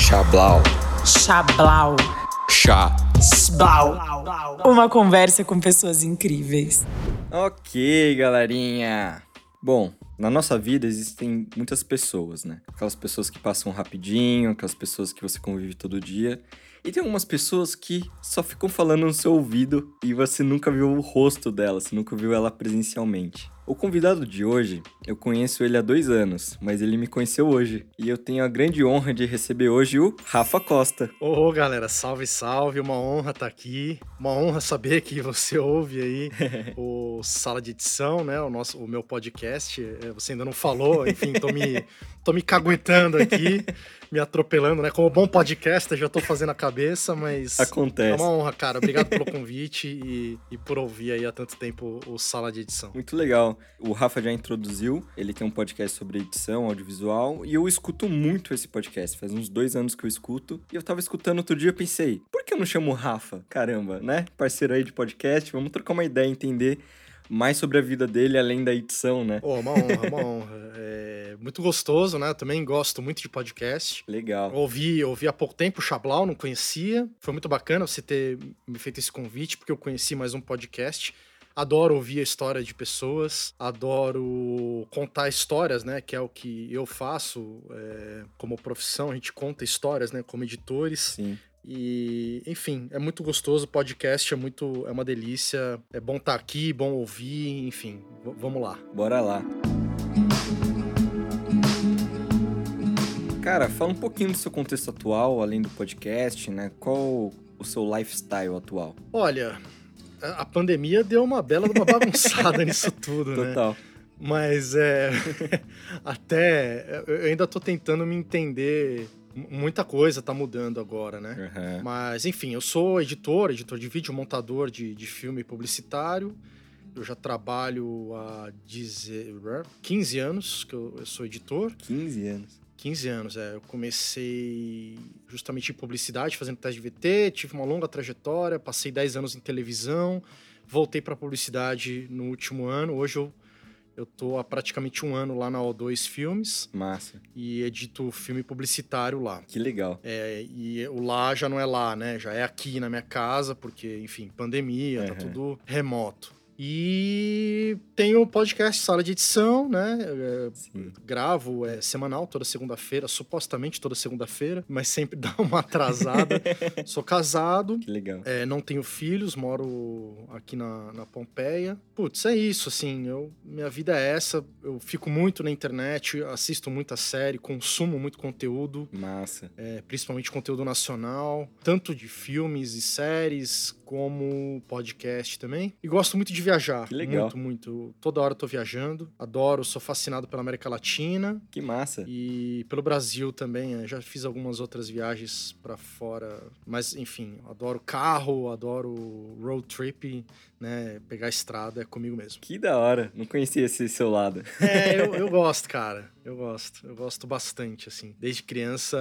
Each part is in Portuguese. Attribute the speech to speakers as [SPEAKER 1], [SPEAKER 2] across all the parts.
[SPEAKER 1] Chablau.
[SPEAKER 2] Chablau.
[SPEAKER 1] Chá.
[SPEAKER 2] Blau. Uma conversa com pessoas incríveis.
[SPEAKER 1] Ok, galerinha. Bom, na nossa vida existem muitas pessoas, né? Aquelas pessoas que passam rapidinho, aquelas pessoas que você convive todo dia. E tem algumas pessoas que só ficam falando no seu ouvido e você nunca viu o rosto dela, você nunca viu ela presencialmente. O convidado de hoje, eu conheço ele há dois anos, mas ele me conheceu hoje. E eu tenho a grande honra de receber hoje o Rafa Costa.
[SPEAKER 3] Ô, galera, salve, salve. Uma honra estar aqui. Uma honra saber que você ouve aí o Sala de Edição, né? O, nosso, o meu podcast. É, você ainda não falou, enfim, tô me, tô me caguetando aqui, me atropelando, né? Como bom podcast, já tô fazendo a cabeça, mas.
[SPEAKER 1] Acontece.
[SPEAKER 3] É uma honra, cara. Obrigado pelo convite e, e por ouvir aí há tanto tempo o Sala de Edição.
[SPEAKER 1] Muito legal. O Rafa já introduziu, ele tem um podcast sobre edição audiovisual e eu escuto muito esse podcast. Faz uns dois anos que eu escuto. E eu tava escutando outro dia e pensei, por que eu não chamo o Rafa? Caramba, né? Parceiro aí de podcast, vamos trocar uma ideia, entender mais sobre a vida dele além da edição, né?
[SPEAKER 3] Oh, uma honra, uma honra. É muito gostoso, né? Também gosto muito de podcast.
[SPEAKER 1] Legal.
[SPEAKER 3] Ouvi, ouvi há pouco tempo o Chablau, não conhecia. Foi muito bacana você ter me feito esse convite, porque eu conheci mais um podcast. Adoro ouvir a história de pessoas, adoro contar histórias, né? Que é o que eu faço é, como profissão. A gente conta histórias, né? Como editores.
[SPEAKER 1] Sim.
[SPEAKER 3] E, enfim, é muito gostoso. O podcast é muito, é uma delícia. É bom estar aqui, bom ouvir, enfim. vamos lá.
[SPEAKER 1] Bora lá. Cara, fala um pouquinho do seu contexto atual, além do podcast, né? Qual o seu lifestyle atual?
[SPEAKER 3] Olha, a pandemia deu uma bela uma bagunçada nisso tudo,
[SPEAKER 1] né? Total.
[SPEAKER 3] Mas é. até. Eu ainda tô tentando me entender. Muita coisa tá mudando agora, né?
[SPEAKER 1] Uhum.
[SPEAKER 3] Mas, enfim, eu sou editor, editor de vídeo, montador de, de filme publicitário. Eu já trabalho há 15 anos que eu, eu sou editor.
[SPEAKER 1] 15 anos.
[SPEAKER 3] 15 anos, é. Eu comecei justamente em publicidade, fazendo teste de VT, tive uma longa trajetória, passei 10 anos em televisão, voltei para publicidade no último ano. Hoje eu, eu tô há praticamente um ano lá na O2 Filmes.
[SPEAKER 1] Massa.
[SPEAKER 3] E edito filme publicitário lá.
[SPEAKER 1] Que legal.
[SPEAKER 3] É, e o lá já não é lá, né? Já é aqui na minha casa, porque, enfim, pandemia, uhum. tá tudo remoto. E tenho o podcast Sala de Edição, né? É, gravo é, semanal, toda segunda-feira, supostamente toda segunda-feira, mas sempre dá uma atrasada. Sou casado.
[SPEAKER 1] Que legal.
[SPEAKER 3] É, não tenho filhos, moro aqui na, na Pompeia. Putz, é isso, assim. Eu, minha vida é essa. Eu fico muito na internet, assisto muita série, consumo muito conteúdo.
[SPEAKER 1] Massa.
[SPEAKER 3] É, principalmente conteúdo nacional, tanto de filmes e séries, como podcast também. E gosto muito de viajar.
[SPEAKER 1] Que legal.
[SPEAKER 3] Muito, muito. Toda hora eu tô viajando. Adoro, sou fascinado pela América Latina.
[SPEAKER 1] Que massa.
[SPEAKER 3] E pelo Brasil também. É, já fiz algumas outras viagens para fora. Mas, enfim, adoro carro, adoro road trip, né? Pegar estrada é comigo mesmo.
[SPEAKER 1] Que da hora. Não conhecia esse seu lado.
[SPEAKER 3] É, eu, eu gosto, cara. Eu gosto, eu gosto bastante, assim. Desde criança,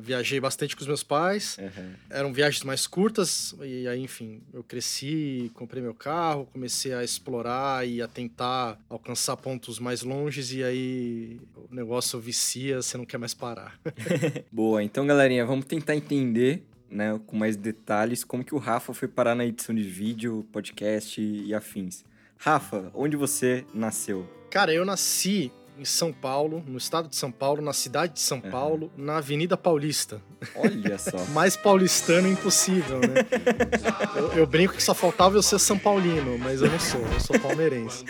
[SPEAKER 3] viajei bastante com os meus pais.
[SPEAKER 1] Uhum.
[SPEAKER 3] Eram viagens mais curtas, e aí, enfim, eu cresci, comprei meu carro, comecei a explorar e a tentar alcançar pontos mais longes, e aí o negócio vicia, você não quer mais parar.
[SPEAKER 1] Boa, então, galerinha, vamos tentar entender né, com mais detalhes como que o Rafa foi parar na edição de vídeo, podcast e afins. Rafa, onde você nasceu?
[SPEAKER 3] Cara, eu nasci em São Paulo, no estado de São Paulo, na cidade de São uhum. Paulo, na Avenida Paulista.
[SPEAKER 1] Olha só.
[SPEAKER 3] Mais paulistano impossível, né? eu, eu, brinco que só faltava eu ser São Paulino, mas eu não sou, eu sou palmeirense.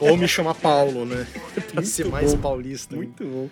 [SPEAKER 3] Ou me chamar Paulo, né? pra Muito ser mais
[SPEAKER 1] bom.
[SPEAKER 3] paulista.
[SPEAKER 1] Muito bom.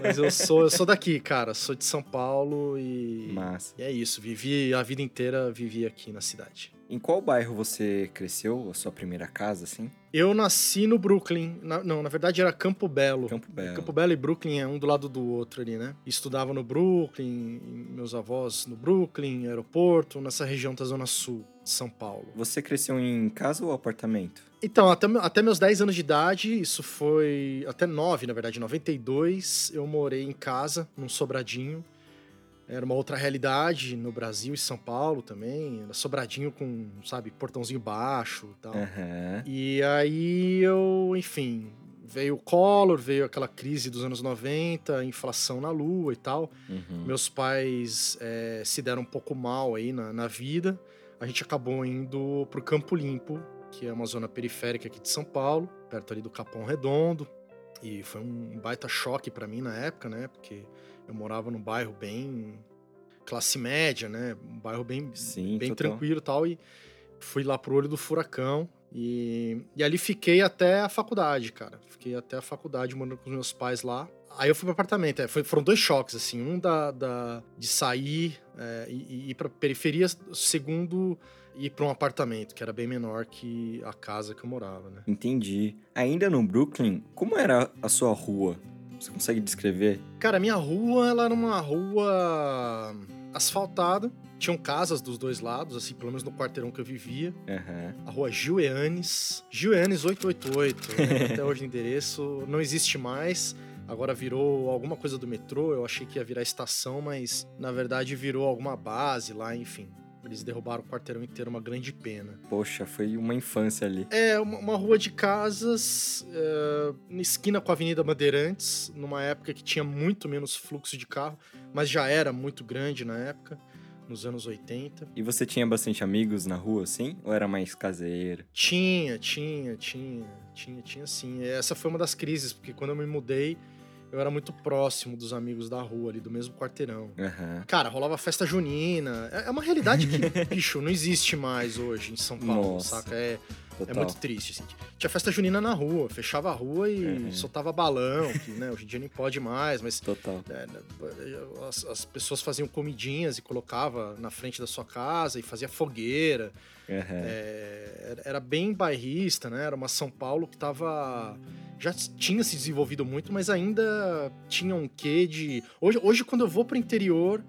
[SPEAKER 3] Mas eu sou, eu sou daqui, cara. Sou de São Paulo e.
[SPEAKER 1] Massa.
[SPEAKER 3] E é isso. Vivi a vida inteira, vivi aqui na cidade.
[SPEAKER 1] Em qual bairro você cresceu, a sua primeira casa, assim?
[SPEAKER 3] Eu nasci no Brooklyn. Na, não, na verdade era Campo Belo.
[SPEAKER 1] Campo Belo.
[SPEAKER 3] Campo Belo e Brooklyn é um do lado do outro ali, né? Estudava no Brooklyn, meus avós no Brooklyn, aeroporto, nessa região da Zona Sul de São Paulo.
[SPEAKER 1] Você cresceu em casa ou apartamento?
[SPEAKER 3] Então, até, até meus 10 anos de idade, isso foi. Até 9, na verdade, 92, eu morei em casa, num sobradinho. Era uma outra realidade no Brasil e São Paulo também. Era sobradinho com, sabe, portãozinho baixo e tal.
[SPEAKER 1] Uhum.
[SPEAKER 3] E aí eu, enfim, veio o Collor, veio aquela crise dos anos 90, inflação na lua e tal.
[SPEAKER 1] Uhum.
[SPEAKER 3] Meus pais é, se deram um pouco mal aí na, na vida. A gente acabou indo pro Campo Limpo, que é uma zona periférica aqui de São Paulo, perto ali do Capão Redondo. E foi um baita choque para mim na época, né? Porque eu morava num bairro bem classe média, né? Um bairro bem,
[SPEAKER 1] Sim,
[SPEAKER 3] bem
[SPEAKER 1] total.
[SPEAKER 3] tranquilo e tal. E fui lá pro olho do furacão. E, e ali fiquei até a faculdade, cara. Fiquei até a faculdade morando com os meus pais lá. Aí eu fui pro apartamento. É, foi- foram dois choques, assim. Um da, da- de sair é, e, e ir pra periferia. O segundo, ir pra um apartamento, que era bem menor que a casa que eu morava, né?
[SPEAKER 1] Entendi. Ainda no Brooklyn, como era a sua rua? Você consegue descrever?
[SPEAKER 3] Cara, minha rua, ela era uma rua asfaltada. Tinham casas dos dois lados, assim, pelo menos no quarteirão que eu vivia.
[SPEAKER 1] Aham.
[SPEAKER 3] A rua Gil Eanes. Gil Eanes 888. né? Até hoje o endereço não existe mais. Agora virou alguma coisa do metrô. Eu achei que ia virar estação, mas na verdade virou alguma base lá, enfim. Eles derrubaram o quarteirão inteiro, uma grande pena.
[SPEAKER 1] Poxa, foi uma infância ali.
[SPEAKER 3] É uma, uma rua de casas, é, na esquina com a Avenida Bandeirantes, numa época que tinha muito menos fluxo de carro, mas já era muito grande na época, nos anos 80.
[SPEAKER 1] E você tinha bastante amigos na rua, assim? Ou era mais caseiro?
[SPEAKER 3] Tinha, tinha, tinha, tinha, tinha sim. Essa foi uma das crises, porque quando eu me mudei, eu era muito próximo dos amigos da rua ali, do mesmo quarteirão.
[SPEAKER 1] Aham.
[SPEAKER 3] Cara, rolava festa junina. É é uma realidade que, bicho, não existe mais hoje em São Paulo,
[SPEAKER 1] Nossa.
[SPEAKER 3] saca? É,
[SPEAKER 1] Total.
[SPEAKER 3] é muito triste, assim. Tinha festa junina na rua, fechava a rua e
[SPEAKER 1] Uhum.
[SPEAKER 3] soltava balão, que né, hoje em dia nem pode mais, mas
[SPEAKER 1] Total.
[SPEAKER 3] é, né, as, as pessoas faziam comidinhas e colocava na frente da sua casa e fazia fogueira.
[SPEAKER 1] Aham.
[SPEAKER 3] É, era- bem bairrista, né? Era uma São Paulo que tava. Já tinha se desenvolvido muito, mas ainda tinha um quê de. Hoje, hoje quando eu vou pro interior,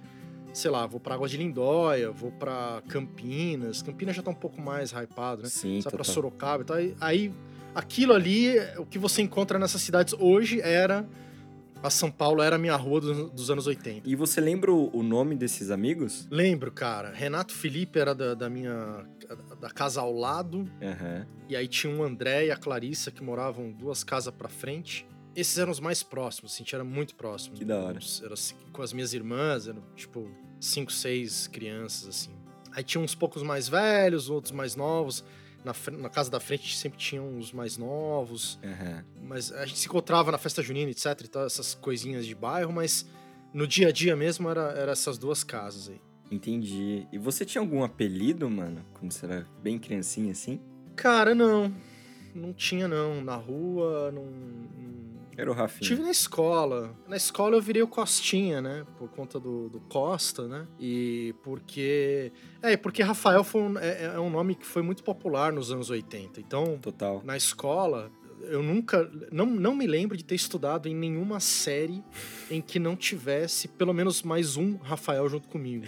[SPEAKER 3] sei lá, vou pra Água de Lindóia, vou pra Campinas. Campinas já tá um pouco mais hypado, né?
[SPEAKER 1] Sim,
[SPEAKER 3] Sai pra
[SPEAKER 1] total.
[SPEAKER 3] Sorocaba e tal. Aí, aí, aquilo ali, o que você encontra nessas cidades hoje era. A São Paulo era a minha rua dos, dos anos 80.
[SPEAKER 1] E você lembra o o nome desses amigos?
[SPEAKER 3] Lembro, cara. Renato Felipe era da, da minha. Da casa ao lado.
[SPEAKER 1] Aham.
[SPEAKER 3] E aí tinha o André e a Clarissa que moravam duas casas pra frente. Esses eram os mais próximos, assim, a gente era muito próximo.
[SPEAKER 1] Que da hora.
[SPEAKER 3] Era assim, com as minhas irmãs, eram tipo cinco, seis crianças, assim. Aí tinha uns poucos mais velhos, outros mais novos. Na, na casa da frente sempre tinham os mais novos.
[SPEAKER 1] Aham.
[SPEAKER 3] Mas a gente se encontrava na festa junina, etc. E tal, essas coisinhas de bairro, mas no dia a dia mesmo era, era essas duas casas aí.
[SPEAKER 1] Entendi. E você tinha algum apelido, mano? Quando você era bem criancinha assim?
[SPEAKER 3] Cara, não. Não tinha, não. Na rua, não.
[SPEAKER 1] Era o Rafinha.
[SPEAKER 3] Tive na escola. Na escola eu virei o Costinha, né? Por conta do, do Costa, né? E porque. É, porque Rafael foi um, é, é um nome que foi muito popular nos anos 80. Então,
[SPEAKER 1] Total.
[SPEAKER 3] na escola, eu nunca. Não, não me lembro de ter estudado em nenhuma série em que não tivesse pelo menos mais um Rafael junto comigo.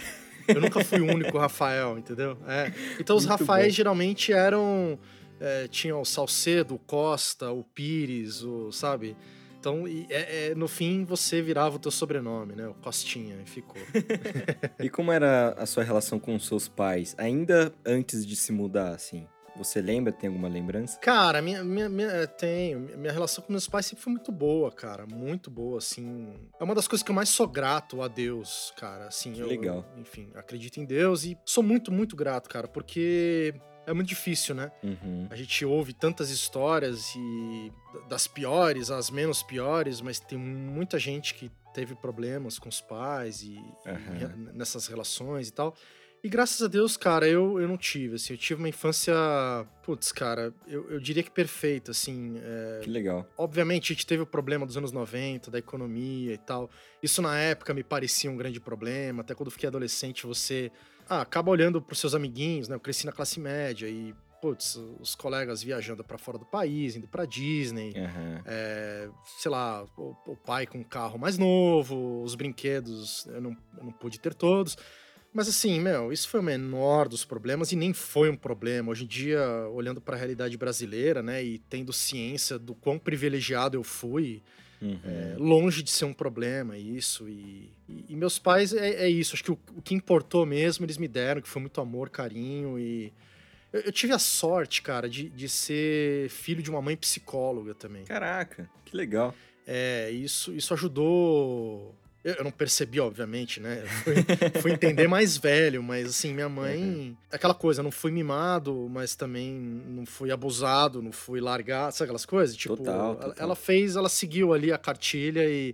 [SPEAKER 3] Eu nunca fui o único Rafael, entendeu? É. Então os
[SPEAKER 1] Muito
[SPEAKER 3] Rafaéis
[SPEAKER 1] bom.
[SPEAKER 3] geralmente eram. É, tinha o Salcedo, o Costa, o Pires, o. sabe? Então, e- é- é, no fim, você virava o teu sobrenome, né? O Costinha, e ficou.
[SPEAKER 1] E como era a sua relação com os seus pais? Ainda antes de se mudar, assim? Você lembra? Tem alguma lembrança?
[SPEAKER 3] Cara, minha, minha, minha, é, tenho. Minha relação com meus pais sempre foi muito boa, cara. Muito boa, assim. É uma das coisas que eu mais sou grato a Deus, cara. Assim,
[SPEAKER 1] Que
[SPEAKER 3] eu,
[SPEAKER 1] legal.
[SPEAKER 3] enfim, acredito em Deus e sou muito, muito grato, cara, porque é muito difícil, né?
[SPEAKER 1] Uhum.
[SPEAKER 3] A gente ouve tantas histórias e das piores às menos piores, mas tem muita gente que teve problemas com os pais e, e
[SPEAKER 1] Aham.
[SPEAKER 3] re- nessas relações e tal. E graças a Deus, cara, eu, eu não tive, assim, eu tive uma infância, putz, cara, eu, eu diria que perfeita, assim, é,
[SPEAKER 1] Que legal.
[SPEAKER 3] Obviamente, a gente teve o problema dos anos 90, da economia e tal. Isso na época me parecia um grande problema. Até quando eu fiquei adolescente, você ah, acaba olhando pros seus amiguinhos, né? Eu cresci na classe média e, putz, os colegas viajando pra fora do país, indo pra Disney.
[SPEAKER 1] Aham.
[SPEAKER 3] É, sei lá, o, o pai com um carro mais novo, os brinquedos eu não, eu não pude ter todos. Mas assim, meu, isso foi o menor dos problemas e nem foi um problema. Hoje em dia, olhando para a realidade brasileira, né, e tendo ciência do quão privilegiado eu fui,
[SPEAKER 1] Uhum.
[SPEAKER 3] é, longe de ser um problema isso. E, e- e meus pais é, é isso. Acho que o, o que importou mesmo eles me deram, que foi muito amor, carinho e Eu, eu tive a sorte, cara, de, de ser filho de uma mãe psicóloga também.
[SPEAKER 1] Caraca, que legal.
[SPEAKER 3] É, isso, isso ajudou. Eu, eu não percebi, obviamente, né? Fui, fui entender mais velho, mas assim, minha mãe. Uhum. Aquela coisa, não fui mimado, mas também não fui abusado, não fui largado, sabe aquelas coisas? Tipo,
[SPEAKER 1] total, total.
[SPEAKER 3] Ela, ela fez, ela seguiu ali a cartilha e,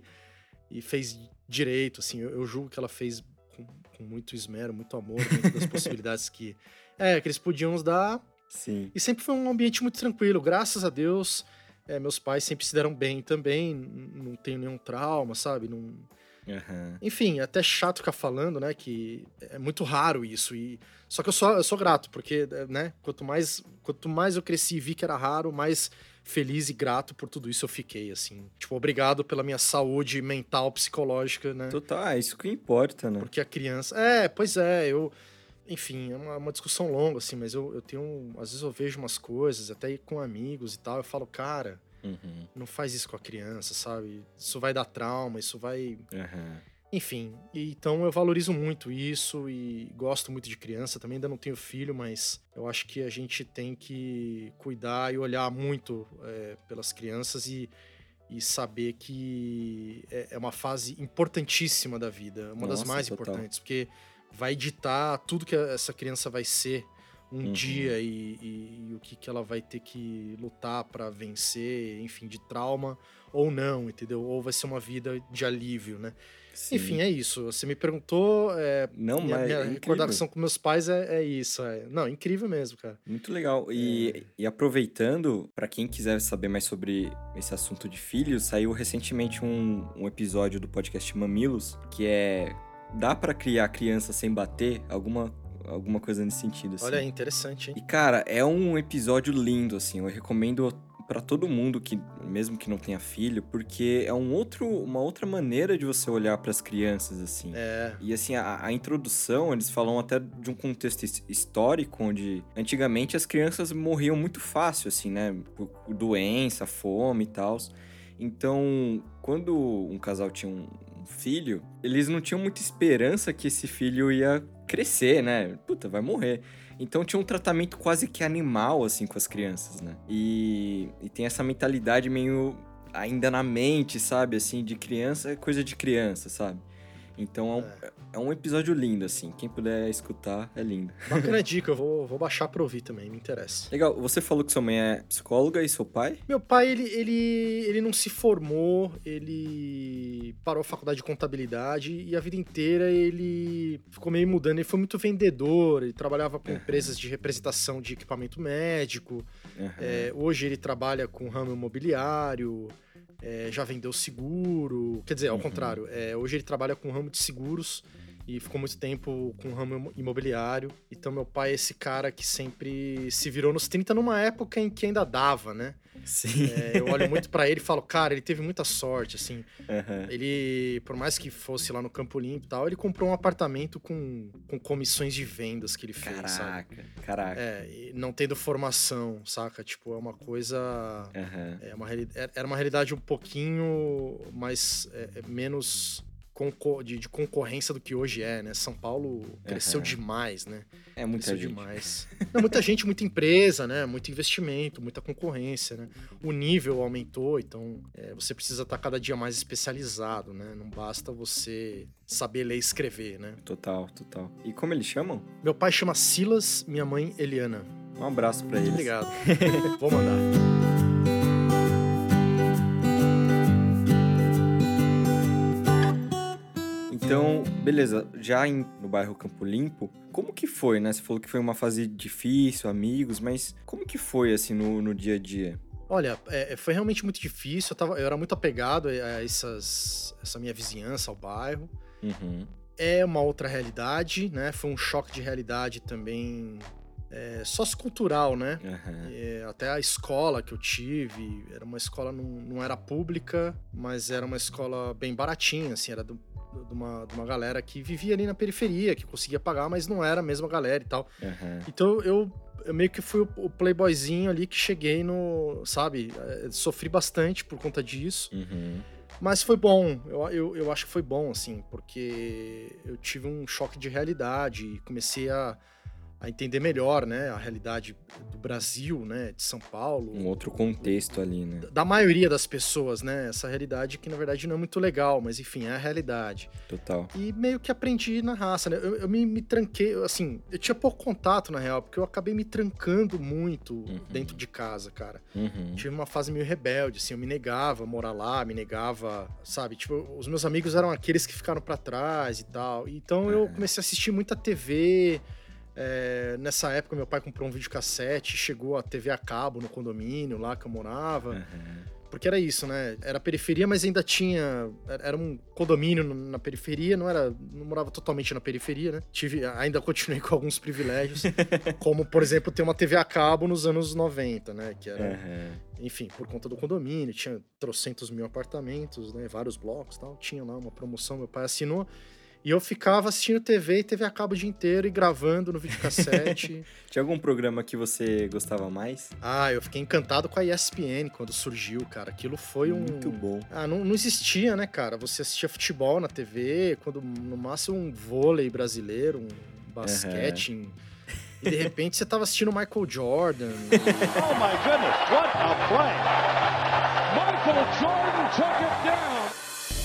[SPEAKER 3] e fez direito, assim. Eu, eu julgo que ela fez com, com muito esmero, muito amor, dentro das possibilidades que, é, que eles podiam nos dar.
[SPEAKER 1] Sim.
[SPEAKER 3] E sempre foi um ambiente muito tranquilo, graças a Deus. É, meus pais sempre se deram bem também, não tenho nenhum trauma, sabe? Não...
[SPEAKER 1] Uhum.
[SPEAKER 3] Enfim, é até chato ficar falando, né? Que é muito raro isso. E... Só que eu sou, eu sou grato, porque, né? Quanto mais, quanto mais eu cresci e vi que era raro, mais feliz e grato por tudo isso eu fiquei, assim. Tipo, obrigado pela minha saúde mental, psicológica, né?
[SPEAKER 1] Total, é isso que importa, né?
[SPEAKER 3] Porque a criança. É, pois é, eu. Enfim, é uma, uma discussão longa, assim, mas eu, eu tenho. Às vezes eu vejo umas coisas, até com amigos e tal, eu falo, cara,
[SPEAKER 1] uhum.
[SPEAKER 3] não faz isso com a criança, sabe? Isso vai dar trauma, isso vai.
[SPEAKER 1] Uhum.
[SPEAKER 3] Enfim, então eu valorizo muito isso e gosto muito de criança. Também ainda não tenho filho, mas eu acho que a gente tem que cuidar e olhar muito é, pelas crianças e, e saber que é, é, uma fase importantíssima da vida, uma
[SPEAKER 1] Nossa,
[SPEAKER 3] das mais
[SPEAKER 1] total.
[SPEAKER 3] importantes, porque vai ditar tudo que essa criança vai ser um
[SPEAKER 1] Uhum.
[SPEAKER 3] dia e, e- e o que, que ela vai ter que lutar pra vencer, enfim, de trauma ou não, entendeu? Ou vai ser uma vida de alívio, né?
[SPEAKER 1] Sim.
[SPEAKER 3] Enfim, é isso. Você me perguntou, é,
[SPEAKER 1] Não, mas
[SPEAKER 3] minha
[SPEAKER 1] é
[SPEAKER 3] recordação com meus pais é, é isso. é- Não, incrível mesmo, cara.
[SPEAKER 1] Muito legal. E,
[SPEAKER 3] É.
[SPEAKER 1] e aproveitando, pra quem quiser saber mais sobre esse assunto de filhos, saiu recentemente um, um episódio do podcast Mamilos, que é Dá pra criar criança sem bater? Alguma, alguma coisa nesse sentido, assim.
[SPEAKER 3] Olha interessante, hein?
[SPEAKER 1] E, cara, é um episódio lindo, assim. Eu recomendo pra todo mundo que, mesmo que não tenha filho, porque é um outro, uma outra maneira de você olhar pras crianças, assim.
[SPEAKER 3] É,
[SPEAKER 1] E assim, a, a introdução, eles falam até de um contexto his- histórico, onde antigamente as crianças morriam muito fácil, assim, né? Por doença, fome e tal. Então, quando um casal tinha um filho, eles não tinham muita esperança que esse filho ia crescer, né? Puta, vai morrer. Então tinha um tratamento quase que animal, assim, com as crianças, né? E, e tem essa mentalidade meio ainda na mente, sabe? Assim, de criança é coisa de criança, sabe? Então é um, é um episódio lindo, assim. Quem puder escutar, é lindo.
[SPEAKER 3] bacana dica. Eu vou, vou baixar pra ouvir também, me interessa.
[SPEAKER 1] Legal, você falou que sua mãe é psicóloga e seu pai?
[SPEAKER 3] Meu pai, ele, ele, ele não se formou, ele parou a faculdade de contabilidade e a vida inteira ele ficou meio mudando. Ele foi muito vendedor, ele trabalhava com
[SPEAKER 1] Uhum.
[SPEAKER 3] empresas de representação de equipamento médico.
[SPEAKER 1] Aham.
[SPEAKER 3] É, hoje ele trabalha com ramo imobiliário, é, já vendeu seguro. Quer dizer, ao
[SPEAKER 1] Uhum.
[SPEAKER 3] contrário, é, hoje ele trabalha com ramo de seguros e ficou muito tempo com ramo imo- imobiliário. Então, meu pai é esse cara que sempre se virou nos 30 numa época em que ainda dava, né?
[SPEAKER 1] Sim.
[SPEAKER 3] É, eu olho muito pra ele e falo, cara, ele teve muita sorte, assim.
[SPEAKER 1] Aham.
[SPEAKER 3] Ele, por mais que fosse lá no Campo Limpo e tal, ele comprou um apartamento com, com comissões de vendas que ele fez, sabe?
[SPEAKER 1] Caraca, caraca.
[SPEAKER 3] É, não tendo formação, saca? Tipo, é uma coisa.
[SPEAKER 1] Aham.
[SPEAKER 3] É uma, é- era uma realidade um pouquinho mais. é, é, menos de, de concorrência do que hoje é, né? São Paulo cresceu
[SPEAKER 1] Aham.
[SPEAKER 3] demais, né?
[SPEAKER 1] É muita
[SPEAKER 3] Cresceu
[SPEAKER 1] gente.
[SPEAKER 3] demais. Não, muita gente, muita empresa, né? Muito investimento, muita concorrência, né? O nível aumentou, então é, você precisa estar cada dia mais especializado, né? Não basta você saber ler e escrever, né?
[SPEAKER 1] Total, total. E como eles chamam?
[SPEAKER 3] Meu pai chama Silas, minha mãe Eliana.
[SPEAKER 1] Um abraço pra
[SPEAKER 3] Muito
[SPEAKER 1] eles.
[SPEAKER 3] obrigado. Vou mandar.
[SPEAKER 1] Então, beleza, já em- no bairro Campo Limpo, como que foi, né? Você falou que foi uma fase difícil, amigos, mas como que foi, assim, no, no dia a dia?
[SPEAKER 3] Olha, é, foi realmente muito difícil. Eu, tava, eu era muito apegado a essas, essa minha vizinhança, ao bairro.
[SPEAKER 1] Uhum.
[SPEAKER 3] É uma outra realidade, né? Foi um choque de realidade também é, sociocultural, né?
[SPEAKER 1] Aham.
[SPEAKER 3] É, até a escola que eu tive, era uma escola, não, não era pública, mas era uma escola bem baratinha, assim, era do- de, uma, de uma galera que vivia ali na periferia, que conseguia pagar, mas não era a mesma galera e tal.
[SPEAKER 1] Aham.
[SPEAKER 3] Então eu, eu meio que fui o, o playboyzinho ali que cheguei no, sabe, eh, sofri bastante por conta disso,
[SPEAKER 1] Uhum.
[SPEAKER 3] mas foi bom, eu, eu, eu acho que foi bom, assim, porque eu tive um choque de realidade e comecei a, a entender melhor, né, a realidade do Brasil, né, de São Paulo.
[SPEAKER 1] Um outro contexto ali, né?
[SPEAKER 3] Da maioria das pessoas, né, essa realidade que na verdade não é muito legal, mas enfim, é a realidade.
[SPEAKER 1] Total.
[SPEAKER 3] E meio que aprendi na raça, né, eu, eu me, me, tranquei, assim, eu tinha pouco contato na real, porque eu acabei me trancando muito uhum. dentro de casa, cara. Uhum. Tive uma fase meio rebelde, assim, eu me negava a morar lá, me negava, sabe, tipo, os meus amigos eram aqueles que ficaram para trás e tal. Então eu comecei a assistir muita TV, é, nessa época, meu pai comprou um videocassete, chegou a TV a cabo no condomínio lá que eu morava. Uhum. Porque era isso, né? Era periferia, mas ainda tinha. Era um condomínio na periferia, não era. Não morava totalmente na periferia, né? Tive, ainda continuei com alguns privilégios. como, por exemplo, ter uma TV a cabo nos anos 90, né? Que era. Uhum. Enfim, por conta do condomínio, tinha trocentos mil apartamentos, né? Vários blocos tal. Tinha lá uma promoção, meu pai assinou. E eu ficava assistindo TV e TV a cabo o dia inteiro e gravando no videocassete.
[SPEAKER 1] Tinha algum programa que você gostava mais?
[SPEAKER 3] Ah, eu fiquei encantado com a ESPN quando surgiu, cara. Aquilo foi um.
[SPEAKER 1] Muito bom.
[SPEAKER 3] Ah, não, não existia, né, cara? Você assistia futebol na TV, quando no máximo um vôlei brasileiro, um basquete. Uhum. E de repente você tava assistindo Michael Jordan. oh my goodness, what a play! Michael Jordan took it down!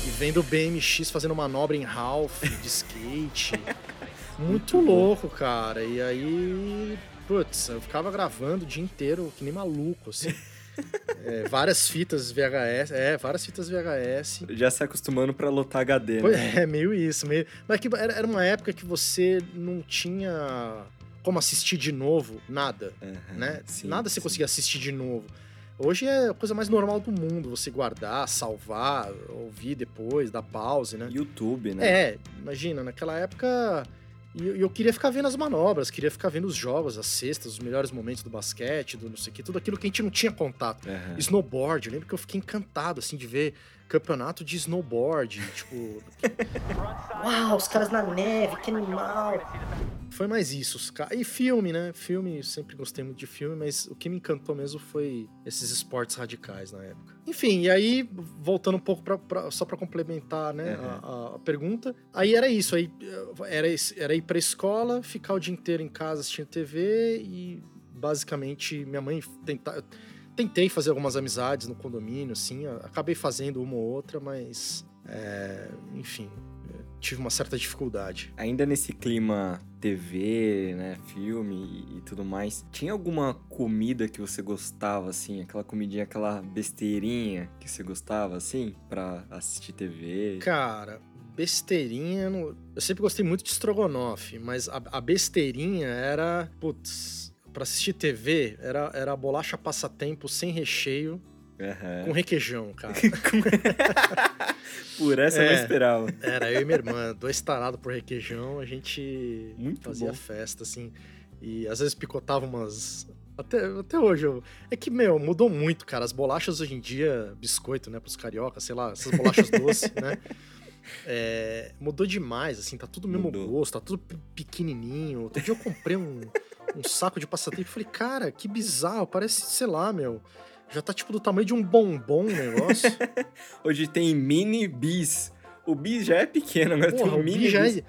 [SPEAKER 3] E vendo o BMX fazendo manobra em Ralph de skate. Muito, Muito louco, cara. E aí, putz, eu ficava gravando o dia inteiro, que nem maluco, assim. É, várias fitas VHS, é, várias fitas VHS.
[SPEAKER 1] Já se acostumando para lotar HD,
[SPEAKER 3] né? É, meio isso. Meio... Mas que era uma época que você não tinha como assistir de novo nada, uhum, né? Sim, nada você sim. conseguia assistir de novo. Hoje é a coisa mais normal do mundo, você guardar, salvar, ouvir depois, dar pause, né?
[SPEAKER 1] YouTube, né?
[SPEAKER 3] É, imagina, naquela época e eu, eu, queria ficar vendo as manobras, queria ficar vendo os jogos, as cestas, os melhores momentos do basquete, do não sei o que, tudo aquilo que a gente não tinha contato. Uhum. Snowboard, eu lembro que eu fiquei encantado, assim, de ver campeonato de snowboard, tipo... Uau, os caras na neve, que animal! Foi mais isso, os caras... E filme, né? Filme, sempre gostei muito de filme, mas o que me encantou mesmo foi esses esportes radicais na época. Enfim, e aí, voltando um pouco pra, pra só para complementar, né, uhum. a, a, pergunta, aí era isso, aí era, era ir pra escola, ficar o dia inteiro em casa assistindo TV e basicamente minha mãe tentar tentei fazer algumas amizades no condomínio, assim, acabei fazendo uma ou outra, mas, é, enfim, tive uma certa dificuldade.
[SPEAKER 1] Ainda nesse clima TV, né, filme e, e, tudo mais, tinha alguma comida que você gostava, assim, aquela comidinha, aquela besteirinha que você gostava, assim, para assistir TV?
[SPEAKER 3] Cara, besteirinha, eu sempre gostei muito de estrogonofe, mas a, a besteirinha era, putz para assistir TV era, era bolacha passatempo sem recheio. Uhum. Com requeijão, cara.
[SPEAKER 1] por essa é, eu não é, esperava.
[SPEAKER 3] Era eu e minha irmã, dois tarados por requeijão, a gente Muito fazia bom. festa, assim. E às vezes picotava umas. Até, até hoje. Eu... É que, meu, mudou muito, cara. As bolachas hoje em dia, biscoito, né, pros cariocas, sei lá, essas bolachas doces, né? É, mudou demais, assim, tá tudo mesmo mudou. gosto, tá tudo pequenininho. Outro dia eu comprei um um saco de passatempo. Falei, cara, que bizarro, parece, sei lá, meu. Já tá tipo do tamanho de um bombom o negócio.
[SPEAKER 1] Hoje tem mini bis. O bis já é pequeno, agora Porra, tem um mini bis. Já é...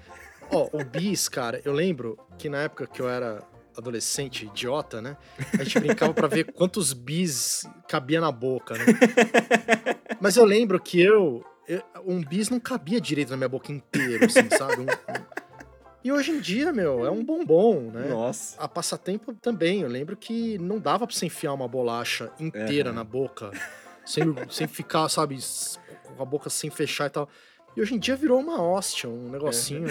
[SPEAKER 3] Ó, o bis, cara, eu lembro que na época que eu era adolescente idiota, né? A gente brincava para ver quantos bis cabia na boca, né? Mas eu lembro que eu, eu, um bis não cabia direito na minha boca inteiro, assim, sabe? Um, um, e hoje em dia, meu, é um bombom, né?
[SPEAKER 1] Nossa.
[SPEAKER 3] A passatempo também. Eu lembro que não dava pra você enfiar uma bolacha inteira é. na boca, sem, sem ficar, sabe, com a boca sem fechar e tal. E hoje em dia virou uma hóstia, um negocinho.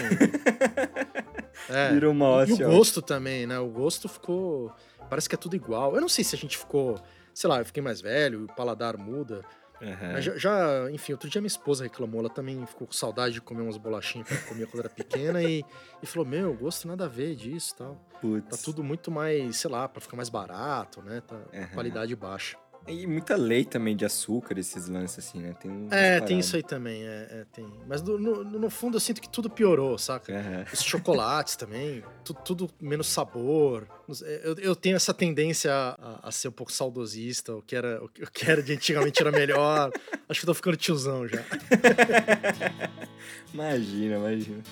[SPEAKER 1] É. é. Virou uma hóstia.
[SPEAKER 3] E o gosto também, né? O gosto ficou. Parece que é tudo igual. Eu não sei se a gente ficou. Sei lá, eu fiquei mais velho, o paladar muda. Uhum. Já, já, enfim, outro dia minha esposa reclamou, ela também ficou com saudade de comer umas bolachinhas que ela comia quando era pequena e, e falou: Meu, gosto nada a ver disso tal. Putz. Tá tudo muito mais, sei lá, pra ficar mais barato, né? Tá uhum. qualidade baixa.
[SPEAKER 1] E muita lei também de açúcar, esses lances assim, né?
[SPEAKER 3] Tem é, tem isso aí também, é, é tem. Mas no, no, no, fundo eu sinto que tudo piorou, saca? Uhum. Os chocolates também, tudo, tudo, menos sabor. Eu, eu tenho essa tendência a, a, ser um pouco saudosista, o que era, o que era de antigamente era melhor. Acho que eu tô ficando tiozão já.
[SPEAKER 1] imagina, imagina.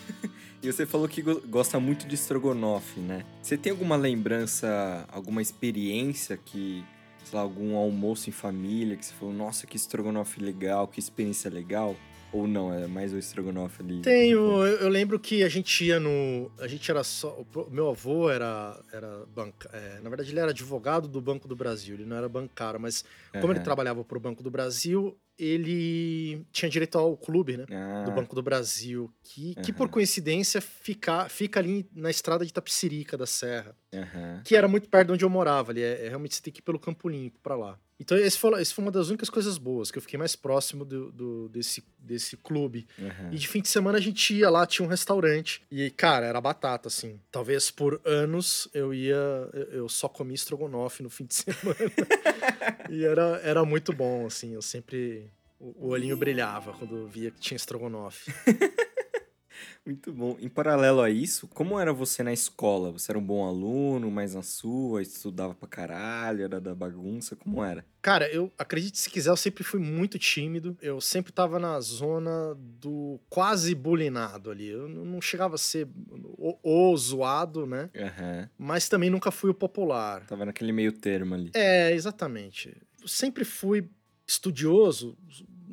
[SPEAKER 1] E você falou que gosta muito de estrogonofe, né? Você tem alguma lembrança, alguma experiência que, sei lá, algum almoço em família que você falou, nossa, que estrogonofe legal, que experiência legal? Ou não, é mais o estrogonofe ali?
[SPEAKER 3] Tenho, eu, eu, lembro que a gente ia no. A gente era só. O meu avô era. era banca, é, na verdade, ele era advogado do Banco do Brasil, ele não era bancário, mas como uhum. ele trabalhava para o Banco do Brasil, ele tinha direito ao clube, né? Ah. Do Banco do Brasil, que, uhum. que por coincidência fica, fica ali na estrada de Tapicirica da Serra, uhum. que era muito perto de onde eu morava ali. É, é, realmente você tem que ir pelo Campo Limpo para lá. Então, esse foi, esse foi uma das únicas coisas boas, que eu fiquei mais próximo do, do desse, desse clube. Uhum. E de fim de semana a gente ia lá, tinha um restaurante. E, cara, era batata, assim. Talvez por anos eu ia. Eu só comia estrogonofe no fim de semana. e era, era muito bom, assim. Eu sempre. O, o olhinho brilhava quando via que tinha estrogonofe.
[SPEAKER 1] Muito bom. Em paralelo a isso, como era você na escola? Você era um bom aluno, mais na sua, estudava pra caralho, era da bagunça? Como era?
[SPEAKER 3] Cara, eu acredite se quiser, eu sempre fui muito tímido. Eu sempre tava na zona do quase bulinado ali. Eu não chegava a ser o, o zoado, né? Uhum. Mas também nunca fui o popular.
[SPEAKER 1] Tava naquele meio termo ali.
[SPEAKER 3] É, exatamente. Eu sempre fui estudioso.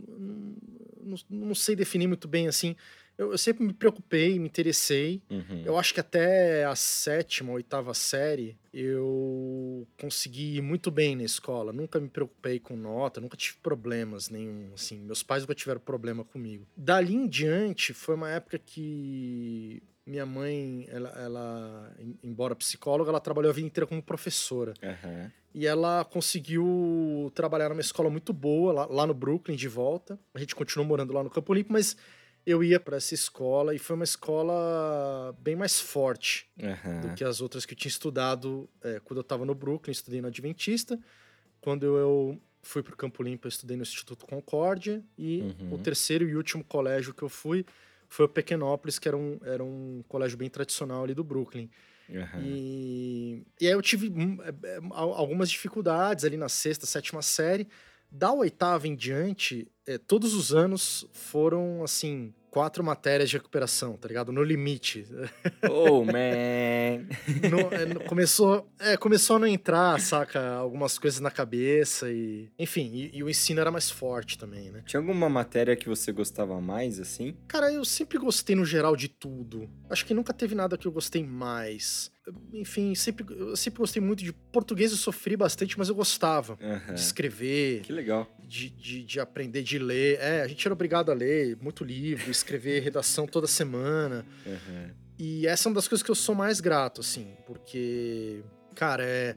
[SPEAKER 3] Não, não sei definir muito bem assim eu, eu, sempre me preocupei, me interessei. Uhum. Eu acho que até a sétima, oitava série, eu consegui ir muito bem na escola. Nunca me preocupei com nota, nunca tive problemas nenhum. Assim, meus pais nunca tiveram problema comigo. Dali em diante, foi uma época que minha mãe, ela, ela, embora psicóloga, ela trabalhou a vida inteira como professora. Uhum. E ela conseguiu trabalhar numa escola muito boa, lá, lá, no Brooklyn, de volta. A gente continuou morando lá no Campo Limpo, mas eu ia para essa escola e foi uma escola bem mais forte uhum. do que as outras que eu tinha estudado é, quando eu estava no Brooklyn, estudei no Adventista. Quando eu fui para o Campo Limpo, eu estudei no Instituto Concórdia. E uhum. o terceiro e último colégio que eu fui foi o Pequenópolis, que era um, era um colégio bem tradicional ali do Brooklyn. Uhum. E, e aí eu tive hum, é, é, algumas dificuldades ali na sexta, sétima série, da oitava em diante, é, todos os anos foram, assim, quatro matérias de recuperação, tá ligado? No limite.
[SPEAKER 1] Oh, man!
[SPEAKER 3] no, é, começou, é, começou a não entrar, saca? Algumas coisas na cabeça e... Enfim, e, e, o ensino era mais forte também, né?
[SPEAKER 1] Tinha alguma matéria que você gostava mais, assim?
[SPEAKER 3] Cara, eu sempre gostei no geral de tudo. Acho que nunca teve nada que eu gostei mais enfim, sempre, eu sempre gostei muito de português, eu sofri bastante, mas eu gostava uhum. de escrever.
[SPEAKER 1] Que legal.
[SPEAKER 3] De, de, de, aprender, de ler. É, a gente era obrigado a ler muito livro, escrever redação toda semana. Uhum. E essa é uma das coisas que eu sou mais grato, assim, porque, cara, é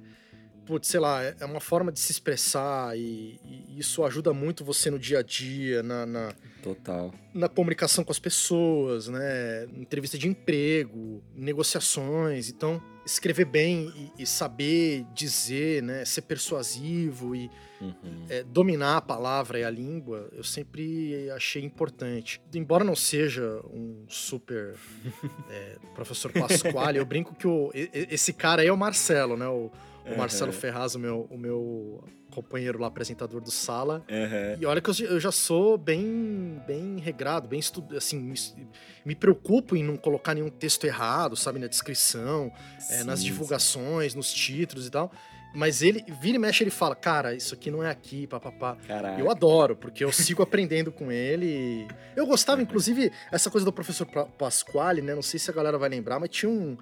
[SPEAKER 3] putz, sei lá, é uma forma de se expressar e, e isso ajuda muito você no dia a dia, na, na,
[SPEAKER 1] Total.
[SPEAKER 3] Na comunicação com as pessoas, né? Entrevista de emprego, negociações. Então, escrever bem e, e saber dizer, né? Ser persuasivo e uhum. é, dominar a palavra e a língua, eu sempre achei importante. Embora não seja um super é, professor Pasquale, eu brinco que o, esse cara aí é o Marcelo, né? O, o Marcelo Ferraz, o meu, o meu companheiro lá, apresentador do Sala. Uhum. E olha que eu, eu, já sou bem, bem regrado, bem estudado, assim, me, me, preocupo em não colocar nenhum texto errado, sabe, na descrição, é, nas divulgações, sim. nos títulos e tal. Mas ele, vira e mexe, ele fala, cara, isso aqui não é aqui, papapá. Eu adoro, porque eu sigo aprendendo com ele. Eu gostava, inclusive, essa coisa do professor Pasquale, né? Não sei se a galera vai lembrar, mas tinha um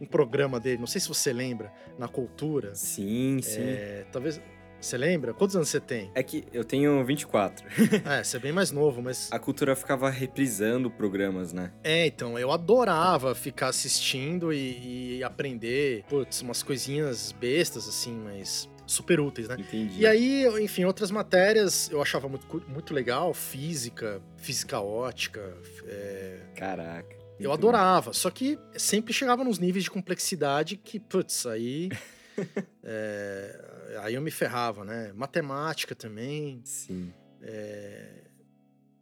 [SPEAKER 3] um programa dele, não sei se você lembra, na cultura.
[SPEAKER 1] Sim, sim.
[SPEAKER 3] É, talvez. Você lembra? Quantos anos você tem?
[SPEAKER 1] É que eu tenho 24.
[SPEAKER 3] é, você é bem mais novo, mas.
[SPEAKER 1] A cultura ficava reprisando programas, né?
[SPEAKER 3] É, então, eu adorava ficar assistindo e, e aprender, putz, umas coisinhas bestas, assim, mas super úteis, né?
[SPEAKER 1] Entendi.
[SPEAKER 3] E aí, enfim, outras matérias eu achava muito, muito legal, física, física ótica. É...
[SPEAKER 1] Caraca.
[SPEAKER 3] Eu adorava, só que sempre chegava nos níveis de complexidade que, putz, aí. é, aí eu me ferrava, né? Matemática também.
[SPEAKER 1] Sim.
[SPEAKER 3] É,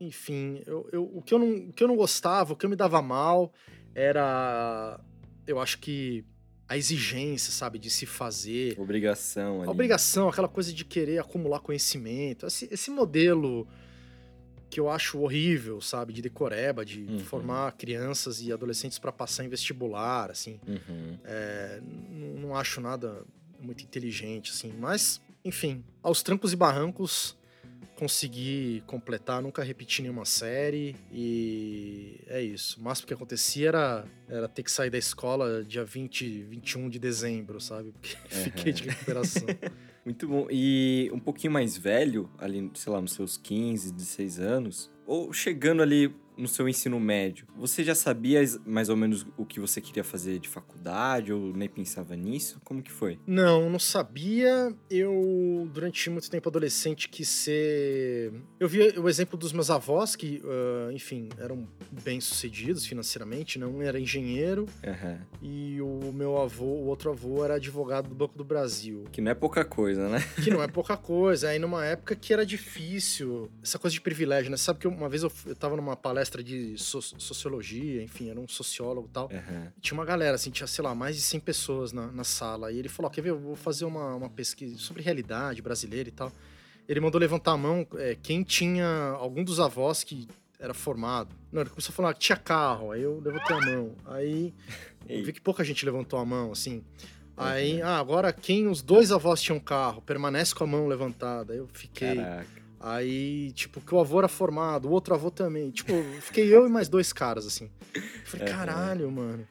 [SPEAKER 3] enfim, eu, eu, o, que eu não, o que eu não gostava, o que eu me dava mal era. Eu acho que a exigência, sabe, de se fazer.
[SPEAKER 1] Obrigação. Ali.
[SPEAKER 3] A obrigação, aquela coisa de querer acumular conhecimento. Esse, esse modelo que eu acho horrível, sabe? De decoreba, de
[SPEAKER 1] Uhum.
[SPEAKER 3] formar crianças e adolescentes para passar em vestibular, assim.
[SPEAKER 1] Uhum.
[SPEAKER 3] É, n- não acho nada muito inteligente, assim. Mas, enfim, aos trancos e barrancos, consegui completar, nunca repeti nenhuma série e é isso. O máximo que acontecia era, era ter que sair da escola dia 20, 21 de dezembro, sabe? Porque fiquei de recuperação.
[SPEAKER 1] Muito bom. E um pouquinho mais velho, ali, sei lá, nos seus 15, 16 anos, ou chegando ali no seu ensino médio, você já sabia mais ou menos o que você queria fazer de faculdade ou nem pensava nisso? Como que foi?
[SPEAKER 3] Não, não sabia. Eu, durante muito tempo adolescente, quis ser. Eu vi o exemplo dos meus avós, que, ah, enfim, eram bem-sucedidos financeiramente, né? Um era engenheiro
[SPEAKER 1] Aham.
[SPEAKER 3] e o meu avô, o outro avô, era advogado do Banco do Brasil.
[SPEAKER 1] Que não é pouca coisa, né?
[SPEAKER 3] Que não é pouca coisa. Aí numa época que era difícil, essa coisa de privilégio, né? Sabe que uma vez eu, eu tava numa palestra de so- sociologia, enfim, era um sociólogo e tal.
[SPEAKER 1] Aham.
[SPEAKER 3] Tinha uma galera, assim, tinha, sei lá, mais de 100 pessoas na, na sala. E ele falou: ó, quer ver? Eu vou fazer uma, uma pesquisa sobre realidade brasileira e tal. Ele mandou levantar a mão é, quem tinha algum dos avós que era formado. Não, ele começou a falar que tinha carro. Aí eu levantei a mão. Aí eu vi que pouca gente levantou a mão, assim. Aí, ah, agora quem os dois avós tinham carro, permanece com a mão levantada. Aí eu fiquei.
[SPEAKER 1] Caraca.
[SPEAKER 3] Aí, tipo, que o avô era formado, o outro avô também. Tipo, fiquei eu e mais dois caras, assim. Eu falei,
[SPEAKER 1] Aham.
[SPEAKER 3] caralho, mano.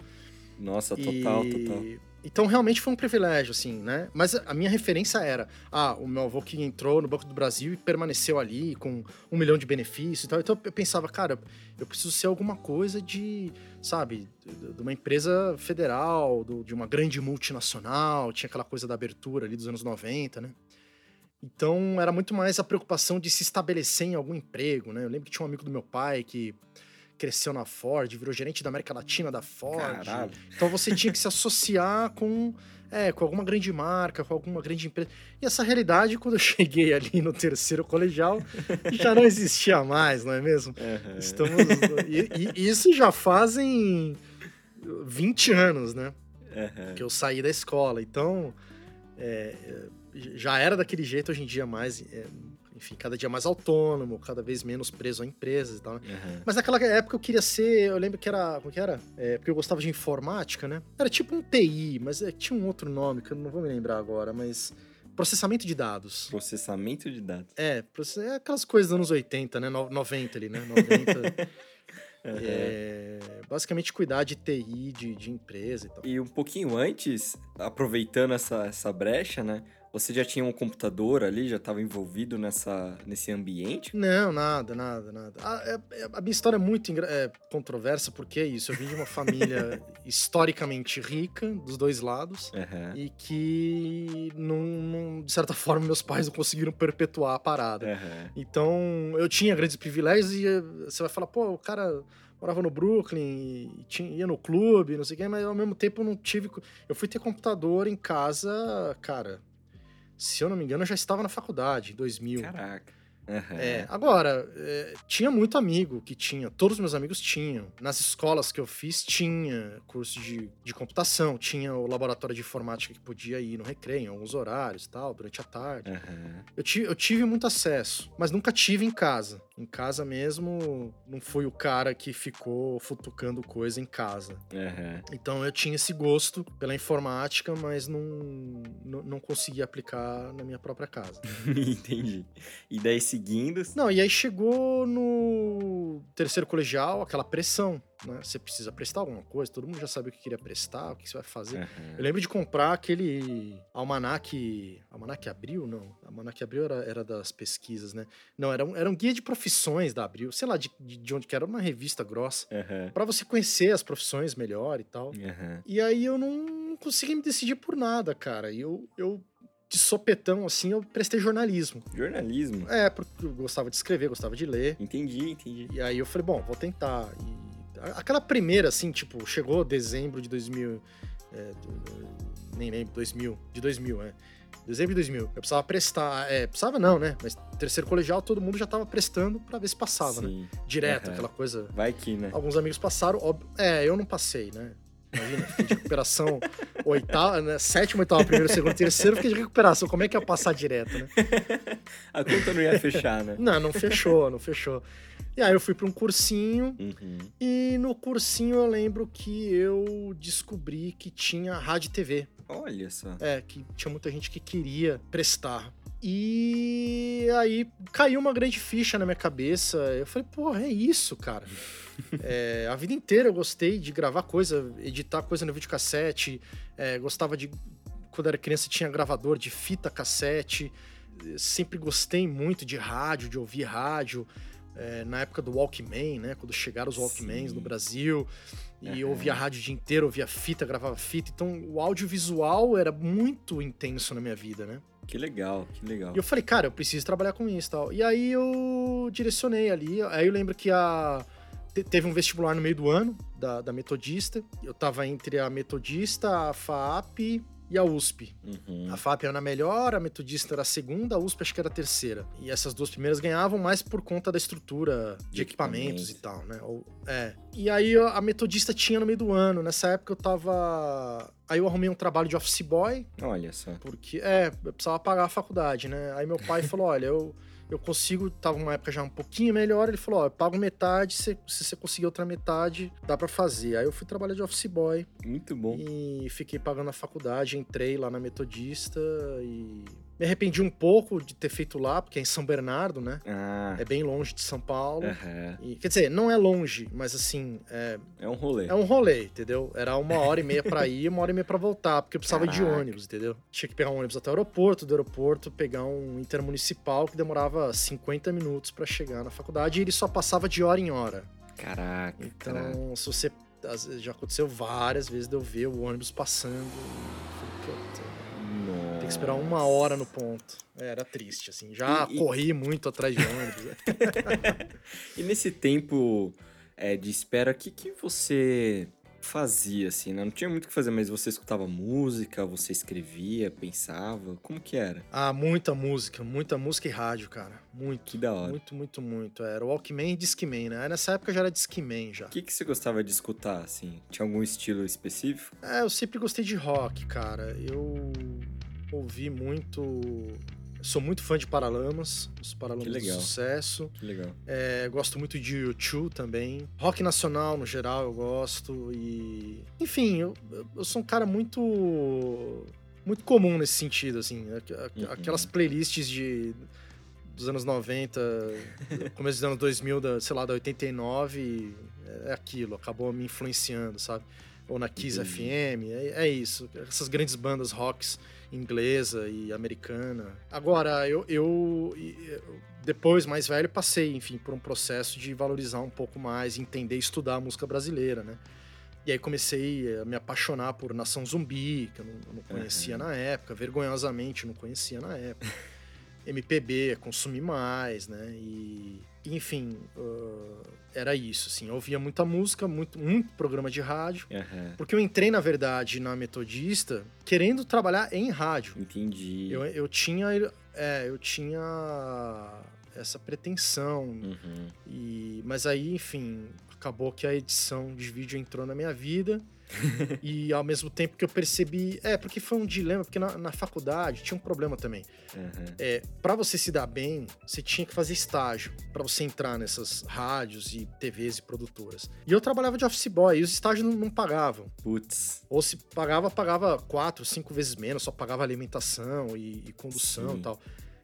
[SPEAKER 1] Nossa, total,
[SPEAKER 3] E-
[SPEAKER 1] total.
[SPEAKER 3] Então, realmente foi um privilégio, assim, né? Mas a minha referência era, ah, o meu avô que entrou no Banco do Brasil e permaneceu ali com um milhão de benefícios e tal. Então, eu pensava, cara, eu preciso ser alguma coisa de, sabe, de uma empresa federal, de uma grande multinacional. Tinha aquela coisa da abertura ali dos anos 90, né? Então, era muito mais a preocupação de se estabelecer em algum emprego, né? Eu lembro que tinha um amigo do meu pai que cresceu na Ford, virou gerente da América Latina da Ford.
[SPEAKER 1] Caralho.
[SPEAKER 3] Então você tinha que se associar com, é, com alguma grande marca, com alguma grande empresa. E essa realidade, quando eu cheguei ali no terceiro colegial, já não existia mais, não é mesmo?
[SPEAKER 1] Aham.
[SPEAKER 3] Estamos. E, e isso já fazem 20 anos, né?
[SPEAKER 1] Aham.
[SPEAKER 3] Que eu saí da escola. Então, é, já era daquele jeito hoje em dia mais. é, enfim, cada dia mais autônomo, cada vez menos preso a empresas e tal. né?
[SPEAKER 1] Aham.
[SPEAKER 3] Mas naquela época eu queria ser, eu lembro que era, como que era? É, porque eu gostava de informática, né? Era tipo um TI, mas é, tinha um outro nome que eu não vou me lembrar agora, mas processamento de dados.
[SPEAKER 1] Processamento de dados.
[SPEAKER 3] É, é aquelas coisas dos anos 80, né? No- 90 ali, né? 90.
[SPEAKER 1] Aham.
[SPEAKER 3] é, basicamente cuidar de TI, de, de empresa e tal.
[SPEAKER 1] E um pouquinho antes, aproveitando essa, essa brecha, né? Você já tinha um computador ali, já estava envolvido nessa, nesse ambiente?
[SPEAKER 3] Não, nada, nada, nada. A, é- é- a minha história é muito é, controversa, porque é isso. Eu vim de uma família historicamente rica, dos dois lados.
[SPEAKER 1] Aham.
[SPEAKER 3] e que, de certa forma, meus pais não conseguiram perpetuar a parada.
[SPEAKER 1] Aham.
[SPEAKER 3] Então, eu tinha grandes privilégios e eh, você vai falar, pô, o cara morava no Brooklyn, e tinha, ia no clube, não sei o quê, mas ao mesmo tempo eu não tive. Eu fui ter computador em casa, cara. Se eu não me engano, eu já estava na faculdade, em 2000.
[SPEAKER 1] Caraca. Aham.
[SPEAKER 3] É, agora, é, tinha muito amigo que tinha, todos os meus amigos tinham. Nas escolas que eu fiz, tinha curso de, de computação, tinha o laboratório de informática que podia ir no recreio, em alguns horários e tal, durante a tarde.
[SPEAKER 1] Aham.
[SPEAKER 3] Eu, ti- eu tive muito acesso, mas nunca tive em casa. Em casa mesmo, não fui o cara que ficou futucando coisa em casa.
[SPEAKER 1] Aham.
[SPEAKER 3] Então eu tinha esse gosto pela informática, mas não, não, não conseguia aplicar na minha própria casa.
[SPEAKER 1] Entendi. E daí seguindo.
[SPEAKER 3] Não, e aí chegou no terceiro colegial aquela pressão, né? Você precisa prestar alguma coisa, todo mundo já sabe o que queria prestar, o que você vai fazer.
[SPEAKER 1] Aham.
[SPEAKER 3] Eu lembro de comprar aquele almanac. Almanac Abril? Não. Almanac Abril era, era das pesquisas, né? Não, era um, era um guia de profissões da Abril, sei lá de, de de onde que era, uma revista grossa,
[SPEAKER 1] Aham.
[SPEAKER 3] Pra você conhecer as profissões melhor e tal.
[SPEAKER 1] Aham.
[SPEAKER 3] E aí eu não consegui me decidir por nada, cara. E eu, eu de sopetão, assim, eu prestei jornalismo.
[SPEAKER 1] Jornalismo.
[SPEAKER 3] É, porque eu gostava de escrever, gostava de ler.
[SPEAKER 1] Entendi, entendi.
[SPEAKER 3] E aí eu falei, bom, vou tentar. E aquela primeira, assim, tipo, chegou dezembro de 2000. é, do- nem lembro, 2000. De 2000, é. Dezembro de 2000. Eu precisava prestar. É, precisava não, né? Mas terceiro colegial, todo mundo já tava prestando pra ver se passava, né?
[SPEAKER 1] Sim.
[SPEAKER 3] Direto,
[SPEAKER 1] Aham.
[SPEAKER 3] aquela coisa.
[SPEAKER 1] Vai que, né?
[SPEAKER 3] Alguns amigos passaram, óbvio. É, eu não passei, né? Imagina, fiquei de recuperação oitava, né? Sétima, oitava, primeiro, segundo, terceiro, fiquei de recuperação. Como é que ia passar direto, né?
[SPEAKER 1] A conta não ia fechar, né?
[SPEAKER 3] Não, não fechou, não fechou. E aí eu fui para um cursinho
[SPEAKER 1] Uhum.
[SPEAKER 3] e no cursinho eu lembro que eu descobri que tinha rádio e TV.
[SPEAKER 1] Olha só.
[SPEAKER 3] É, que tinha muita gente que queria prestar. E aí caiu uma grande ficha na minha cabeça. Eu falei, porra, é isso, cara. É, a vida inteira eu gostei de gravar coisa, editar coisa no videocassete. É, gostava de. Quando era criança tinha gravador de fita cassete. Sempre gostei muito de rádio, de ouvir rádio. É, na época do Walkman, né? Quando chegaram os Walkmans
[SPEAKER 1] Sim.
[SPEAKER 3] no Brasil. E eu
[SPEAKER 1] Aham.
[SPEAKER 3] ouvia rádio o dia inteiro, ouvia fita, gravava fita. Então o audiovisual era muito intenso na minha vida, né?
[SPEAKER 1] Que legal, que legal.
[SPEAKER 3] E eu falei, cara, eu preciso trabalhar com isso e tal. E aí eu direcionei ali. Aí eu lembro que a. te- Teve um vestibular no meio do ano da, da Metodista. Eu tava entre a Metodista, a FAAP e a USP.
[SPEAKER 1] Uhum.
[SPEAKER 3] A FAP era a melhor, a Metodista era a segunda, a USP acho que era a terceira. E essas duas primeiras ganhavam mais por conta da estrutura de,
[SPEAKER 1] De
[SPEAKER 3] equipamentos
[SPEAKER 1] equipamentos.
[SPEAKER 3] e tal, né? Ou- é. E aí a Metodista tinha no meio do ano. Nessa época eu tava. Aí eu arrumei um trabalho de office boy,
[SPEAKER 1] Olha só.
[SPEAKER 3] porque, é, eu precisava pagar a faculdade, né? Aí meu pai falou: olha, eu. Eu consigo, tava uma época já um pouquinho melhor. Ele falou: Ó, eu pago metade, se, se você conseguir outra metade, dá pra fazer. Aí eu fui trabalhar de office boy,
[SPEAKER 1] Muito bom.
[SPEAKER 3] e fiquei pagando a faculdade, entrei lá na Metodista e me arrependi um pouco de ter feito lá, porque é em São Bernardo, né?
[SPEAKER 1] Ah,
[SPEAKER 3] É bem longe de São Paulo.
[SPEAKER 1] aham.
[SPEAKER 3] E, quer dizer, não é longe, mas assim, é,
[SPEAKER 1] é um rolê.
[SPEAKER 3] é um rolê, entendeu? Era uma hora e meia pra ir, uma hora e meia pra voltar, porque eu precisava de
[SPEAKER 1] Caraca.
[SPEAKER 3] ônibus, entendeu? Tinha que pegar um ônibus até o aeroporto, do aeroporto pegar um intermunicipal que demorava 50 minutos pra chegar na faculdade e ele só passava de hora em hora.
[SPEAKER 1] Caraca,
[SPEAKER 3] Então,
[SPEAKER 1] caraca.
[SPEAKER 3] se você. Já aconteceu várias vezes de eu ver o ônibus passando. e "Puta,
[SPEAKER 1] Nossa.
[SPEAKER 3] Tem que esperar uma hora no ponto. É, Era triste, assim. Já
[SPEAKER 1] E- e-
[SPEAKER 3] corri muito atrás de ônibus. né?
[SPEAKER 1] E nesse tempo é, de espera, o que, que você fazia, assim, né? Não tinha muito o que fazer, mas você escutava música, você escrevia, pensava, como que era?
[SPEAKER 3] ah, muita música, muita música e rádio, cara. Muito.
[SPEAKER 1] Que da hora.
[SPEAKER 3] Muito, muito, muito. Era o Walkman e Discman, né? Nessa época já era Discman já.
[SPEAKER 1] O que, que você gostava de escutar, assim? Tinha algum estilo específico?
[SPEAKER 3] É, eu sempre gostei de rock, cara. Eu ouvi muito. Sou muito fã de Paralamas, os Paralamas
[SPEAKER 1] legal.
[SPEAKER 3] sucesso.
[SPEAKER 1] Que legal.
[SPEAKER 3] É, gosto muito de U2 também. Rock nacional, no geral, eu gosto. E. Enfim, eu, eu sou um cara muito. Muito comum nesse sentido, assim.
[SPEAKER 1] Uhum.
[SPEAKER 3] Aquelas playlists de. Dos anos 90, começo dos anos 2000, da, sei lá, da 89, é aquilo, acabou me influenciando, sabe? Ou na Kiss
[SPEAKER 1] Entendi.
[SPEAKER 3] FM, é, é isso. Essas grandes bandas rocks inglesa e americana. Agora, eu, eu, depois, mais velho, passei, enfim, por um processo de valorizar um pouco mais, entender e estudar a música brasileira, né? E aí comecei a me apaixonar por Nação Zumbi, que eu não, eu não conhecia
[SPEAKER 1] Aham.
[SPEAKER 3] na época, vergonhosamente não conhecia na época. MPB, consumi mais, né? E, enfim, ah, era isso, assim. Eu ouvia muita música, muito, muito programa de rádio.
[SPEAKER 1] Aham.
[SPEAKER 3] Porque eu entrei, na verdade, na Metodista querendo trabalhar em rádio.
[SPEAKER 1] Entendi.
[SPEAKER 3] Eu, eu tinha. É, eu tinha essa pretensão.
[SPEAKER 1] Uhum.
[SPEAKER 3] E, mas aí, enfim, acabou que a edição de vídeo entrou na minha vida. e ao mesmo tempo que eu percebi. É, porque foi um dilema, porque na, na faculdade tinha um problema também.
[SPEAKER 1] Aham.
[SPEAKER 3] É, para você se dar bem, você tinha que fazer estágio para você entrar nessas rádios e TVs e produtoras. E eu trabalhava de office boy e os estágios não, não pagavam.
[SPEAKER 1] Putz.
[SPEAKER 3] Ou se pagava, pagava quatro, cinco vezes menos, só pagava alimentação e, e condução
[SPEAKER 1] Sim.
[SPEAKER 3] e tal.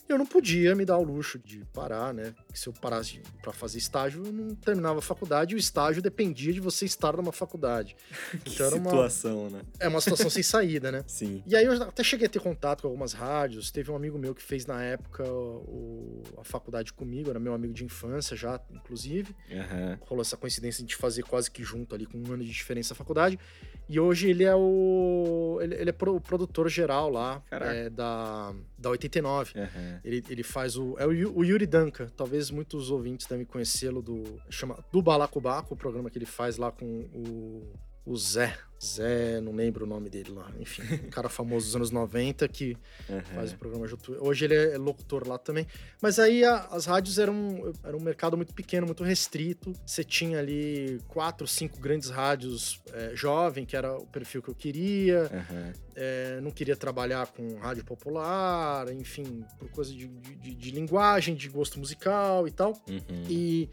[SPEAKER 3] Eu não podia me dar o luxo de parar, né? Que se eu parasse para fazer estágio, eu não terminava a faculdade e o estágio dependia de você estar numa faculdade.
[SPEAKER 1] Que
[SPEAKER 3] Então era uma-
[SPEAKER 1] situação, né?
[SPEAKER 3] É uma situação sem saída, né?
[SPEAKER 1] Sim.
[SPEAKER 3] E aí eu até cheguei a ter contato com algumas rádios. Teve um amigo meu que fez na época o- a faculdade comigo, era meu amigo de infância já, inclusive.
[SPEAKER 1] Aham.
[SPEAKER 3] Rolou essa coincidência de fazer quase que junto ali, com um ano de diferença a faculdade. E hoje ele é o. Ele, ele é pro- o produtor geral lá é, da, da 89.
[SPEAKER 1] Aham.
[SPEAKER 3] Ele, ele faz o. É o, o Yuri Danka. Talvez muitos ouvintes devem conhecê-lo do. Chama do Balacobaco, o programa que ele faz lá com o o Zé. Zé, não lembro o nome dele lá. Enfim, um cara famoso dos anos 90 que uhum. faz o programa junto. Hoje ele é locutor lá também. Mas aí a, as rádios eram, era um mercado muito pequeno, muito restrito. Você tinha ali quatro, cinco grandes rádios é, jovem, que era o perfil que eu queria. Uhum. É, não queria trabalhar com rádio popular, enfim, por coisa de, de, de linguagem, de gosto musical e tal. Uhum. E.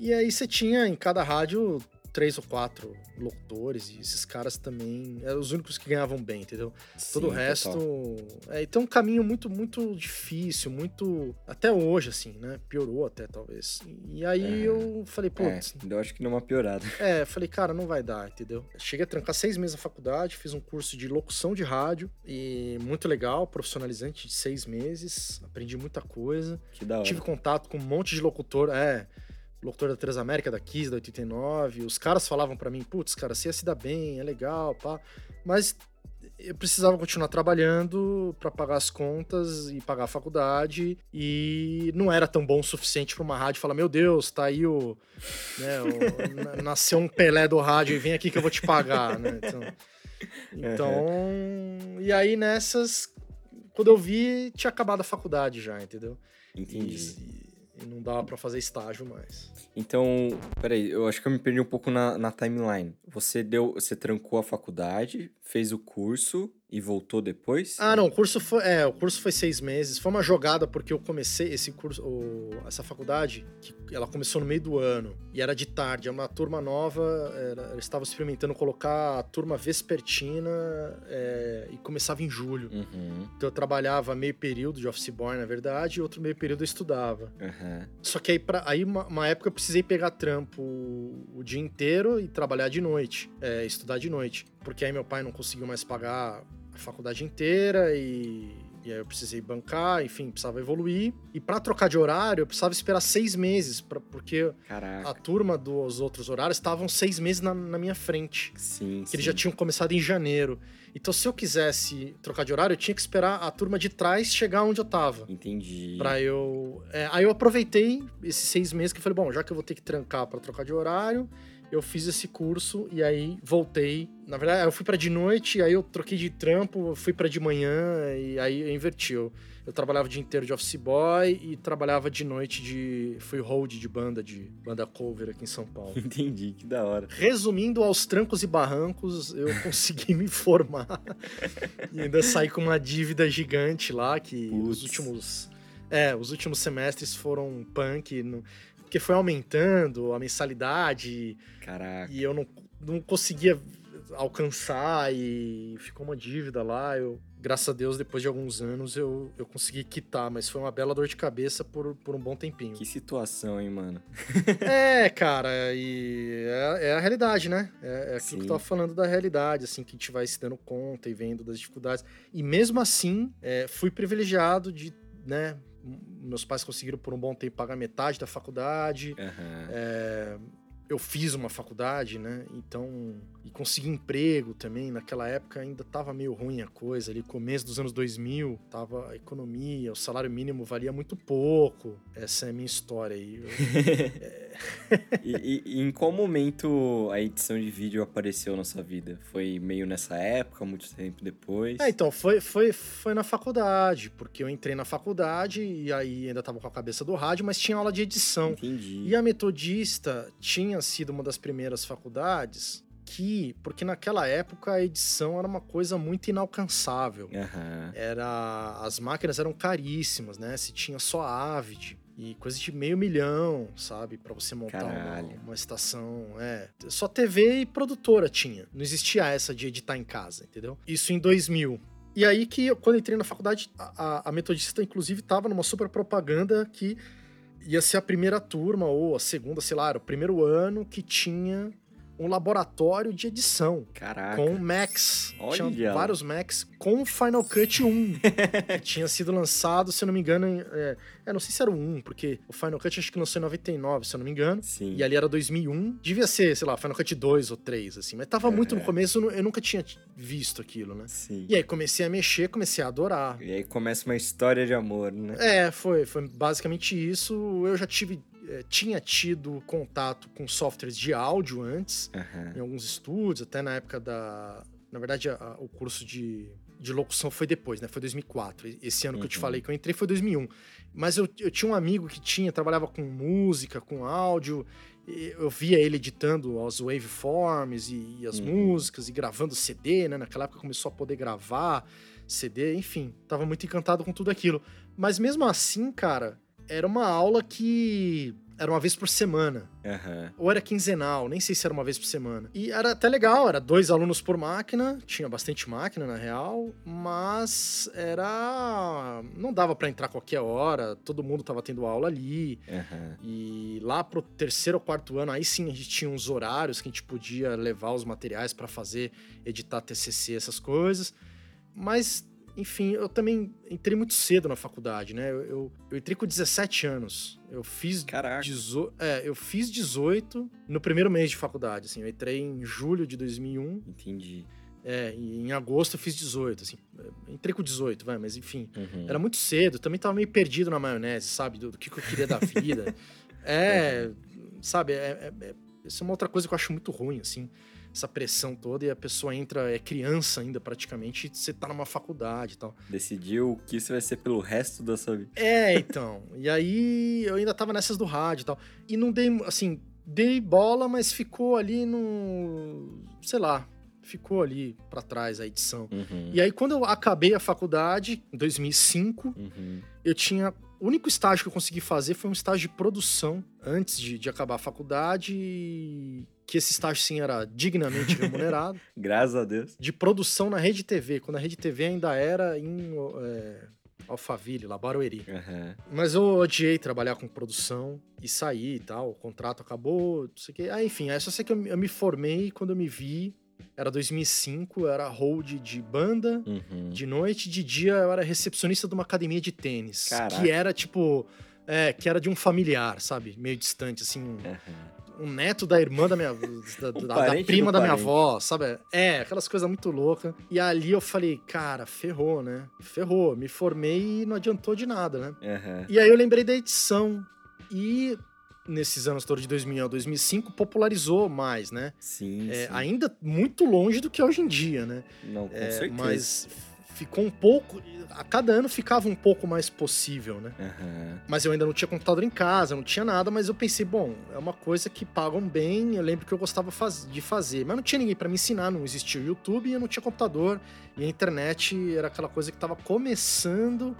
[SPEAKER 3] E aí você tinha em cada rádio três ou quatro locutores e esses caras também eram os únicos que ganhavam bem, entendeu? Sim, Todo o resto. É, então, um caminho muito, muito difícil, muito. Até hoje, assim, né? Piorou até, talvez. E aí é. eu falei, putz.
[SPEAKER 1] É, eu acho que não é uma piorada.
[SPEAKER 3] É, falei, cara, não vai dar, entendeu? Cheguei a trancar seis meses na faculdade, fiz um curso de locução de rádio e muito legal, profissionalizante de seis meses, aprendi muita coisa.
[SPEAKER 1] Que da hora.
[SPEAKER 3] Tive contato com um monte de locutor, é locutor da Transamérica, da Kiss, da 89. Os caras falavam para mim, putz, cara, você ia se dar bem, é legal, pá. Mas eu precisava continuar trabalhando para pagar as contas e pagar a faculdade e não era tão bom o suficiente para uma rádio falar meu Deus tá aí o, né, o nasceu um Pelé do rádio e vem aqui que eu vou te pagar né então, então uhum. e aí nessas quando eu vi tinha acabado a faculdade já entendeu
[SPEAKER 1] entendi
[SPEAKER 3] e, e não dava para fazer estágio mais.
[SPEAKER 1] Então, peraí, eu acho que eu me perdi um pouco na, na timeline. Você deu, você trancou a faculdade, fez o curso e voltou depois?
[SPEAKER 3] Ah, não, o curso foi, é, o curso foi seis meses. Foi uma jogada porque eu comecei esse curso, o, essa faculdade, que ela começou no meio do ano e era de tarde. É uma turma nova, era, eles estavam experimentando colocar a turma vespertina é, e começava em julho. Uhum. Então eu trabalhava meio período de office boy, na verdade, e outro meio período eu estudava. Uhum. Só que aí, pra, aí uma, uma, época eu precisei pegar trampo o, o dia inteiro e trabalhar de noite, é, estudar de noite. Porque aí meu pai não conseguiu mais pagar faculdade inteira e, e aí eu precisei bancar, enfim, precisava evoluir. E para trocar de horário, eu precisava esperar seis meses, pra, porque
[SPEAKER 1] Caraca.
[SPEAKER 3] a turma dos outros horários estavam seis meses na, na minha frente.
[SPEAKER 1] Sim,
[SPEAKER 3] que
[SPEAKER 1] sim.
[SPEAKER 3] eles já tinham começado em janeiro. Então, se eu quisesse trocar de horário, eu tinha que esperar a turma de trás chegar onde eu tava.
[SPEAKER 1] Entendi.
[SPEAKER 3] Pra eu. É, aí eu aproveitei esses seis meses que eu falei, bom, já que eu vou ter que trancar para trocar de horário, eu fiz esse curso e aí voltei. Na verdade, eu fui para de noite, aí eu troquei de trampo, fui para de manhã e aí eu inverti. Eu, trabalhava o dia inteiro de office boy e trabalhava de noite de. Fui hold de banda, de banda cover aqui em São Paulo.
[SPEAKER 1] Entendi, que da hora.
[SPEAKER 3] Resumindo, aos trancos e barrancos, eu consegui me formar e ainda saí com uma dívida gigante lá, que Putz. os últimos. É, os últimos semestres foram punk. No, porque foi aumentando a mensalidade.
[SPEAKER 1] Caraca.
[SPEAKER 3] E eu não, não conseguia alcançar e ficou uma dívida lá. Eu, graças a Deus, depois de alguns anos, eu, eu consegui quitar, mas foi uma bela dor de cabeça por, por um bom tempinho.
[SPEAKER 1] Que situação, hein, mano?
[SPEAKER 3] é, cara, e é, é, a realidade, né? É, é aquilo Sim. que eu tava falando da realidade, assim, que a gente vai se dando conta e vendo das dificuldades. E mesmo assim, é, fui privilegiado de, né, meus pais conseguiram por um bom tempo pagar metade da faculdade.
[SPEAKER 1] Uhum.
[SPEAKER 3] É, eu fiz uma faculdade, né? Então, e consegui emprego também. Naquela época ainda tava meio ruim a coisa ali, começo dos anos 2000, tava a economia, o salário mínimo valia muito pouco. Essa é a minha história aí.
[SPEAKER 1] e, e, em qual momento a edição de vídeo apareceu na sua vida? Foi meio nessa época, muito tempo depois?
[SPEAKER 3] É, então, foi, foi, foi na faculdade, porque eu entrei na faculdade e aí ainda tava com a cabeça do rádio, mas tinha aula de edição.
[SPEAKER 1] Entendi.
[SPEAKER 3] E a metodista tinha sido uma das primeiras faculdades que, porque naquela época a edição era uma coisa muito inalcançável.
[SPEAKER 1] Uhum.
[SPEAKER 3] Era as máquinas eram caríssimas, né? Se tinha só Avid e coisa de meio milhão, sabe, para você montar uma, uma, estação, é. Só TV e produtora tinha. Não existia essa de editar em casa, entendeu? Isso em 2000. E aí que quando entrei na faculdade, a, a metodista inclusive estava numa super propaganda que ia ser a primeira turma ou a segunda, sei lá, era o primeiro ano que tinha um laboratório de edição.
[SPEAKER 1] Caraca.
[SPEAKER 3] Com Macs.
[SPEAKER 1] Olha.
[SPEAKER 3] Tinha vários Macs com Final Cut 1. que tinha sido lançado, se eu não me engano, é, é, não sei se era o 1, porque o Final Cut acho que lançou em 99, se eu não me engano.
[SPEAKER 1] Sim.
[SPEAKER 3] E ali era 2001. Devia ser, sei lá, Final Cut 2 ou 3, assim. Mas tava é. muito no começo, eu nunca tinha visto aquilo, né?
[SPEAKER 1] Sim.
[SPEAKER 3] E aí comecei a mexer, comecei a adorar.
[SPEAKER 1] E aí começa uma história de amor, né?
[SPEAKER 3] É, foi. Foi basicamente isso. Eu já tive eh, tinha tido contato com softwares de áudio antes,
[SPEAKER 1] Aham.
[SPEAKER 3] em alguns estúdios, até na época da. Na verdade, a- a- o curso de, de locução foi depois, né? Foi 2004. E- Esse ano que eu te
[SPEAKER 1] Uhum.
[SPEAKER 3] falei que eu entrei foi 2001. Mas eu, eu tinha um amigo que tinha, trabalhava com música, com áudio. Eu via ele editando as waveforms e, e as
[SPEAKER 1] Uhum.
[SPEAKER 3] músicas e gravando CD, né? Naquela época começou a poder gravar CD, enfim. Tava muito encantado com tudo aquilo. Mas mesmo assim, cara, era uma aula que era uma vez por semana
[SPEAKER 1] Aham.
[SPEAKER 3] ou era quinzenal, nem sei se era uma vez por semana. E era até legal, era dois alunos por máquina, tinha bastante máquina na real, mas era. Não dava pra entrar qualquer hora, todo mundo tava tendo aula ali.
[SPEAKER 1] Aham.
[SPEAKER 3] E lá pro terceiro ou quarto ano, aí sim a gente tinha uns horários que a gente podia levar os materiais pra fazer, editar TCC, essas coisas. Mas, enfim, eu também entrei muito cedo na faculdade, né? Eu, eu, eu entrei com 17 anos. Eu fiz
[SPEAKER 1] Caraca.
[SPEAKER 3] Dezo... É, eu fiz 18 no primeiro mês de faculdade, assim. Eu entrei em julho de 2001,
[SPEAKER 1] Entendi.
[SPEAKER 3] é, e em agosto eu fiz 18, assim. Entrei com 18, vai, mas enfim.
[SPEAKER 1] Uhum.
[SPEAKER 3] Era muito cedo, também tava meio perdido na maionese, sabe? Do, do que, que eu queria da vida. é, sabe? É, é, é- isso é uma outra coisa que eu acho muito ruim, assim. Essa pressão toda e a pessoa entra, é criança ainda praticamente, e você tá numa faculdade e tal.
[SPEAKER 1] Decidiu o que isso vai ser pelo resto da sua vida.
[SPEAKER 3] É, então. e aí eu ainda tava nessas do rádio e tal. E não dei, assim, dei bola, mas ficou ali no. sei lá. Ficou ali pra trás a edição.
[SPEAKER 1] Uhum.
[SPEAKER 3] E aí, quando eu acabei a faculdade, em 2005,
[SPEAKER 1] Uhum.
[SPEAKER 3] eu tinha. O único estágio que eu consegui fazer foi um estágio de produção antes de, de acabar a faculdade. Que esse estágio, sim, era dignamente remunerado.
[SPEAKER 1] Graças a Deus.
[SPEAKER 3] de produção na Rede TV, quando a Rede TV ainda era em é, Alphaville, lá, Barueri.
[SPEAKER 1] Aham.
[SPEAKER 3] Mas eu odiei trabalhar com produção e saí e tal. O contrato acabou, não sei o quê. Ah, enfim, aí só sei que eu, me- eu me formei quando eu me vi. Era 2005, eu era hold de banda.
[SPEAKER 1] Uhum.
[SPEAKER 3] De noite, de dia, eu era recepcionista de uma academia de tênis.
[SPEAKER 1] Caraca.
[SPEAKER 3] Que era tipo. É, que era de um familiar, sabe? Meio distante, assim. um-
[SPEAKER 1] Aham.
[SPEAKER 3] Um neto da irmã da minha. da, da- da prima da minha avó, sabe? É, aquelas coisas muito loucas. E ali eu falei, cara, ferrou, né? Ferrou. Me formei e não adiantou de nada, né?
[SPEAKER 1] Aham.
[SPEAKER 3] E aí eu lembrei da edição. E nesses anos todos de 2000 a 2005 popularizou mais, né?
[SPEAKER 1] Sim,
[SPEAKER 3] É,
[SPEAKER 1] sim.
[SPEAKER 3] ainda muito longe do que é hoje em dia, né?
[SPEAKER 1] Não, com
[SPEAKER 3] É,
[SPEAKER 1] certeza.
[SPEAKER 3] mas ficou um pouco. A cada ano ficava um pouco mais possível, né?
[SPEAKER 1] Aham.
[SPEAKER 3] Mas eu ainda não tinha computador em casa, não tinha nada, mas eu pensei, bom, é uma coisa que pagam bem, eu lembro que eu gostava faz- de fazer. Mas não tinha ninguém pra me ensinar, não existia o YouTube e eu não tinha computador. E a internet era aquela coisa que tava começando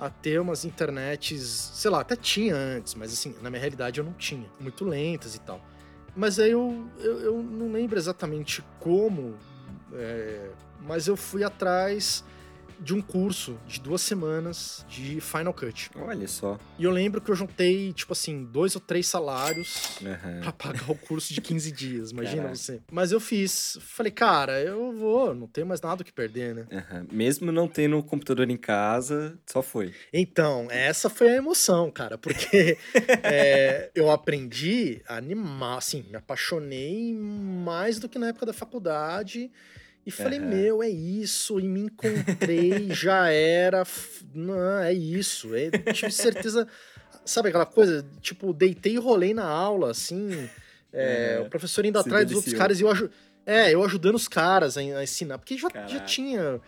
[SPEAKER 3] a ter umas internets, sei lá, até tinha antes, mas assim, na minha realidade eu não tinha. Muito lentas e tal. Mas aí eu, eu, eu não lembro exatamente como, é, mas eu fui atrás de um curso de duas semanas de Final Cut.
[SPEAKER 1] Olha só.
[SPEAKER 3] E eu lembro que eu juntei, tipo assim, dois ou três salários
[SPEAKER 1] Aham.
[SPEAKER 3] pra pagar o curso de 15 dias, imagina
[SPEAKER 1] Caraca.
[SPEAKER 3] você. Mas eu fiz. Falei, cara, eu vou, não tenho mais nada o que perder, né?
[SPEAKER 1] Aham. Mesmo não tendo computador em casa, só foi.
[SPEAKER 3] Então, essa foi a emoção, cara, porque é, eu aprendi a animar, assim, me apaixonei mais do que na época da faculdade. E falei,
[SPEAKER 1] Aham.
[SPEAKER 3] meu, é isso, e me encontrei, já era. Não, é isso. É, tive certeza. Sabe aquela coisa? Tipo, deitei e rolei na aula, assim. é,
[SPEAKER 1] É,
[SPEAKER 3] o professor indo atrás dos outros caras e eu aju É, eu ajudando os caras a, a ensinar. Porque já, já tinha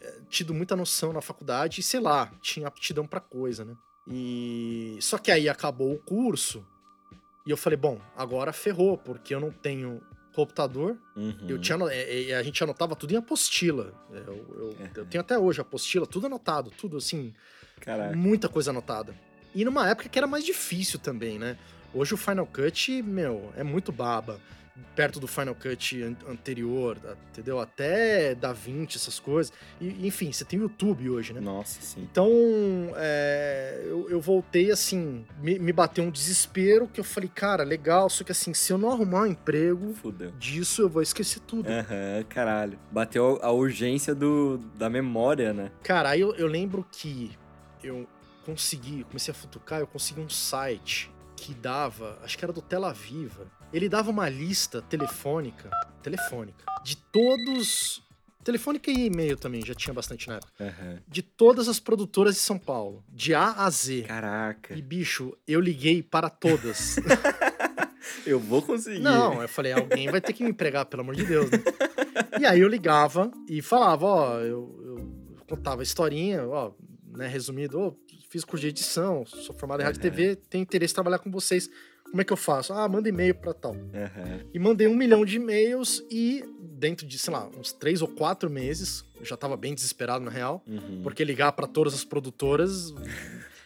[SPEAKER 3] é, tido muita noção na faculdade e, sei lá, tinha aptidão pra coisa, né? E. Só que aí acabou o curso e eu falei, bom, agora ferrou, porque eu não tenho computador.
[SPEAKER 1] Uhum.
[SPEAKER 3] Eu tinha, ano- é, é, a gente anotava tudo em apostila. É, Eu, eu-
[SPEAKER 1] É.
[SPEAKER 3] eu tenho até hoje apostila, tudo anotado, tudo assim,
[SPEAKER 1] Caraca.
[SPEAKER 3] muita coisa anotada. E numa época que era mais difícil também, né? Hoje o Final Cut, meu, é muito baba. Perto do Final Cut an- anterior, entendeu? Até Da Vinci, essas coisas. E, enfim, você tem o YouTube hoje, né?
[SPEAKER 1] Nossa, sim.
[SPEAKER 3] Então, é, eu, eu voltei assim, me, me bateu um desespero que eu falei, cara, legal, só que assim, se eu não arrumar um emprego
[SPEAKER 1] Fudeu.
[SPEAKER 3] disso, eu vou esquecer tudo.
[SPEAKER 1] Aham, caralho. Bateu a urgência do, da memória, né?
[SPEAKER 3] Cara, aí eu, eu lembro que eu consegui, comecei a futucar, eu consegui um site que dava, acho que era do Tela Viva. Ele dava uma lista telefônica, telefônica, de todos Telefônica e e-mail também, já tinha bastante na época.
[SPEAKER 1] Aham.
[SPEAKER 3] De todas as produtoras de São Paulo, de A a Z.
[SPEAKER 1] Caraca.
[SPEAKER 3] E, bicho, eu liguei para todas.
[SPEAKER 1] Eu vou conseguir.
[SPEAKER 3] Não, eu falei, alguém vai ter que me empregar, pelo amor de Deus, né? E aí eu ligava e falava, ó, eu, eu contava a historinha, ó, né, resumido, ó, fiz curso de edição, sou formado em rádio e. TV, tenho interesse em trabalhar com vocês. Como é que eu faço? Ah, manda e-mail pra tal.
[SPEAKER 1] Aham.
[SPEAKER 3] E mandei um milhão de e-mails e dentro de, sei lá, uns três ou quatro meses, eu já tava bem desesperado na real,
[SPEAKER 1] Uhum.
[SPEAKER 3] porque ligar pra todas as produtoras,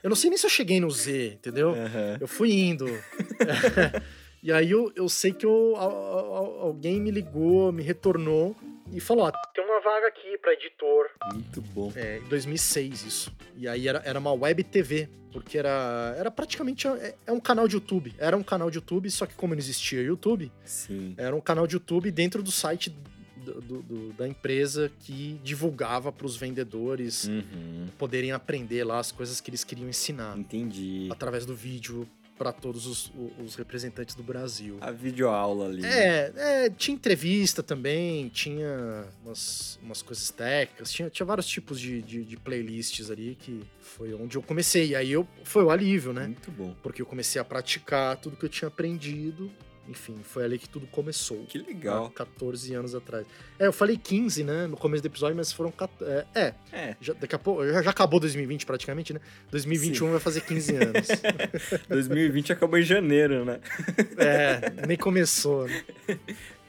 [SPEAKER 3] eu não sei nem se eu cheguei no Z, entendeu? Eu fui indo. e aí eu, eu sei que eu, al- al- alguém me ligou, me retornou e falou: ó, tem uma vaga aqui pra editor.
[SPEAKER 1] Muito bom.
[SPEAKER 3] É, em 2006 isso. E aí era, era uma web TV, porque era, era praticamente é, é um canal de YouTube. Era um canal de YouTube, só que como não existia YouTube,
[SPEAKER 1] Sim.
[SPEAKER 3] era um canal de YouTube dentro do site do- do- da empresa que divulgava para os vendedores
[SPEAKER 1] Uhum.
[SPEAKER 3] poderem aprender lá as coisas que eles queriam ensinar
[SPEAKER 1] Entendi.
[SPEAKER 3] através do vídeo para todos os, os representantes do Brasil.
[SPEAKER 1] A videoaula ali.
[SPEAKER 3] É, é, tinha entrevista também, tinha umas, umas coisas técnicas, tinha, tinha vários tipos de, de, de playlists ali que foi onde eu comecei. E aí eu, foi o alívio, né?
[SPEAKER 1] Muito bom.
[SPEAKER 3] Porque eu comecei a praticar tudo que eu tinha aprendido. Enfim, foi ali que tudo começou.
[SPEAKER 1] Que legal.
[SPEAKER 3] Há 14 anos atrás. É, eu falei 15, né, no começo do episódio, mas foram. 14, é, é
[SPEAKER 1] É,
[SPEAKER 3] já, daqui a pouco. Já, já acabou 2020 praticamente, né? 2021 vai fazer 15 anos.
[SPEAKER 1] 2020 acabou em janeiro, né?
[SPEAKER 3] é, nem começou, né?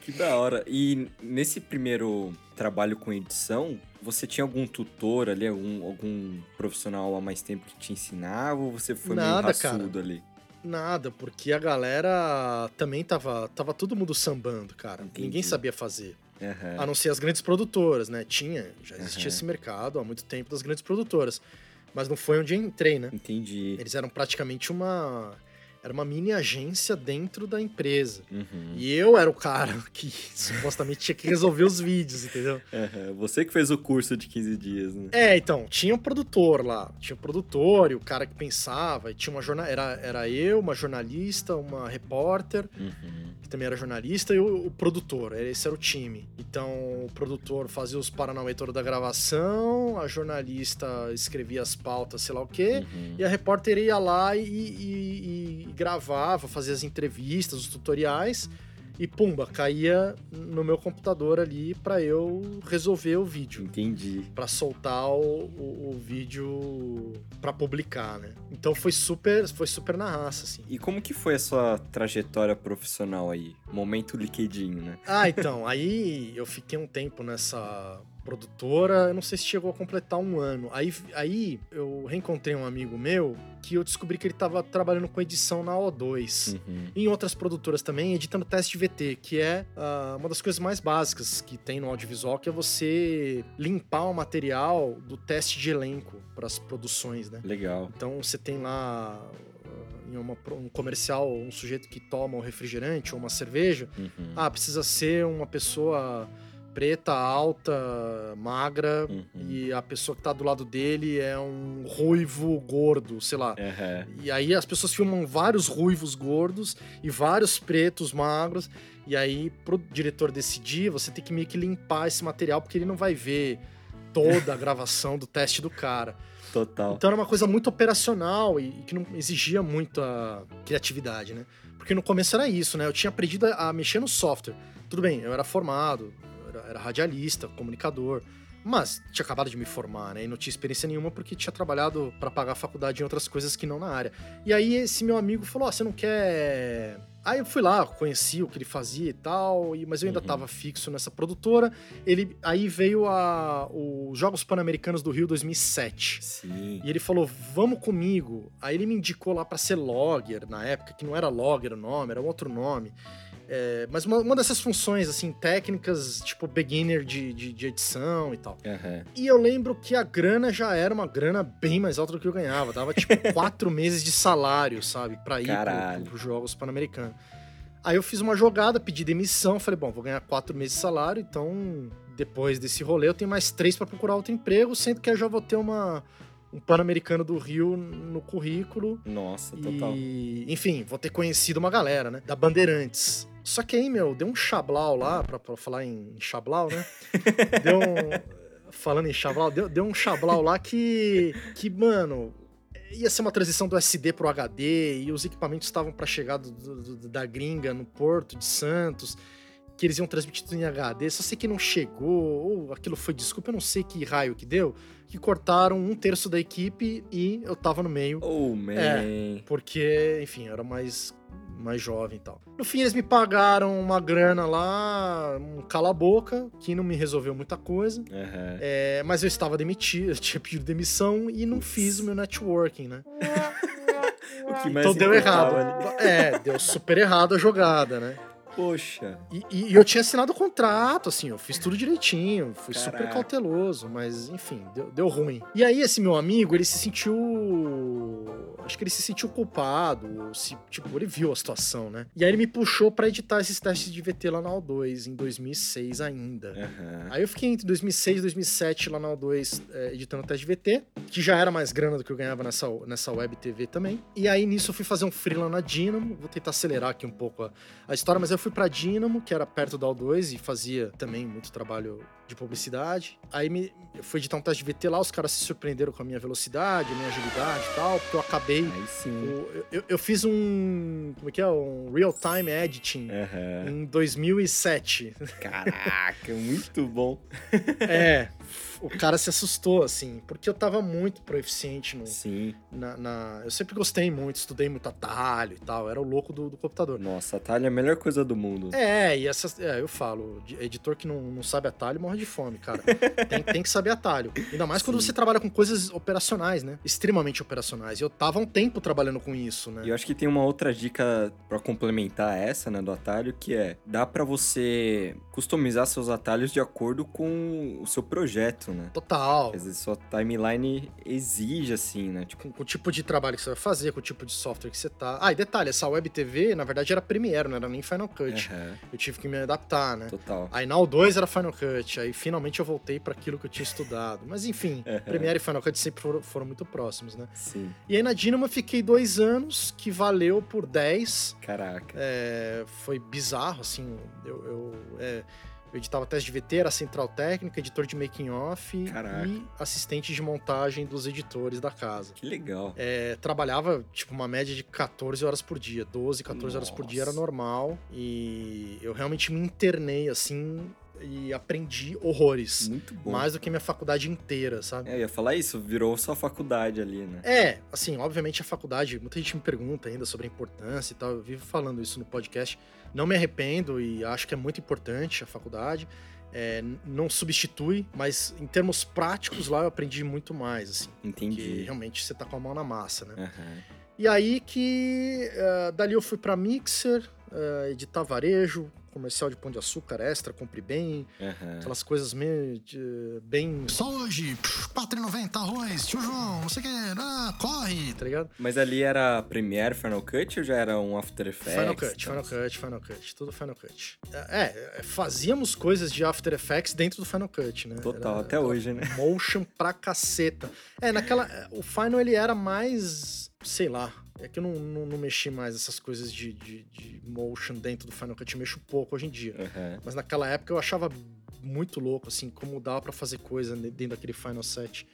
[SPEAKER 1] Que da hora. E nesse primeiro trabalho com edição, você tinha algum tutor ali, algum, algum profissional há mais tempo que te ensinava ou você foi
[SPEAKER 3] Nada,
[SPEAKER 1] meio
[SPEAKER 3] cara.
[SPEAKER 1] raçudo ali?
[SPEAKER 3] Nada, porque a galera também tava, tava todo mundo sambando, cara.
[SPEAKER 1] Entendi.
[SPEAKER 3] Ninguém sabia fazer.
[SPEAKER 1] Aham.
[SPEAKER 3] A não ser as grandes produtoras, né? Tinha, já existia
[SPEAKER 1] Aham.
[SPEAKER 3] esse mercado há muito tempo das grandes produtoras. Mas não foi onde eu entrei, né?
[SPEAKER 1] Entendi.
[SPEAKER 3] Eles eram praticamente uma. Era uma mini agência dentro da empresa.
[SPEAKER 1] Uhum.
[SPEAKER 3] E eu era o cara que supostamente tinha que resolver os vídeos, entendeu?
[SPEAKER 1] Você que fez o curso de 15 dias, né?
[SPEAKER 3] É, então, tinha um produtor lá. Tinha um produtor e o cara que pensava. E tinha uma jornal... era, era eu, uma jornalista, uma repórter,
[SPEAKER 1] Uhum.
[SPEAKER 3] que também era jornalista, e o, o produtor. Esse era o time. Então, o produtor fazia os paranauê todo da gravação, a jornalista escrevia as pautas, sei lá o quê.
[SPEAKER 1] Uhum.
[SPEAKER 3] E a repórter ia lá e, e- e gravava, fazia as entrevistas, os tutoriais. E pumba, caía no meu computador ali pra eu resolver o vídeo.
[SPEAKER 1] Entendi.
[SPEAKER 3] Pra soltar o, o- o vídeo pra publicar, né? Então foi super, foi super na raça, assim.
[SPEAKER 1] E como que foi a sua trajetória profissional aí? Momento LinkedIn, né?
[SPEAKER 3] Ah, então, aí eu fiquei um tempo nessa produtora, eu não sei se chegou a completar um ano. Aí, aí eu reencontrei um amigo meu que eu descobri que ele tava trabalhando com edição na O2.
[SPEAKER 1] Uhum.
[SPEAKER 3] Em outras produtoras também, editando teste de VT, que é ah, uma das coisas mais básicas que tem no audiovisual, que é você limpar o material do teste de elenco para as produções, né?
[SPEAKER 1] Legal.
[SPEAKER 3] Então você tem lá ah, em uma um comercial um sujeito que toma um refrigerante ou uma cerveja.
[SPEAKER 1] Uhum.
[SPEAKER 3] Ah, precisa ser uma pessoa preta, alta, magra.
[SPEAKER 1] Uhum.
[SPEAKER 3] E a pessoa que tá do lado dele é um ruivo gordo, sei lá.
[SPEAKER 1] Aham.
[SPEAKER 3] E aí as pessoas filmam vários ruivos gordos e vários pretos magros. E aí, pro diretor decidir, você tem que meio que limpar esse material, porque ele não vai ver toda a gravação do teste do cara.
[SPEAKER 1] Total.
[SPEAKER 3] Então era uma coisa muito operacional e, e que não exigia muita criatividade, né? Porque no começo era isso, né? Eu tinha aprendido a, mexer no software. Tudo bem, eu era formado, era, radialista, comunicador, mas tinha acabado de me formar, né? E não tinha experiência nenhuma porque tinha trabalhado para pagar a faculdade em outras coisas que não na área. E aí esse meu amigo falou: Ó, você não quer. Aí eu fui lá, conheci o que ele fazia e tal, e- mas eu ainda
[SPEAKER 1] Uhum.
[SPEAKER 3] tava fixo nessa produtora. Ele, aí veio a, os Jogos Pan-Americanos do Rio 2007.
[SPEAKER 1] Sim.
[SPEAKER 3] E ele falou, vamos comigo. Aí ele me indicou lá pra ser logger, na época, que não era logger o nome, era um outro nome. É, mas uma, uma dessas funções, assim, técnicas, tipo beginner de, de, de edição e tal.
[SPEAKER 1] Aham.
[SPEAKER 3] E eu lembro que a grana já era uma grana bem mais alta do que eu ganhava. Dava, tipo, quatro meses de salário, sabe? Pra ir
[SPEAKER 1] Caralho.
[SPEAKER 3] pros Jogos Pan-Americanos. Aí eu fiz uma jogada, pedi demissão, falei, bom, vou ganhar quatro meses de salário, então depois desse rolê eu tenho mais três pra procurar outro emprego, sendo que eu já vou ter uma, um Pan-Americano do Rio no currículo.
[SPEAKER 1] Nossa, total.
[SPEAKER 3] E, enfim, vou ter conhecido uma galera, né? Da Bandeirantes. Só que aí, meu, deu um chablau lá, pra, pra falar em chablau, né? deu um. Falando em chablau, deu, deu um chablau lá que. Que, mano ia ser uma transição do SD pro HD e os equipamentos estavam para chegar do, do, da gringa no porto de Santos, que eles iam transmitir tudo em HD. Só sei que não chegou, ou aquilo foi desculpa, eu não sei que raio que deu, que cortaram um terço da equipe e eu tava no meio.
[SPEAKER 1] Oh, man.
[SPEAKER 3] É, porque, enfim, era mais mais jovem e tal. No fim, eles me pagaram uma grana lá, um cala-boca, que não me resolveu muita coisa.
[SPEAKER 1] Uhum.
[SPEAKER 3] É, mas eu estava demitido, eu tinha pedido demissão e não fiz o meu networking, né? então deu errado. É, deu super errado a jogada, né?
[SPEAKER 1] Poxa.
[SPEAKER 3] E, e, eu tinha assinado o contrato, assim, eu fiz tudo direitinho, fui Caraca. super cauteloso, mas enfim, deu, deu ruim. E aí, esse meu amigo, ele se sentiu. Acho que ele se sentiu culpado, se, tipo, ele viu a situação, né? E aí ele me puxou para editar esses testes de VT lá na O2, em 2006 ainda.
[SPEAKER 1] Uhum.
[SPEAKER 3] Aí eu fiquei entre 2006 e 2007 lá na O2 é, editando teste de VT, que já era mais grana do que eu ganhava nessa, nessa web TV também. E aí nisso eu fui fazer um freela na Dynamo, vou tentar acelerar aqui um pouco a, a história, mas eu fui fui pra Dynamo, que era perto da O2 e fazia também muito trabalho de publicidade. Aí me, eu fui editar um teste de VT lá, os caras se surpreenderam com a minha velocidade, a minha agilidade e tal, porque eu acabei.
[SPEAKER 1] Aí sim.
[SPEAKER 3] O, eu, eu, fiz um. Como é que é? Um real-time editing
[SPEAKER 1] uhum.
[SPEAKER 3] em 2007.
[SPEAKER 1] Caraca, muito bom.
[SPEAKER 3] é o cara se assustou, assim, porque eu tava muito proeficiente no.
[SPEAKER 1] Sim.
[SPEAKER 3] Na, na, eu sempre gostei muito, estudei muito atalho e tal, era o louco do, do computador.
[SPEAKER 1] Nossa, atalho é a melhor coisa do mundo.
[SPEAKER 3] É, e essa. É, eu falo, editor que não, não sabe atalho morre de fome, cara. tem, tem que saber atalho. Ainda mais Sim. quando você trabalha com coisas operacionais, né? Extremamente operacionais. E eu tava um tempo trabalhando com isso, né?
[SPEAKER 1] E eu acho que tem uma outra dica para complementar essa, né, do atalho, que é dá para você customizar seus atalhos de acordo com o seu projeto isso, né?
[SPEAKER 3] Total.
[SPEAKER 1] Às vezes sua timeline exige, assim, né?
[SPEAKER 3] Tipo... Com, com, o tipo de trabalho que você vai fazer, com o tipo de software que você tá. Ah, e detalhe, essa web TV, na verdade, era Premiere, não era nem Final Cut.
[SPEAKER 1] Uhum.
[SPEAKER 3] Eu tive que me adaptar, né?
[SPEAKER 1] Total.
[SPEAKER 3] Aí na O2 era Final Cut, aí finalmente eu voltei para aquilo que eu tinha estudado. Mas enfim, uhum. Premiere e Final Cut sempre foram, foram, muito próximos, né?
[SPEAKER 1] Sim.
[SPEAKER 3] E aí na Dynamo eu fiquei dois anos, que valeu por 10.
[SPEAKER 1] Caraca.
[SPEAKER 3] É, foi bizarro, assim. Eu. eu é, eu editava teste de VT, era central técnica, editor de making off e assistente de montagem dos editores da casa.
[SPEAKER 1] Que legal.
[SPEAKER 3] É, trabalhava, tipo, uma média de 14 horas por dia. 12, 14 Nossa. horas por dia era normal. E eu realmente me internei, assim, e aprendi horrores.
[SPEAKER 1] Muito bom.
[SPEAKER 3] Mais do que minha faculdade inteira, sabe?
[SPEAKER 1] É, eu ia falar isso, virou sua faculdade ali, né?
[SPEAKER 3] É, assim, obviamente a faculdade, muita gente me pergunta ainda sobre a importância e tal, eu vivo falando isso no podcast. Não me arrependo e acho que é muito importante a faculdade. É, não substitui, mas em termos práticos lá eu aprendi muito mais, assim.
[SPEAKER 1] Entendi.
[SPEAKER 3] Porque realmente você tá com a mão na massa, né?
[SPEAKER 1] Uhum.
[SPEAKER 3] E aí que uh, dali eu fui para Mixer, uh, editar varejo, comercial de pão de açúcar extra, compre bem,
[SPEAKER 1] uhum.
[SPEAKER 3] aquelas coisas meio de, bem. Só hoje, 4,90 arroz, tio João, não sei o que, ah, corre, tá ligado?
[SPEAKER 1] Mas ali era Premiere, Final Cut ou já era um After Effects?
[SPEAKER 3] Final Cut, Final Cut, Final Cut, tudo Final Cut. É, é, fazíamos coisas de After Effects dentro do Final Cut, né?
[SPEAKER 1] Total, era, até hoje, né?
[SPEAKER 3] Motion pra caceta. É, naquela. O Final ele era mais. sei lá é que eu não, não, não, mexi mais essas coisas de, de, de, motion dentro do Final Cut, eu mexo pouco hoje em dia.
[SPEAKER 1] Uhum.
[SPEAKER 3] Mas naquela época eu achava muito louco, assim, como dava para fazer coisa dentro daquele Final Set.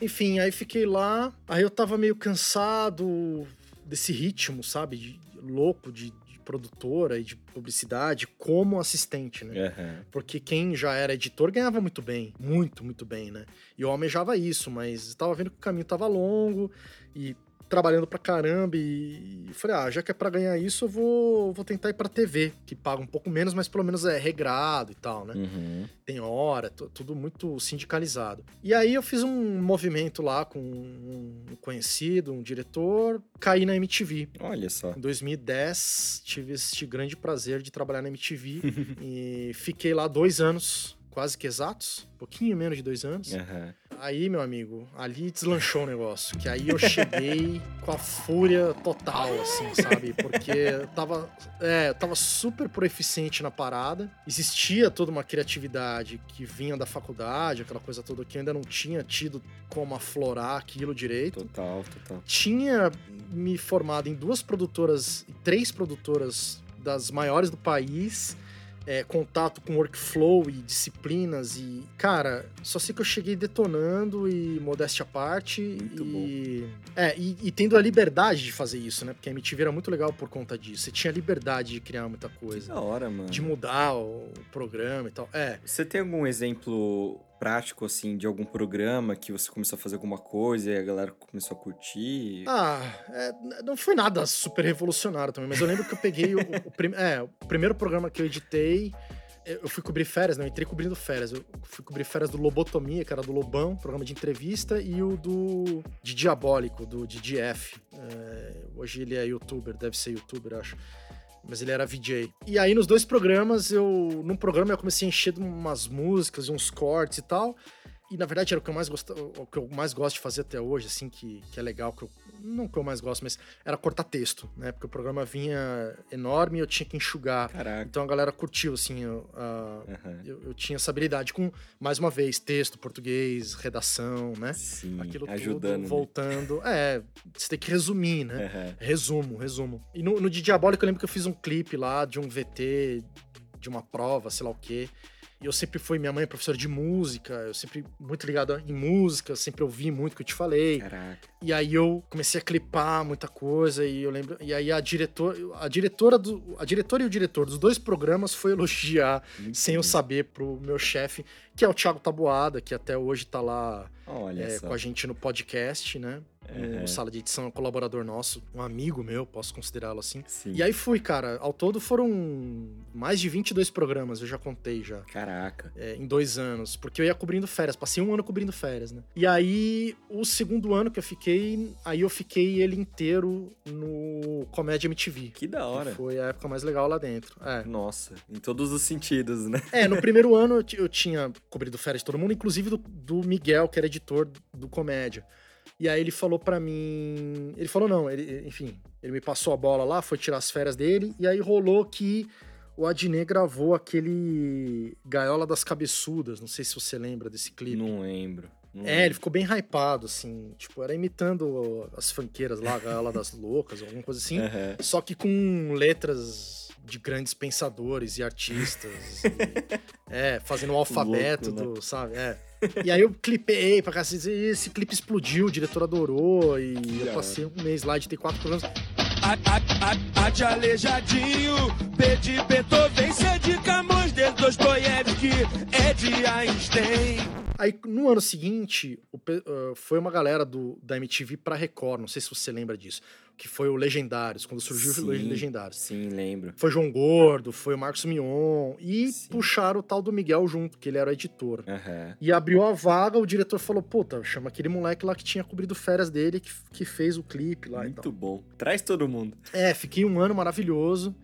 [SPEAKER 3] Enfim, aí fiquei lá, aí eu tava meio cansado desse ritmo, sabe? De, louco de, de, produtora e de publicidade como assistente, né?
[SPEAKER 1] Uhum.
[SPEAKER 3] Porque quem já era editor ganhava muito bem, muito, muito bem, né? E eu almejava isso, mas estava vendo que o caminho tava longo e trabalhando pra caramba e, falei, ah, já que é pra ganhar isso, eu vou, vou tentar ir pra TV, que paga um pouco menos, mas pelo menos é regrado e tal, né?
[SPEAKER 1] Uhum.
[SPEAKER 3] Tem hora, tudo muito sindicalizado. E aí eu fiz um movimento lá com um conhecido, um diretor, caí na MTV.
[SPEAKER 1] Olha só.
[SPEAKER 3] Em 2010, tive este grande prazer de trabalhar na MTV e fiquei lá dois anos quase que exatos, um pouquinho menos de dois anos.
[SPEAKER 1] Uhum.
[SPEAKER 3] Aí, meu amigo, ali deslanchou o negócio. Que aí eu cheguei com a fúria total, assim, sabe? Porque eu tava, é, eu tava super proeficiente na parada. Existia toda uma criatividade que vinha da faculdade, aquela coisa toda que eu ainda não tinha tido como aflorar aquilo direito.
[SPEAKER 1] Total, total.
[SPEAKER 3] Tinha me formado em duas produtoras, três produtoras das maiores do país é, contato com workflow e disciplinas e, cara, só sei que eu cheguei detonando e modéstia à parte
[SPEAKER 1] Muito
[SPEAKER 3] e,
[SPEAKER 1] bom.
[SPEAKER 3] é, e, e tendo a liberdade de fazer isso, né? Porque a MTV era muito legal por conta disso. Você tinha liberdade de criar muita
[SPEAKER 1] Que
[SPEAKER 3] coisa,
[SPEAKER 1] da hora, mano.
[SPEAKER 3] de mudar o programa e tal. É,
[SPEAKER 1] Você tem algum exemplo prático, assim, de algum programa que você começou a fazer alguma coisa e a galera começou a curtir?
[SPEAKER 3] Ah, é, não foi nada super revolucionário também, mas eu lembro que eu peguei o, o, prim- é, o primeiro programa que eu editei. Eu fui cobrir férias, não, eu entrei cobrindo férias. Eu fui cobrir férias do Lobotomia, que era do Lobão, programa de entrevista, e o do de Diabólico, do DDF. É, hoje ele é youtuber, deve ser youtuber, acho. Mas ele era VJ. E aí, nos dois programas, eu. Num programa eu comecei a encher umas músicas uns cortes e tal. E na verdade era o que eu mais gosto, o que eu mais gosto de fazer até hoje, assim, que, que é legal, que eu, não que eu mais gosto, mas era cortar texto, né? Porque o programa vinha enorme e eu tinha que enxugar.
[SPEAKER 1] Caraca.
[SPEAKER 3] Então a galera curtiu, assim, eu, a-
[SPEAKER 1] Aham.
[SPEAKER 3] eu, eu tinha essa habilidade com, mais uma vez, texto, português, redação, né?
[SPEAKER 1] Sim,
[SPEAKER 3] Aquilo
[SPEAKER 1] ajudando.
[SPEAKER 3] tudo
[SPEAKER 1] né?
[SPEAKER 3] voltando. É, você tem que resumir, né?
[SPEAKER 1] Aham.
[SPEAKER 3] Resumo, resumo. E no, no de Diabólico eu lembro que eu fiz um clipe lá de um VT, de uma prova, sei lá o quê. Eu sempre fui, minha mãe é professora de música, eu sempre muito ligado em música, sempre ouvi muito o que eu te falei.
[SPEAKER 1] Caraca.
[SPEAKER 3] E aí eu comecei a clipar muita coisa e eu lembro, e aí a diretora, a diretora do, a diretora e o diretor dos dois programas foi elogiar
[SPEAKER 1] Muito
[SPEAKER 3] sem eu
[SPEAKER 1] bom.
[SPEAKER 3] saber pro meu chefe, que é o Thiago Tabuada, que até hoje tá lá é, com a gente no podcast, né? No
[SPEAKER 1] Aham.
[SPEAKER 3] sala de edição, é um colaborador nosso, um amigo meu, posso considerá-lo assim.
[SPEAKER 1] Sim.
[SPEAKER 3] E aí fui, cara. Ao todo foram mais de 22 programas, eu já contei já.
[SPEAKER 1] Caraca.
[SPEAKER 3] é, em dois anos, porque eu ia cobrindo férias, passei um ano cobrindo férias, né? E aí, o segundo ano que eu fiquei, aí eu fiquei ele inteiro no Comédia MTV.
[SPEAKER 1] Que da hora.
[SPEAKER 3] Que foi a época mais legal lá dentro. É.
[SPEAKER 1] Nossa, em todos os sentidos, né?
[SPEAKER 3] É, no primeiro ano eu, eu tinha cobrido férias de todo mundo, inclusive do, do Miguel, que era editor do Comédia. E aí ele falou pra mim. Ele falou, não, ele, enfim, ele me passou a bola lá, foi tirar as férias dele, e aí rolou que o Adnet gravou aquele Gaiola das Cabeçudas. Não sei se você lembra desse clipe.
[SPEAKER 1] Não lembro. não
[SPEAKER 3] É, ele
[SPEAKER 1] lembro.
[SPEAKER 3] ficou bem hypado, assim. Tipo, era imitando as fanqueiras lá, a Gaiola das Loucas, alguma coisa assim.
[SPEAKER 1] Aham.
[SPEAKER 3] Só que com letras de grandes pensadores e artistas. e, é, fazendo o alfabeto
[SPEAKER 1] Louco, né?
[SPEAKER 3] do, sabe? É. E aí eu clipei pra cacete, e esse clipe explodiu, o diretor adorou, e eu
[SPEAKER 1] da
[SPEAKER 3] passei um mês lá, de ter quatro programas.
[SPEAKER 4] Ate aleijadinho, de Beethoven, C de Camões, de Dostoiévski, é de Einstein.
[SPEAKER 3] Aí no ano seguinte, o ah, foi uma galera do, da MTV pra Record, não sei se você lembra disso, que foi o Legendários, quando surgiu o
[SPEAKER 1] Sim.
[SPEAKER 3] Legendários.
[SPEAKER 1] Sim, lembro.
[SPEAKER 3] Foi João Gordo, foi o Marcos Mion, e
[SPEAKER 1] Sim.
[SPEAKER 3] puxaram o tal do Miguel junto, que ele era o editor.
[SPEAKER 1] Aham.
[SPEAKER 3] E abriu a vaga, o diretor falou: Puta, chama aquele moleque lá que tinha cobrido férias dele, que, que fez o clipe lá
[SPEAKER 1] Muito bom. Traz todo mundo.
[SPEAKER 3] É, fiquei um ano maravilhoso,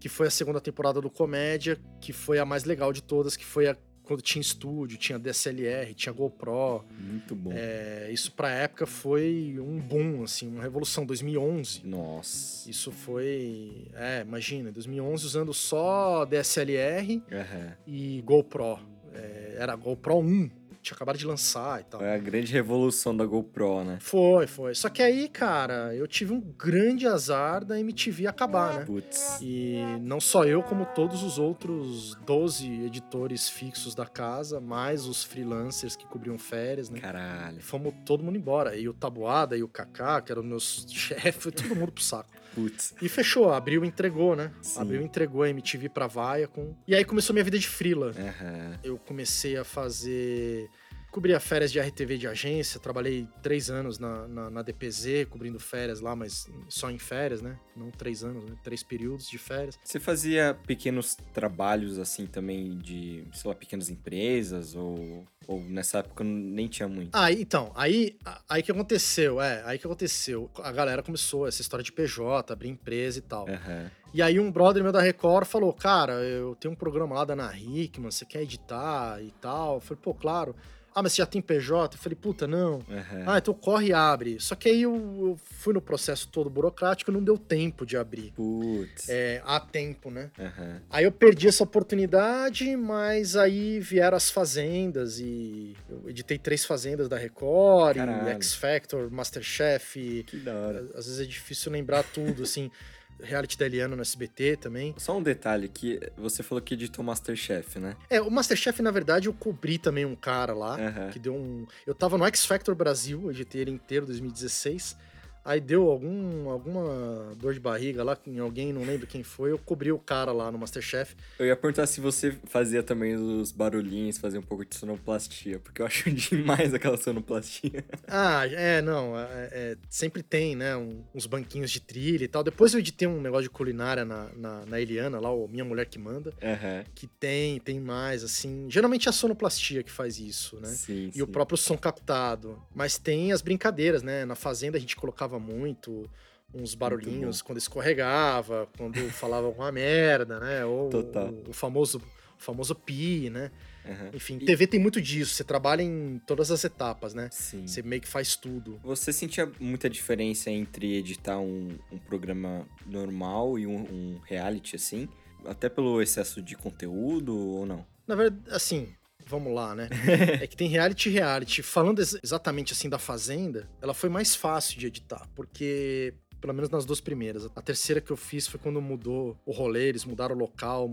[SPEAKER 3] que foi a segunda temporada do Comédia, que foi a mais legal de todas, que foi a, quando tinha estúdio, tinha DSLR, tinha GoPro.
[SPEAKER 1] Muito bom.
[SPEAKER 3] É, isso pra época foi um boom, assim, uma revolução. 2011.
[SPEAKER 1] Nossa.
[SPEAKER 3] Isso foi. É, imagina, 2011 usando só DSLR
[SPEAKER 1] Aham.
[SPEAKER 3] e GoPro. É, era GoPro 1, tinha acabado de lançar e tal.
[SPEAKER 1] Foi a grande revolução da GoPro, né?
[SPEAKER 3] Foi, foi. Só que aí, cara, eu tive um grande azar da MTV acabar, né?
[SPEAKER 1] Putz.
[SPEAKER 3] E não só eu, como todos os outros 12 editores fixos da casa, mais os freelancers que cobriam férias, né?
[SPEAKER 1] Caralho.
[SPEAKER 3] Fomos todo mundo embora. E o Tabuada e o Kaká, que eram meus chefes, foi todo mundo pro saco.
[SPEAKER 1] Putz.
[SPEAKER 3] E fechou, abriu e entregou, né?
[SPEAKER 1] Sim.
[SPEAKER 3] Abriu e entregou a MTV pra Vaia. Com... E aí começou minha vida de freela.
[SPEAKER 1] Aham.
[SPEAKER 3] Eu comecei a fazer. Cobria férias de RTV de agência, trabalhei três anos na, na, na DPZ, cobrindo férias lá, mas só em férias, né? Não três anos, né? Três períodos de férias.
[SPEAKER 1] Você fazia pequenos trabalhos assim também de, sei lá, pequenas empresas ou, ou nessa época nem tinha muito?
[SPEAKER 3] Aí, então, aí, aí que aconteceu, é, aí que aconteceu. A galera começou essa história de PJ, abrir empresa e tal.
[SPEAKER 1] Aham.
[SPEAKER 3] E aí um brother meu da Record falou, cara, eu tenho um programa lá da Ana Hickman, você quer editar e tal? Eu falei, pô, claro. Ah, mas você já tem PJ? Eu falei, puta, não.
[SPEAKER 1] Aham.
[SPEAKER 3] Ah, então corre e abre. Só que aí eu, eu fui no processo todo burocrático não deu tempo de abrir.
[SPEAKER 1] Putz.
[SPEAKER 3] É, há tempo, né?
[SPEAKER 1] Aham.
[SPEAKER 3] Aí eu perdi essa oportunidade, mas aí vieram as fazendas e eu editei três fazendas da Record. X Factor, Masterchef,
[SPEAKER 1] Que da hora.
[SPEAKER 3] às vezes é difícil lembrar tudo, assim. reality da Eliana no SBT também.
[SPEAKER 1] Só um detalhe que você falou que editou Masterchef, né?
[SPEAKER 3] É, o Masterchef, na verdade, eu cobri também um cara lá,
[SPEAKER 1] Aham.
[SPEAKER 3] que deu um... Eu tava no X Factor Brasil, eu editei ele inteiro, 2016. Aí deu algum, alguma dor de barriga lá em alguém, não lembro quem foi, eu cobri o cara lá no Masterchef.
[SPEAKER 1] Eu ia perguntar se você fazia também os barulhinhos, fazia um pouco de sonoplastia, porque eu acho demais aquela sonoplastia.
[SPEAKER 3] Ah, é, não, é, é, sempre tem, né, um- uns banquinhos de trilha e tal. Depois eu editei um negócio de culinária na, na, na Eliana, lá, o Minha Mulher Que Manda,
[SPEAKER 1] Aham.
[SPEAKER 3] que tem, tem mais, assim. Geralmente é a sonoplastia que faz isso, né?
[SPEAKER 1] Sim,
[SPEAKER 3] E o
[SPEAKER 1] sim.
[SPEAKER 3] próprio som captado. Mas tem as brincadeiras, né? Na Fazenda a gente colocava muito uns barulhinhos quando escorregava, quando falava alguma merda, né? Ou. O, o famoso o famoso pi, né?
[SPEAKER 1] Aham.
[SPEAKER 3] Enfim,
[SPEAKER 1] E-
[SPEAKER 3] TV tem muito disso, você trabalha em todas as etapas, né?
[SPEAKER 1] Sim.
[SPEAKER 3] Você meio que faz tudo.
[SPEAKER 1] Você sentia muita diferença entre editar um, um programa normal e um, um reality, assim? Até pelo excesso de conteúdo ou não?
[SPEAKER 3] Na verdade, assim, vamos lá, né? é que tem reality reality. Falando ex- exatamente assim da Fazenda, ela foi mais fácil de editar, porque. Pelo menos nas duas primeiras. A terceira que eu fiz foi quando mudou o rolê, eles mudaram o local,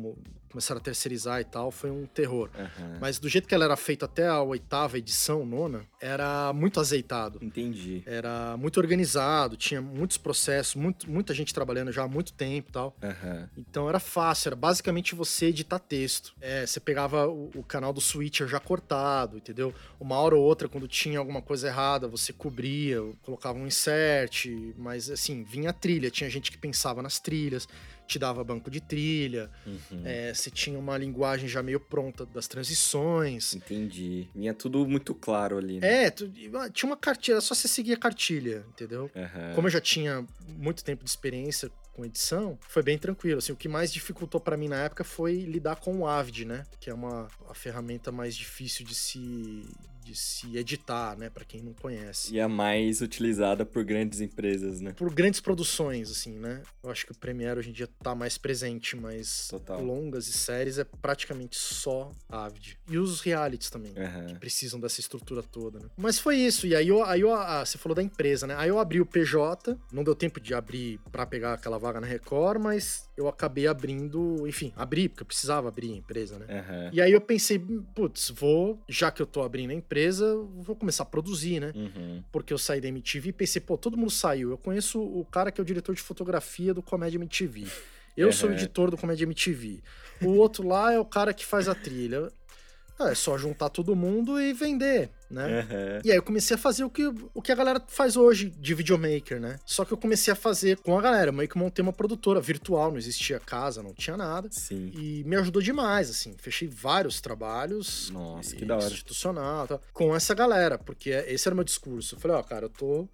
[SPEAKER 3] começaram a terceirizar e tal, foi um terror.
[SPEAKER 1] Aham.
[SPEAKER 3] Mas do jeito que ela era feita até a oitava edição, nona, era muito azeitado.
[SPEAKER 1] Entendi.
[SPEAKER 3] Era muito organizado, tinha muitos processos, muito, muita gente trabalhando já há muito tempo e tal.
[SPEAKER 1] Aham.
[SPEAKER 3] Então era fácil, era basicamente você editar texto. É, você pegava o, o canal do Switcher já cortado, entendeu? Uma hora ou outra, quando tinha alguma coisa errada, você cobria, colocava um insert, mas assim, vinha a trilha. Tinha gente que pensava nas trilhas, te dava banco de trilha,
[SPEAKER 1] Uhum.
[SPEAKER 3] é, você tinha uma linguagem já meio pronta das transições.
[SPEAKER 1] Entendi. Vinha tudo muito claro ali, né?
[SPEAKER 3] É, tu- tinha uma cartilha, só você seguir a cartilha, entendeu?
[SPEAKER 1] Aham.
[SPEAKER 3] Como eu já tinha muito tempo de experiência com edição, foi bem tranquilo. Assim, o que mais dificultou pra mim na época foi lidar com o Avid, né? Que é uma a ferramenta mais difícil de se de se editar, né, Pra quem não conhece.
[SPEAKER 1] E a mais utilizada por grandes empresas, né?
[SPEAKER 3] Por grandes produções, assim, né? Eu acho que o Premiere hoje em dia tá mais presente, mas
[SPEAKER 1] Total.
[SPEAKER 3] longas e séries é praticamente só Avid. E os realities também
[SPEAKER 1] Aham.
[SPEAKER 3] precisam dessa estrutura toda, né? Mas foi isso. E aí, eu, aí eu, ah, você falou da empresa, né? Aí eu abri o PJ, não deu tempo de abrir pra pegar aquela vaga na Record, mas eu acabei abrindo, enfim, abri, porque eu precisava abrir a empresa, né?
[SPEAKER 1] Aham.
[SPEAKER 3] E aí eu pensei, putz, vou, já que eu tô abrindo a empresa, vou começar a produzir, né?
[SPEAKER 1] Uhum.
[SPEAKER 3] Porque eu saí da MTV e pensei, pô, todo mundo saiu. Eu conheço o cara que é o diretor de fotografia do Comédia MTV. Eu sou o
[SPEAKER 1] Uhum.
[SPEAKER 3] editor do Comédia MTV. O outro lá é o cara que faz a trilha. Ah, é só juntar todo mundo e vender, né?
[SPEAKER 1] Aham.
[SPEAKER 3] E aí eu comecei a fazer o que, o que a galera faz hoje de videomaker, né? Só que eu comecei a fazer com a galera. Meio que montei uma produtora virtual, não existia casa, não tinha nada.
[SPEAKER 1] Sim.
[SPEAKER 3] E me ajudou demais, assim. Fechei vários trabalhos.
[SPEAKER 1] Nossa, que da hora.
[SPEAKER 3] Institucional, tal, com essa galera, porque esse era o meu discurso. Eu falei, ó, cara, eu tô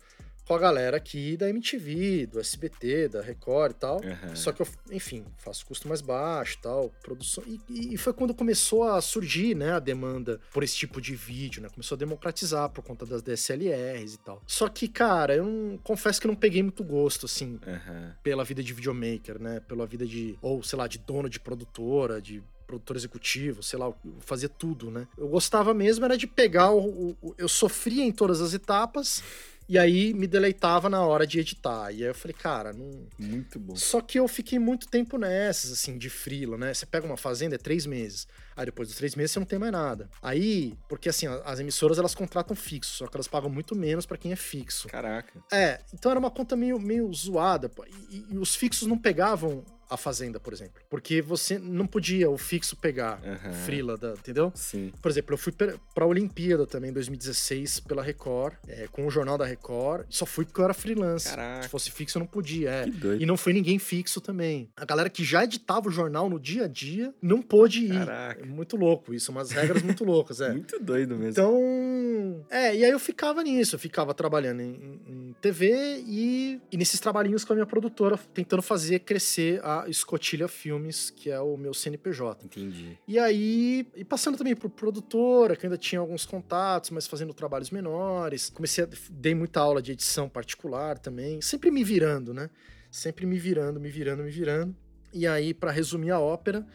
[SPEAKER 3] com a galera aqui da MTV, do SBT, da Record e tal.
[SPEAKER 1] Aham.
[SPEAKER 3] Só que eu, enfim, faço custo mais baixo e tal, produção. E, e foi quando começou a surgir, né, a demanda por esse tipo de vídeo, né? Começou a democratizar por conta das DSLRs e tal. Só que, cara, eu não, confesso que não peguei muito gosto, assim,
[SPEAKER 1] Aham.
[SPEAKER 3] pela vida de videomaker, né? Pela vida de, ou sei lá, de dono de produtora, de produtor executivo, sei lá, eu fazia tudo, né? Eu gostava mesmo era de pegar o, o- o- eu sofria em todas as etapas e aí me deleitava na hora de editar. E aí eu falei, cara, não
[SPEAKER 1] Muito bom.
[SPEAKER 3] só que eu fiquei muito tempo nessas, assim, de frila, né? Você pega uma fazenda, é três meses. Aí depois dos três meses você não tem mais nada. Aí, porque assim, as emissoras elas contratam fixo, só que elas pagam muito menos pra quem é fixo.
[SPEAKER 1] Caraca.
[SPEAKER 3] É, então era uma conta meio, meio zoada. e- e os fixos não pegavam a fazenda, por exemplo. Porque você não podia o fixo pegar
[SPEAKER 1] Aham.
[SPEAKER 3] frila, da, entendeu?
[SPEAKER 1] Sim.
[SPEAKER 3] Por exemplo, eu fui pra Olimpíada também em 2016 pela Record, é, com o jornal da Record. Só fui porque eu era freelance.
[SPEAKER 1] Caraca.
[SPEAKER 3] Se fosse fixo, eu não podia. É.
[SPEAKER 1] Que doido.
[SPEAKER 3] E não foi ninguém fixo também. A galera que já editava o jornal no dia a dia não pôde ir.
[SPEAKER 1] Caraca.
[SPEAKER 3] É muito louco isso, umas regras muito loucas, é.
[SPEAKER 1] Muito doido mesmo.
[SPEAKER 3] Então, é, e aí eu ficava nisso, eu ficava trabalhando em, em- em TV e, e nesses trabalhinhos com a minha produtora, tentando fazer crescer a Escotilha Filmes, que é o meu CNPJ.
[SPEAKER 1] Entendi.
[SPEAKER 3] E aí, e passando também por produtora, que ainda tinha alguns contatos, mas fazendo trabalhos menores. Comecei a. Dei muita aula de edição particular também. Sempre me virando, né? Sempre me virando, me virando, me virando. E aí, pra resumir a ópera,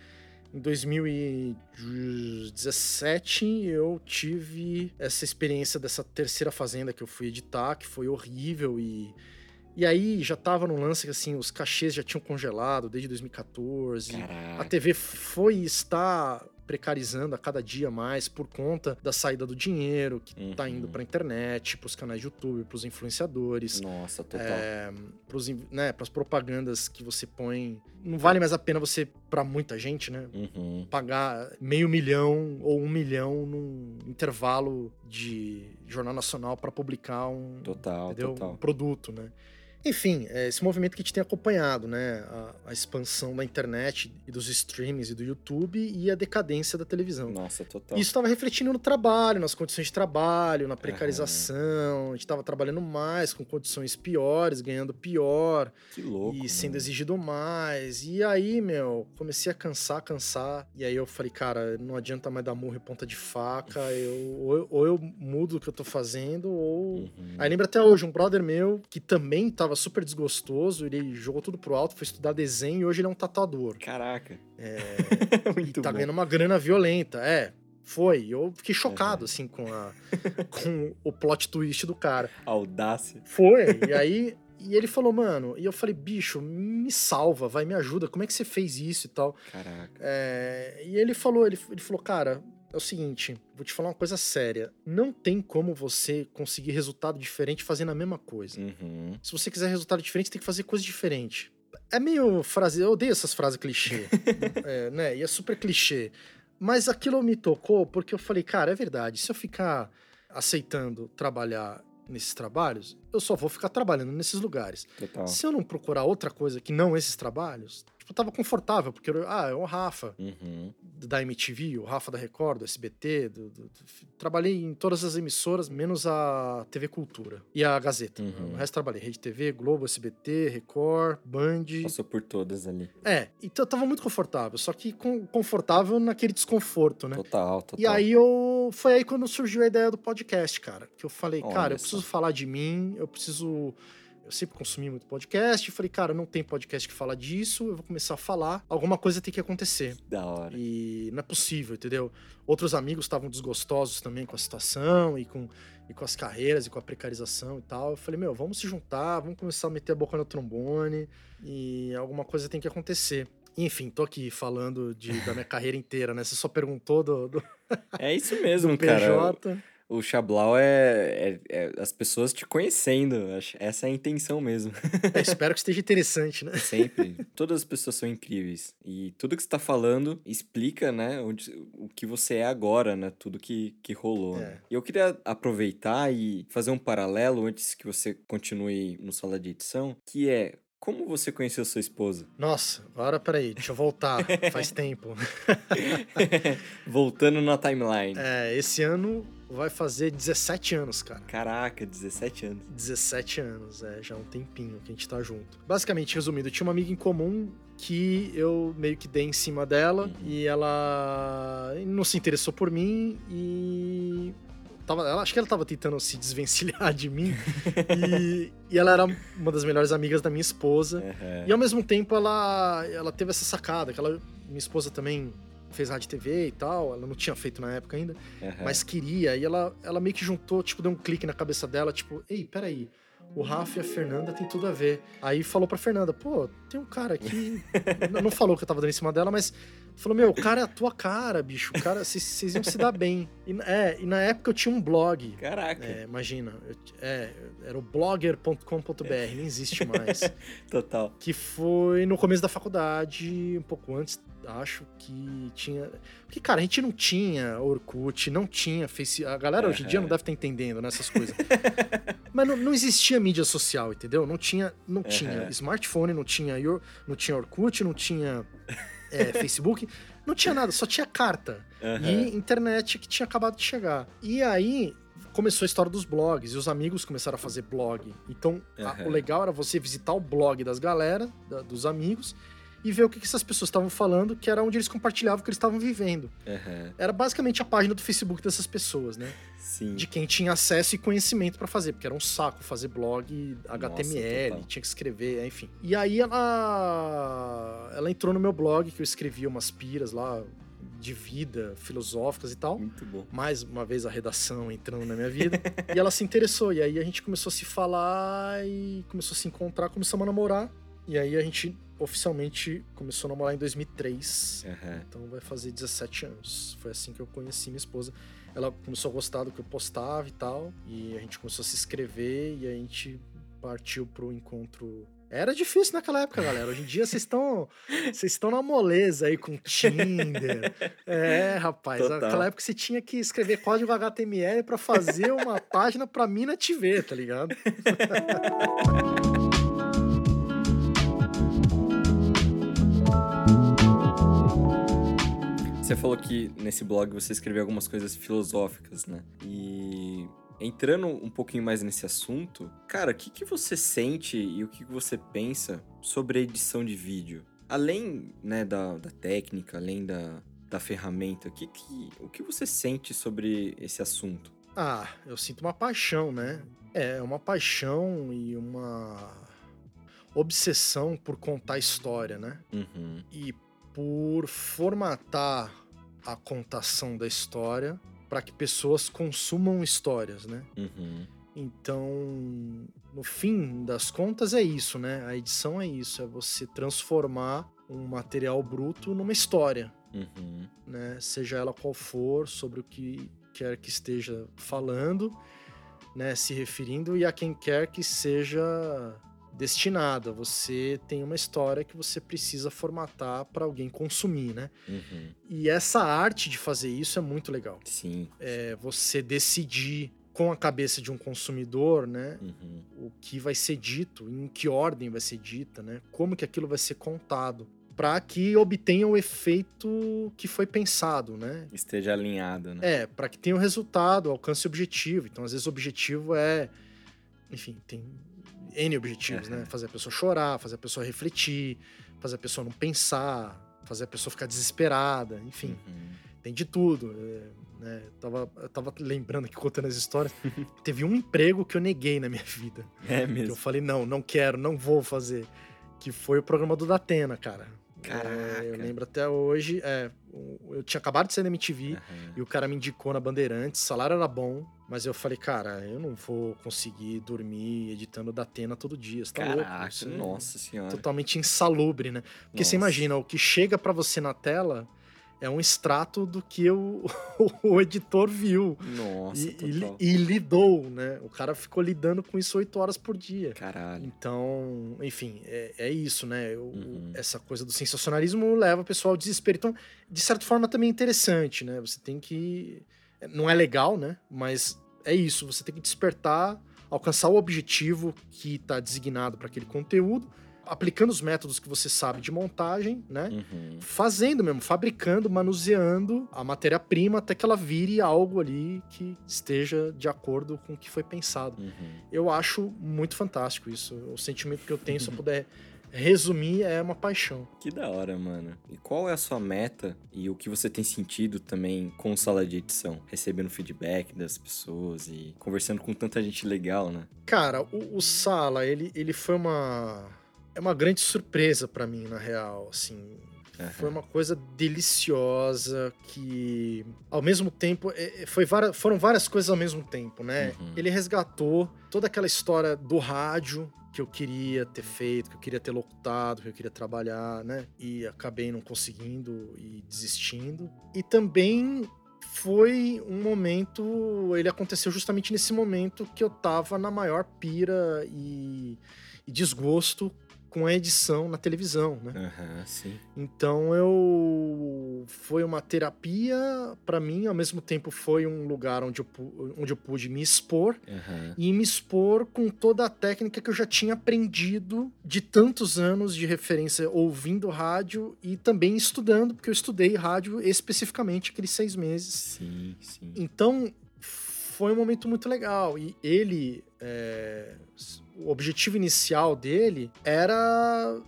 [SPEAKER 3] em 2017 eu tive essa experiência dessa terceira fazenda que eu fui editar, que foi horrível e E aí já tava num lance que assim, os cachês já tinham congelado desde 2014. A
[SPEAKER 1] Caraca.
[SPEAKER 3] TV foi e está precarizando a cada dia mais por conta da saída do dinheiro que tá
[SPEAKER 1] Uhum.
[SPEAKER 3] indo pra internet, pros canais de YouTube, pros influenciadores,
[SPEAKER 1] Nossa, total.
[SPEAKER 3] é, pros, né, pras propagandas que você põe. Não vale mais a pena você, pra muita gente, né?
[SPEAKER 1] Uhum.
[SPEAKER 3] Pagar meio milhão ou um milhão num intervalo de Jornal Nacional pra publicar um,
[SPEAKER 1] Total, total.
[SPEAKER 3] um produto, né? Enfim, é esse movimento que a gente tem acompanhado, né? A, a expansão da internet e dos streamings e do YouTube e a decadência da televisão.
[SPEAKER 1] Nossa, total.
[SPEAKER 3] Isso estava refletindo no trabalho, nas condições de trabalho, na precarização. A gente estava trabalhando mais, com condições piores, ganhando pior
[SPEAKER 1] Que louco.
[SPEAKER 3] e sendo
[SPEAKER 1] mano.
[SPEAKER 3] exigido mais. E aí, meu, comecei a cansar, cansar. E aí eu falei, cara, não adianta mais dar murro e ponta de faca. Eu, ou, eu- ou eu mudo o que eu tô fazendo, ou
[SPEAKER 1] Uhum.
[SPEAKER 3] Aí lembra até hoje, um brother meu que também tava super desgostoso, ele jogou tudo pro alto, foi estudar desenho e hoje ele é um tatuador.
[SPEAKER 1] Caraca.
[SPEAKER 3] É,
[SPEAKER 1] Muito
[SPEAKER 3] e tá
[SPEAKER 1] bom.
[SPEAKER 3] ganhando uma grana violenta. É, foi. Eu fiquei chocado,
[SPEAKER 1] Uhum.
[SPEAKER 3] assim, com, a, com o plot twist do cara.
[SPEAKER 1] Audácia.
[SPEAKER 3] Foi. E aí. E ele falou, mano, e eu falei, bicho, me salva, vai, me ajuda, como é que você fez isso e tal?
[SPEAKER 1] Caraca.
[SPEAKER 3] É, e ele falou, ele, ele falou, cara, é o seguinte, vou te falar uma coisa séria. Não tem como você conseguir resultado diferente fazendo a mesma coisa.
[SPEAKER 1] Uhum.
[SPEAKER 3] Se você quiser resultado diferente, tem que fazer coisa diferente. É meio frase, eu odeio essas frases clichê, é, né? E é super clichê. Mas aquilo me tocou porque eu falei, cara, é verdade. Se eu ficar aceitando trabalhar nesses trabalhos, eu só vou ficar trabalhando nesses lugares.
[SPEAKER 1] Total.
[SPEAKER 3] Se eu não procurar outra coisa que não esses trabalhos, eu tava confortável, porque eu, ah, é o Rafa
[SPEAKER 1] Uhum.
[SPEAKER 3] da MTV, o Rafa da Record, do SBT, do, do- do- trabalhei em todas as emissoras, menos a TV Cultura e a Gazeta.
[SPEAKER 1] Uhum.
[SPEAKER 3] O resto trabalhei, Rede TV, Globo, SBT, Record, Band.
[SPEAKER 1] Passou por todas ali.
[SPEAKER 3] É, então eu tava muito confortável, só que com- confortável naquele desconforto, né?
[SPEAKER 1] Total, total.
[SPEAKER 3] E aí eu. Foi aí quando surgiu a ideia do podcast, cara. Que eu falei,
[SPEAKER 1] Olha
[SPEAKER 3] cara, eu preciso falar de mim, eu preciso. Eu sempre consumi muito podcast. Falei, cara, não tem podcast que fala disso, eu vou começar a falar. Alguma coisa tem que acontecer.
[SPEAKER 1] Da hora.
[SPEAKER 3] E não é possível, entendeu? Outros amigos estavam desgostosos também com a situação e com, e com as carreiras e com a precarização e tal. Eu falei, meu, vamos se juntar, vamos começar a meter a boca no trombone e alguma coisa tem que acontecer. Enfim, tô aqui falando de, da minha carreira inteira, né? Você só perguntou do, do
[SPEAKER 1] É isso mesmo, cara.
[SPEAKER 3] PJ.
[SPEAKER 1] O Xablau é, é- é as pessoas te conhecendo. Essa é a intenção mesmo.
[SPEAKER 3] É, espero que esteja interessante, né?
[SPEAKER 1] Sempre. Todas as pessoas são incríveis. E tudo que você tá falando explica, né, onde, o que você é agora, né? Tudo que, que rolou. né?
[SPEAKER 3] É.
[SPEAKER 1] E eu queria aproveitar e fazer um paralelo antes que você continue no sala de edição, que é como você conheceu sua esposa?
[SPEAKER 3] Nossa, agora peraí, deixa eu voltar. Faz tempo.
[SPEAKER 1] Voltando na timeline.
[SPEAKER 3] É, esse ano vai fazer 17 anos, cara.
[SPEAKER 1] Caraca, 17 anos.
[SPEAKER 3] 17 anos, é, já há um tempinho que a gente tá junto. Basicamente, resumindo, eu tinha uma amiga em comum que eu meio que dei em cima dela
[SPEAKER 1] Uhum.
[SPEAKER 3] e ela não se interessou por mim e. Tava, ela, acho que ela tava tentando se desvencilhar de mim e, e ela era uma das melhores amigas da minha esposa.
[SPEAKER 1] Aham.
[SPEAKER 3] E ao mesmo tempo ela, ela teve essa sacada, que ela, minha esposa também fez rádio TV e tal, ela não tinha feito na época ainda,
[SPEAKER 1] Aham.
[SPEAKER 3] mas queria, e ela, ela meio que juntou, tipo, deu um clique na cabeça dela, tipo, ei, peraí, o Rafa e a Fernanda tem tudo a ver. Aí falou pra Fernanda, pô, tem um cara aqui, não falou que eu tava dando em cima dela, mas falou, meu, o cara é a tua cara, bicho, o cara, vocês- iam se dar bem. E, é, e na época eu tinha um blog,
[SPEAKER 1] Caraca,
[SPEAKER 3] é, imagina, eu- é, era o blogger.com.br, nem existe mais
[SPEAKER 1] total.
[SPEAKER 3] que foi no começo da faculdade, um pouco antes, acho que tinha. Porque, cara, a gente não tinha Orkut, não tinha Face. A galera hoje em dia não deve estar entendendo nessas coisas. Mas não, não existia mídia social, entendeu? Não tinha, não tinha
[SPEAKER 1] Aham.
[SPEAKER 3] smartphone, não tinha, não tinha Orkut, não tinha é, Facebook, não tinha nada, só tinha carta
[SPEAKER 1] Aham.
[SPEAKER 3] e internet que tinha acabado de chegar. E aí começou a história dos blogs e os amigos começaram a fazer blog. Então a-
[SPEAKER 1] Aham.
[SPEAKER 3] o legal era você visitar o blog das galera, da- dos amigos e ver o que, que essas pessoas estavam falando, que era onde eles compartilhavam o que eles estavam vivendo.
[SPEAKER 1] Aham.
[SPEAKER 3] Era basicamente a página do Facebook dessas pessoas, né?
[SPEAKER 1] Sim.
[SPEAKER 3] De quem tinha acesso e conhecimento pra fazer, porque era um saco fazer blog HTML,
[SPEAKER 1] total.
[SPEAKER 3] tinha que escrever, enfim. E aí ela ela entrou no meu blog que eu escrevia umas piras lá de vida, filosóficas e tal.
[SPEAKER 1] Muito bom.
[SPEAKER 3] Mais uma vez a redação entrando na minha vida. e ela se interessou. E aí a gente começou a se falar e começou a se encontrar, começamos a namorar. E aí a gente oficialmente começou a namorar em 2003.
[SPEAKER 1] Aham.
[SPEAKER 3] Então vai fazer 17 anos. Foi assim que eu conheci minha esposa. Ela começou a gostar do que eu postava e tal. E a gente começou a se inscrever e a gente partiu pro encontro. Era difícil naquela época, galera. Hoje em dia vocês estão vocês estão na moleza aí com Tinder. É, rapaz.
[SPEAKER 1] Total.
[SPEAKER 3] Naquela época você tinha que escrever código HTML pra fazer uma página pra mina te ver, tá ligado?
[SPEAKER 1] Você falou que nesse blog você escreveu algumas coisas filosóficas, né? E entrando um pouquinho mais nesse assunto, cara, o que, que você sente e o que, que você pensa sobre a edição de vídeo? Além né, da, da técnica, além da, da ferramenta, o que, que, o que você sente sobre esse assunto?
[SPEAKER 3] Ah, eu sinto uma paixão, né? É, uma paixão e uma obsessão por contar história, né?
[SPEAKER 1] Uhum,
[SPEAKER 3] E por formatar a contação da história para que pessoas consumam histórias, né?
[SPEAKER 1] uhum,
[SPEAKER 3] Então, no fim das contas é isso, né? A edição é isso, é você transformar um material bruto numa história,
[SPEAKER 1] uhum,
[SPEAKER 3] né? Seja ela qual for, sobre o que quer que esteja falando, né? Se referindo e a quem quer que seja destinada. Você tem uma história que você precisa formatar para alguém consumir, né?
[SPEAKER 1] uhum.
[SPEAKER 3] E essa arte de fazer isso é muito legal.
[SPEAKER 1] Sim.
[SPEAKER 3] É você decidir com a cabeça de um consumidor, né?
[SPEAKER 1] Uhum,
[SPEAKER 3] o que vai ser dito, em que ordem vai ser dita, né? Como que aquilo vai ser contado, para que obtenha o efeito que foi pensado, né?
[SPEAKER 1] Esteja alinhado, né?
[SPEAKER 3] É, para que tenha o resultado, alcance o objetivo. Então, às vezes o objetivo é, enfim, tem N objetivos,
[SPEAKER 1] Uhum.
[SPEAKER 3] né? Fazer a pessoa chorar, fazer a pessoa refletir, fazer a pessoa não pensar, fazer a pessoa ficar desesperada, enfim
[SPEAKER 1] Uhum.
[SPEAKER 3] tem de tudo. é, né? Eu, tava, eu tava lembrando aqui, contando as histórias. Teve um emprego que eu neguei na minha vida.
[SPEAKER 1] É
[SPEAKER 3] Que eu
[SPEAKER 1] mesmo.
[SPEAKER 3] falei, não, não quero, não vou fazer. Que foi o programa do Datena, cara.
[SPEAKER 1] Caraca.
[SPEAKER 3] É, eu lembro até hoje. É, eu tinha acabado de sair da MTV
[SPEAKER 1] Aham.
[SPEAKER 3] e o cara me indicou na Bandeirantes, o salário era bom, mas eu falei, cara, eu não vou conseguir dormir editando Datena todo dia. Você tá louco?
[SPEAKER 1] Caraca,
[SPEAKER 3] Isso é
[SPEAKER 1] nossa senhora.
[SPEAKER 3] Totalmente insalubre, né? Porque você
[SPEAKER 1] Nossa.
[SPEAKER 3] imagina, o que chega pra você na tela é um extrato do que o, o editor viu.
[SPEAKER 1] Nossa,
[SPEAKER 3] E, e- e lidou, né? O cara ficou lidando com isso oito horas por dia.
[SPEAKER 1] Caralho.
[SPEAKER 3] Então, enfim, é, é isso, né? O-
[SPEAKER 1] Uhum.
[SPEAKER 3] Essa coisa do sensacionalismo leva o pessoal ao desespero. Então, de certa forma, também é interessante, né? Você tem que. Não é legal, né? Mas é isso. Você tem que despertar, alcançar o objetivo que está designado para aquele conteúdo, aplicando os métodos que você sabe de montagem, né?
[SPEAKER 1] Uhum.
[SPEAKER 3] Fazendo mesmo, fabricando, manuseando a matéria-prima até que ela vire algo ali que esteja de acordo com o que foi pensado.
[SPEAKER 1] Uhum.
[SPEAKER 3] Eu acho muito fantástico isso. O sentimento que eu tenho, se eu puder resumir, é uma paixão.
[SPEAKER 1] Que da hora, mano. E qual é a sua meta e o que você tem sentido também com sala de edição? Recebendo feedback das pessoas e conversando com tanta gente legal, né?
[SPEAKER 3] Cara, o, o Sala, ele, ele foi uma. É uma grande surpresa pra mim, na real, assim.
[SPEAKER 1] Aham.
[SPEAKER 3] Foi uma coisa deliciosa que, ao mesmo tempo, é- é- foi várias, foram várias coisas ao mesmo tempo, né?
[SPEAKER 1] Uhum.
[SPEAKER 3] Ele resgatou toda aquela história do rádio que eu queria ter feito, que eu queria ter locutado, que eu queria trabalhar, né? E acabei não conseguindo e desistindo. E também foi um momento, ele aconteceu justamente nesse momento que eu tava na maior pira e, e desgosto com a edição na televisão, né?
[SPEAKER 1] Aham, sim.
[SPEAKER 3] Então eu foi uma terapia pra mim, ao mesmo tempo foi um lugar onde eu, onde eu pude me expor
[SPEAKER 1] Aham.
[SPEAKER 3] e me expor com toda a técnica que eu já tinha aprendido de tantos anos de referência ouvindo rádio e também estudando, porque eu estudei rádio especificamente aqueles seis meses.
[SPEAKER 1] Sim, sim.
[SPEAKER 3] Então foi um momento muito legal e ele é, o objetivo inicial dele era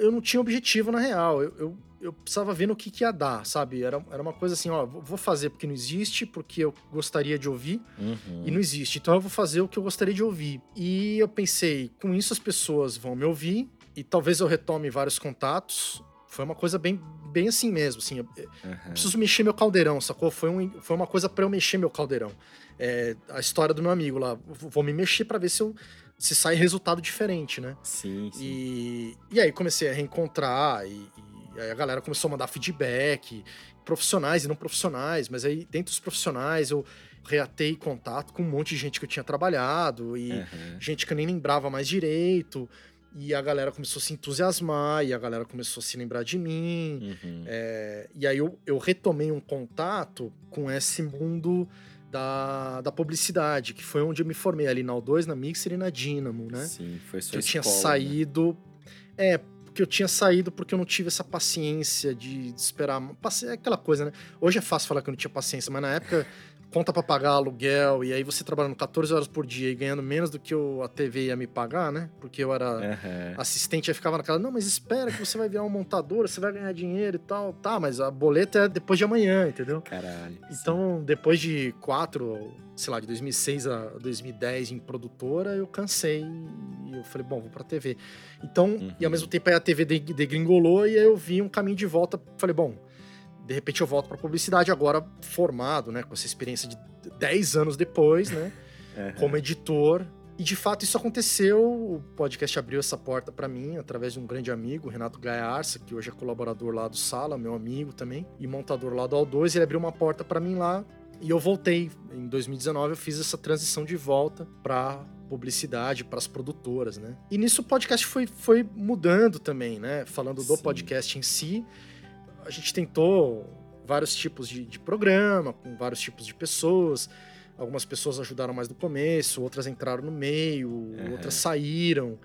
[SPEAKER 3] eu não tinha objetivo na real eu, eu, eu precisava ver no que, que ia dar sabe era, era uma coisa assim ó vou fazer porque não existe porque eu gostaria de ouvir
[SPEAKER 1] Uhum.
[SPEAKER 3] e não existe. Então eu vou fazer o que eu gostaria de ouvir. E eu pensei, com isso as pessoas vão me ouvir e talvez eu retome vários contatos. Foi uma coisa bem bem assim mesmo, assim, eu,
[SPEAKER 1] Aham.
[SPEAKER 3] preciso mexer meu caldeirão, sacou? Foi, um, foi uma coisa pra eu mexer meu caldeirão. É, a história do meu amigo lá, vou me mexer pra ver se, eu, se sai resultado diferente, né?
[SPEAKER 1] Sim, sim.
[SPEAKER 3] E, e aí comecei a reencontrar, e, e aí a galera começou a mandar feedback, profissionais e não profissionais, mas aí dentro dos profissionais eu reatei contato com um monte de gente que eu tinha trabalhado, e
[SPEAKER 1] Aham.
[SPEAKER 3] gente que eu nem lembrava mais direito, e a galera começou a se entusiasmar, e a galera começou a se lembrar de mim,
[SPEAKER 1] Uhum.
[SPEAKER 3] é, e aí eu, eu retomei um contato com esse mundo da, da publicidade, que foi onde eu me formei ali na O2, na Mixer e na Dynamo, né?
[SPEAKER 1] Sim, foi sua
[SPEAKER 3] que eu tinha
[SPEAKER 1] né?
[SPEAKER 3] saído. É, porque eu tinha saído porque eu não tive essa paciência de, de esperar. É aquela coisa, né? Hoje é fácil falar que eu não tinha paciência, mas na época, conta pra pagar aluguel, e aí você trabalhando 14 horas por dia e ganhando menos do que eu- a TV ia me pagar, né? Porque eu era
[SPEAKER 1] Aham.
[SPEAKER 3] assistente, aí ficava naquela, não, mas espera que você vai virar um montador, você vai ganhar dinheiro e tal. Tá, mas a boleta é depois de amanhã, entendeu?
[SPEAKER 1] Caralho.
[SPEAKER 3] Então, depois de quatro, sei lá, de 2006 a 2010 em produtora, eu cansei e eu falei, bom, vou pra TV. Então,
[SPEAKER 1] Uhum.
[SPEAKER 3] e ao mesmo tempo aí a TV de- degringolou e aí eu vi um caminho de volta. Falei, bom, de repente eu volto pra publicidade agora formado, né, com essa experiência de 10 anos depois, né.
[SPEAKER 1] Aham.
[SPEAKER 3] como editor. E de fato isso aconteceu, o podcast abriu essa porta pra mim através de um grande amigo, Renato Gaiarsa, que hoje é colaborador lá do Sala, meu amigo também, e montador lá do Al2, ele abriu uma porta pra mim lá e eu voltei. Em 2019 eu fiz essa transição de volta pra publicidade, pras produtoras, né? E nisso o podcast foi, foi mudando também, né? Falando do
[SPEAKER 1] Sim.
[SPEAKER 3] podcast em si, a gente tentou vários tipos de, de programa, com vários tipos de pessoas. Algumas pessoas ajudaram mais no começo, outras entraram no meio,
[SPEAKER 1] Aham.
[SPEAKER 3] outras saíram.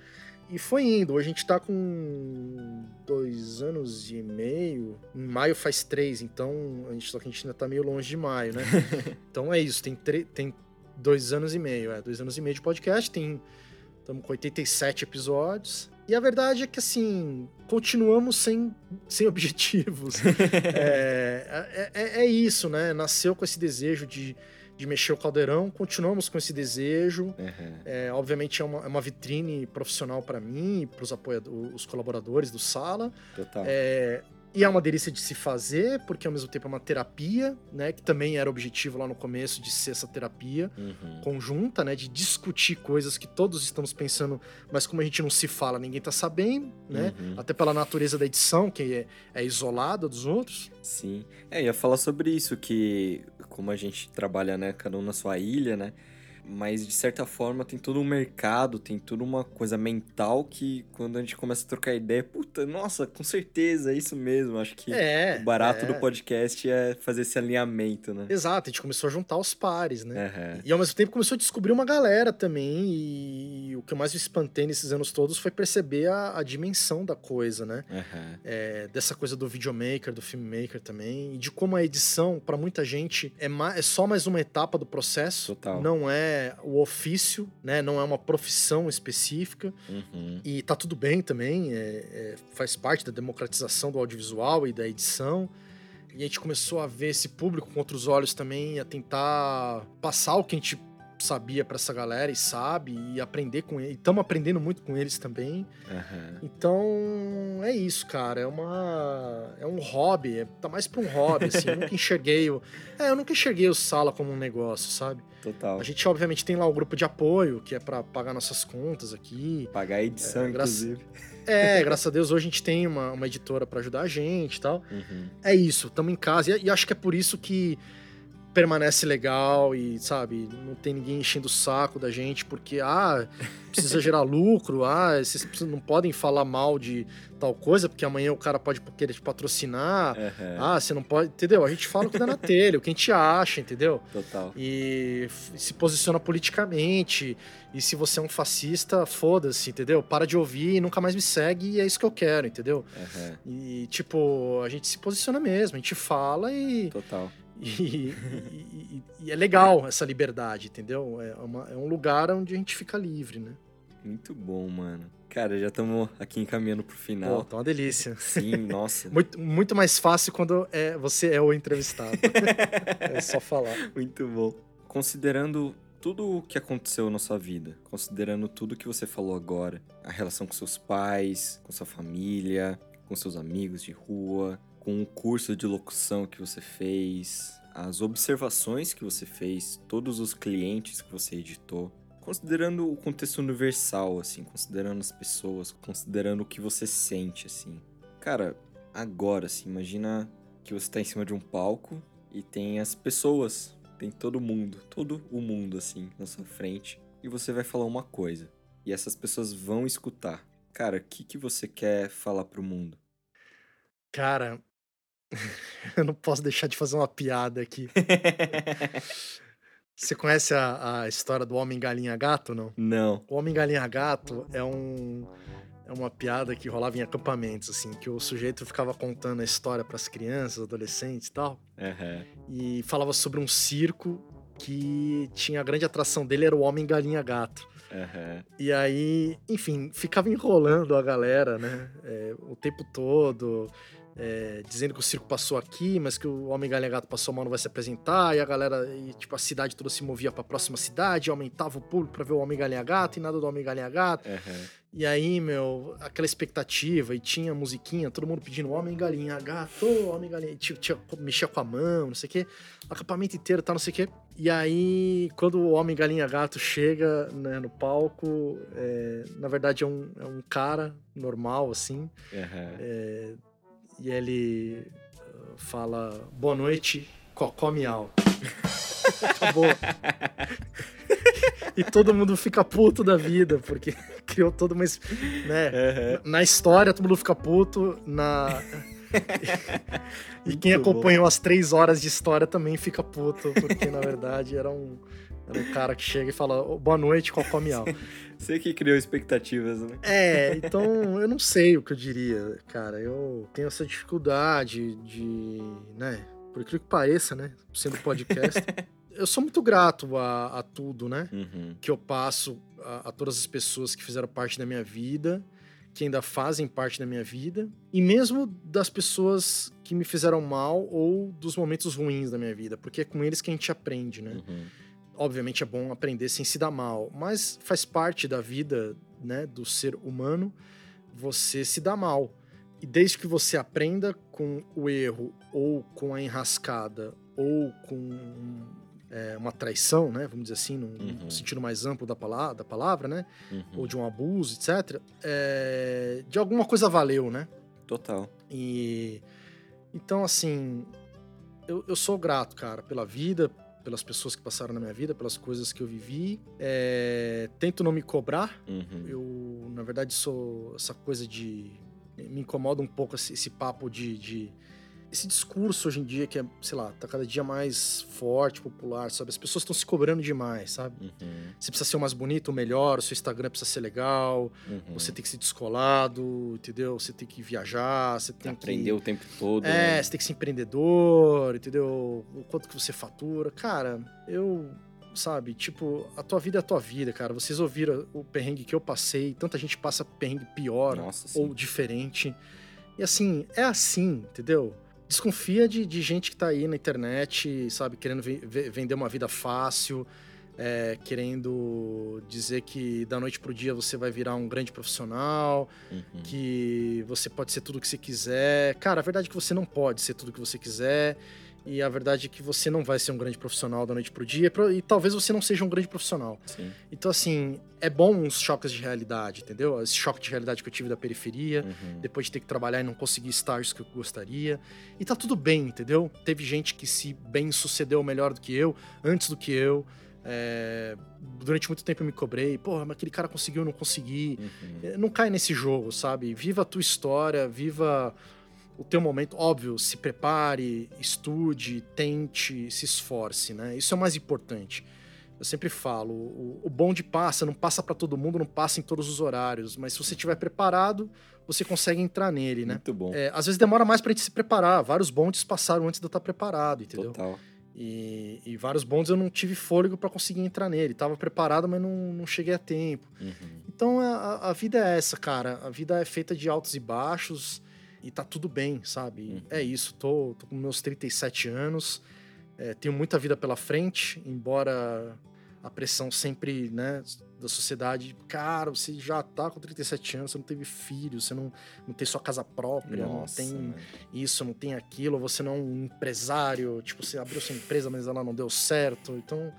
[SPEAKER 3] E foi indo. Hoje a gente tá com dois anos e meio. Em maio faz três, então a gente, só que a gente ainda tá meio longe de maio, né? então é isso, tem, tem dois anos e meio, é, dois anos e meio de podcast, tem. Estamos com 87 episódios. E a verdade é que, assim, continuamos sem, sem objetivos. é, é, é- é isso, né? Nasceu com esse desejo de, de mexer o caldeirão, continuamos com esse desejo.
[SPEAKER 1] Aham.
[SPEAKER 3] É, obviamente é uma, é uma vitrine profissional para mim e para os apoiadores, os colaboradores do Sala.
[SPEAKER 1] Total.
[SPEAKER 3] É, e é uma delícia de se fazer, porque ao mesmo tempo é uma terapia, né? Que também era o objetivo lá no começo de ser essa terapia
[SPEAKER 1] Uhum.
[SPEAKER 3] conjunta, né? De discutir coisas que todos estamos pensando, mas como a gente não se fala, ninguém tá sabendo, né?
[SPEAKER 1] Uhum.
[SPEAKER 3] Até pela natureza da edição, que é, é isolada dos outros.
[SPEAKER 1] Sim. É, ia falar sobre isso, que como a gente trabalha, né, cada um na sua ilha, né? Mas de certa forma tem todo um mercado, tem toda uma coisa mental que quando a gente começa a trocar ideia, puta, nossa, com certeza, é isso mesmo. Acho que
[SPEAKER 3] É.
[SPEAKER 1] o barato
[SPEAKER 3] é.
[SPEAKER 1] do podcast é fazer esse alinhamento, né?
[SPEAKER 3] Exato, a gente começou a juntar os pares, né?
[SPEAKER 1] Aham.
[SPEAKER 3] E ao mesmo tempo começou a descobrir uma galera também. E o que eu mais me espantei nesses anos todos foi perceber a, a dimensão da coisa, né?
[SPEAKER 1] Aham.
[SPEAKER 3] É, dessa coisa do videomaker, do filmmaker também. E de como a edição, pra muita gente, é, é só mais uma etapa do processo.
[SPEAKER 1] Total.
[SPEAKER 3] Não é o ofício, né? Não é uma profissão específica.
[SPEAKER 1] Uhum.
[SPEAKER 3] E tá tudo bem também, é- é- faz parte da democratização do audiovisual e da edição. E a gente começou a ver esse público com outros olhos também, a tentar passar o que a gente sabia pra essa galera e sabe, e aprender com eles. Estamos aprendendo muito com eles também.
[SPEAKER 1] Aham.
[SPEAKER 3] Então, é isso, cara. É uma. É um hobby. É, tá mais pra um hobby, assim. Eu nunca enxerguei o. É, eu nunca enxerguei o sala como um negócio, sabe?
[SPEAKER 1] Total.
[SPEAKER 3] A gente, obviamente, tem lá o grupo de apoio, que é pra pagar nossas contas aqui.
[SPEAKER 1] Pagar a edição,
[SPEAKER 3] É, graças-
[SPEAKER 1] inclusive.
[SPEAKER 3] É, graças a Deus hoje a gente tem uma, uma editora pra ajudar a gente e tal.
[SPEAKER 1] Uhum.
[SPEAKER 3] É isso, estamos em casa. E, e acho que é por isso que permanece legal e, sabe, não tem ninguém enchendo o saco da gente porque, ah, precisa gerar lucro, ah, vocês não podem falar mal de tal coisa porque amanhã o cara pode querer te patrocinar.
[SPEAKER 1] Aham.
[SPEAKER 3] Ah, você não pode. Entendeu? A gente fala o que dá na telha, o que a gente acha, entendeu?
[SPEAKER 1] Total.
[SPEAKER 3] E se posiciona politicamente. E se você é um fascista, foda-se, entendeu? Para de ouvir e nunca mais me segue e é isso que eu quero, entendeu?
[SPEAKER 1] Aham.
[SPEAKER 3] E, tipo, a gente se posiciona mesmo, a gente fala e.
[SPEAKER 1] Total.
[SPEAKER 3] E, e- é legal essa liberdade, entendeu? É, uma- é um lugar onde a gente fica livre, né?
[SPEAKER 1] Muito bom, mano. Cara, já estamos aqui encaminhando pro
[SPEAKER 3] Pô,
[SPEAKER 1] final.
[SPEAKER 3] tá uma delícia.
[SPEAKER 1] Sim, nossa.
[SPEAKER 3] Muito, muito mais fácil quando é, você é o entrevistado. é só falar.
[SPEAKER 1] Muito bom. Considerando tudo o que aconteceu na sua vida, considerando tudo que você falou agora, a relação com seus pais, com sua família, com seus amigos de rua, com o curso de locução que você fez, as observações que você fez, todos os clientes que você editou, considerando o contexto universal, assim, considerando as pessoas, considerando o que você sente, assim. Cara, agora, assim, imagina que você tá em cima de um palco e tem as pessoas, tem todo mundo, todo o mundo, assim, na sua frente, e você vai falar uma coisa. E essas pessoas vão escutar. Cara, o que, que você quer falar pro mundo?
[SPEAKER 3] Cara, eu não posso deixar de fazer uma piada aqui. Você conhece a, a história do Homem Galinha Gato, não?
[SPEAKER 1] Não.
[SPEAKER 3] O Homem Galinha Gato é um é uma piada que rolava em acampamentos, assim, que o sujeito ficava contando a história para as crianças, adolescentes e tal.
[SPEAKER 1] Uhum.
[SPEAKER 3] E falava sobre um circo que tinha a grande atração dele era o Homem Galinha Gato.
[SPEAKER 1] Uhum.
[SPEAKER 3] E aí, enfim, ficava enrolando a galera, né? É, o tempo todo é, dizendo que o circo passou aqui, mas que o Homem Galinha Gato passou mal, não vai se apresentar, e a galera, e, tipo, a cidade toda se movia pra próxima cidade, aumentava o público pra ver o Homem Galinha Gato, e nada do Homem Galinha Gato.
[SPEAKER 1] Uhum.
[SPEAKER 3] E aí, meu, aquela expectativa, e tinha musiquinha, todo mundo pedindo Homem Galinha Gato, Homem Galinha, tinha, tinha, mexia com a mão, não sei o quê, o acampamento inteiro, tá, não sei o quê. E aí, quando o Homem Galinha Gato chega né, no palco, é, na verdade é um, é um cara normal, assim,
[SPEAKER 1] Uhum.
[SPEAKER 3] é, e ele uh, fala boa noite, cocó miau. Acabou. e todo mundo fica puto da vida, porque criou toda uma. Né?
[SPEAKER 1] Uhum.
[SPEAKER 3] Na história, todo mundo fica puto. Na. e quem
[SPEAKER 1] Muito bom.
[SPEAKER 3] acompanhou as três horas de história também fica puto, porque na verdade era um, era um cara que chega e fala "Ô, boa noite, cocó miau.
[SPEAKER 1] Você que criou expectativas, né?
[SPEAKER 3] É, então eu não sei o que eu diria, cara. Eu tenho essa dificuldade de, né? Por incrível que pareça, né? Sendo podcast. eu sou muito grato a, a tudo, né?
[SPEAKER 1] Uhum.
[SPEAKER 3] Que eu passo a, a todas as pessoas que fizeram parte da minha vida, que ainda fazem parte da minha vida, e mesmo das pessoas que me fizeram mal ou dos momentos ruins da minha vida, porque é com eles que a gente aprende, né?
[SPEAKER 1] Uhum.
[SPEAKER 3] Obviamente é bom aprender sem se dar mal, mas faz parte da vida, né, do ser humano você se dar mal. E desde que você aprenda com o erro ou com a enrascada ou com é, uma traição, né, vamos dizer assim, num
[SPEAKER 1] Uhum.
[SPEAKER 3] sentido mais amplo da palavra, da palavra né,
[SPEAKER 1] Uhum.
[SPEAKER 3] ou de um abuso, etc. é, de alguma coisa valeu, né?
[SPEAKER 1] Total.
[SPEAKER 3] E então, assim, eu, eu sou grato, cara, pela vida, pelas pessoas que passaram na minha vida, pelas coisas que eu vivi. É, tento não me cobrar.
[SPEAKER 1] Uhum.
[SPEAKER 3] Eu, na verdade, sou essa coisa de. Me incomoda um pouco esse, esse papo de, de- Esse discurso hoje em dia que é, sei lá, tá cada dia mais forte, popular, sabe? As pessoas estão se cobrando demais, sabe?
[SPEAKER 1] Uhum.
[SPEAKER 3] Você precisa ser o mais bonito, o melhor, o seu Instagram precisa ser legal,
[SPEAKER 1] Uhum.
[SPEAKER 3] você tem que ser descolado, entendeu? Você tem que viajar, você tem
[SPEAKER 1] Aprender
[SPEAKER 3] que.
[SPEAKER 1] o tempo todo.
[SPEAKER 3] É,
[SPEAKER 1] né?
[SPEAKER 3] você tem que ser empreendedor, entendeu? O quanto que você fatura. Cara, eu. Sabe, tipo, a tua vida é a tua vida, cara. Vocês ouviram o perrengue que eu passei, tanta gente passa perrengue pior
[SPEAKER 1] Nossa,
[SPEAKER 3] ou diferente. E assim, é assim, entendeu? Desconfia de, de gente que tá aí na internet, sabe, querendo ve- ve- vender uma vida fácil, é, querendo dizer que da noite pro dia você vai virar um grande profissional,
[SPEAKER 1] Uhum.
[SPEAKER 3] que você pode ser tudo o que você quiser. Cara, a verdade é que você não pode ser tudo o que você quiser. E a verdade é que você não vai ser um grande profissional da noite pro dia. e talvez você não seja um grande profissional.
[SPEAKER 1] Sim.
[SPEAKER 3] Então, assim, é bom uns choques de realidade, entendeu? Esse choque de realidade que eu tive da periferia,
[SPEAKER 1] Uhum.
[SPEAKER 3] depois de ter que trabalhar e não conseguir estágios que eu gostaria. E tá tudo bem, entendeu? Teve gente que se bem sucedeu melhor do que eu, antes do que eu. É, Durante muito tempo eu me cobrei, porra, mas aquele cara conseguiu, eu não consegui.
[SPEAKER 1] Uhum.
[SPEAKER 3] É, Não cai nesse jogo, sabe? Viva a tua história, viva o teu momento. Óbvio, se prepare, estude, tente, se esforce, né? Isso é o mais importante. Eu sempre falo, o, o bonde passa, não passa pra todo mundo, não passa em todos os horários, mas se você estiver preparado, você consegue entrar nele, né?
[SPEAKER 1] Muito bom.
[SPEAKER 3] É, às vezes demora mais pra gente se preparar. Vários bondes passaram antes de eu estar preparado, entendeu?
[SPEAKER 1] Total.
[SPEAKER 3] E, e vários bondes eu não tive fôlego pra conseguir entrar nele. Tava preparado, mas não, não cheguei a tempo.
[SPEAKER 1] Uhum.
[SPEAKER 3] Então a, a vida é essa, cara. A vida é feita de altos e baixos e tá tudo bem, sabe?
[SPEAKER 1] Uhum.
[SPEAKER 3] É isso. Tô, tô com meus 37 anos, é, tenho muita vida pela frente, embora a pressão sempre, né, da sociedade. Cara, você já tá com 37 anos, você não teve filho, você não, não tem sua casa própria,
[SPEAKER 1] Nossa,
[SPEAKER 3] não tem
[SPEAKER 1] mano.
[SPEAKER 3] isso, não tem aquilo, você não é um empresário, tipo, você abriu sua empresa, mas ela não deu certo. Então,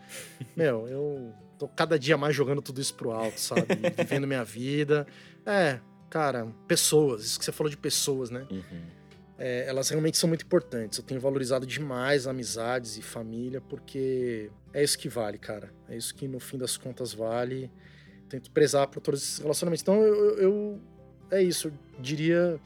[SPEAKER 3] meu, eu tô cada dia mais jogando tudo isso pro alto, sabe? Vivendo minha vida. É, cara, pessoas, isso que você falou de pessoas, né?
[SPEAKER 1] Uhum.
[SPEAKER 3] É, elas realmente são muito importantes. Eu tenho valorizado demais amizades e família, porque é isso que vale, cara. É isso que no fim das contas vale. Tento prezar por todos esses relacionamentos. Então eu, eu- é isso. Eu diria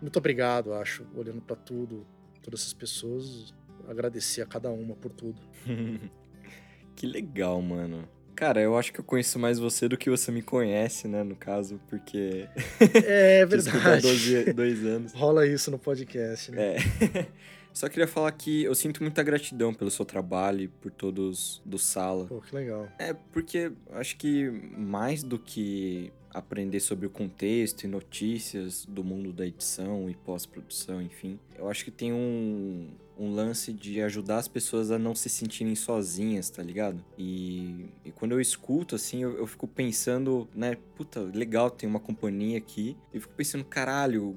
[SPEAKER 3] muito obrigado, acho, olhando pra tudo, todas essas pessoas, agradecer a cada uma por tudo.
[SPEAKER 1] que legal, mano. Cara, eu acho que eu conheço mais você do que você me conhece, né? No caso, porque.
[SPEAKER 3] É verdade.
[SPEAKER 1] 12 dois anos.
[SPEAKER 3] Rola isso no podcast, né?
[SPEAKER 1] É. Só queria falar que eu sinto muita gratidão pelo seu trabalho e por todos do Sala.
[SPEAKER 3] Pô, que legal.
[SPEAKER 1] É, porque acho que mais do que aprender sobre o contexto e notícias do mundo da edição e pós-produção, enfim, eu acho que tem um, um lance de ajudar as pessoas a não se sentirem sozinhas, tá ligado? E, e quando eu escuto, assim, eu, eu fico pensando, né, puta, legal, tem uma companhia aqui, e fico pensando, caralho,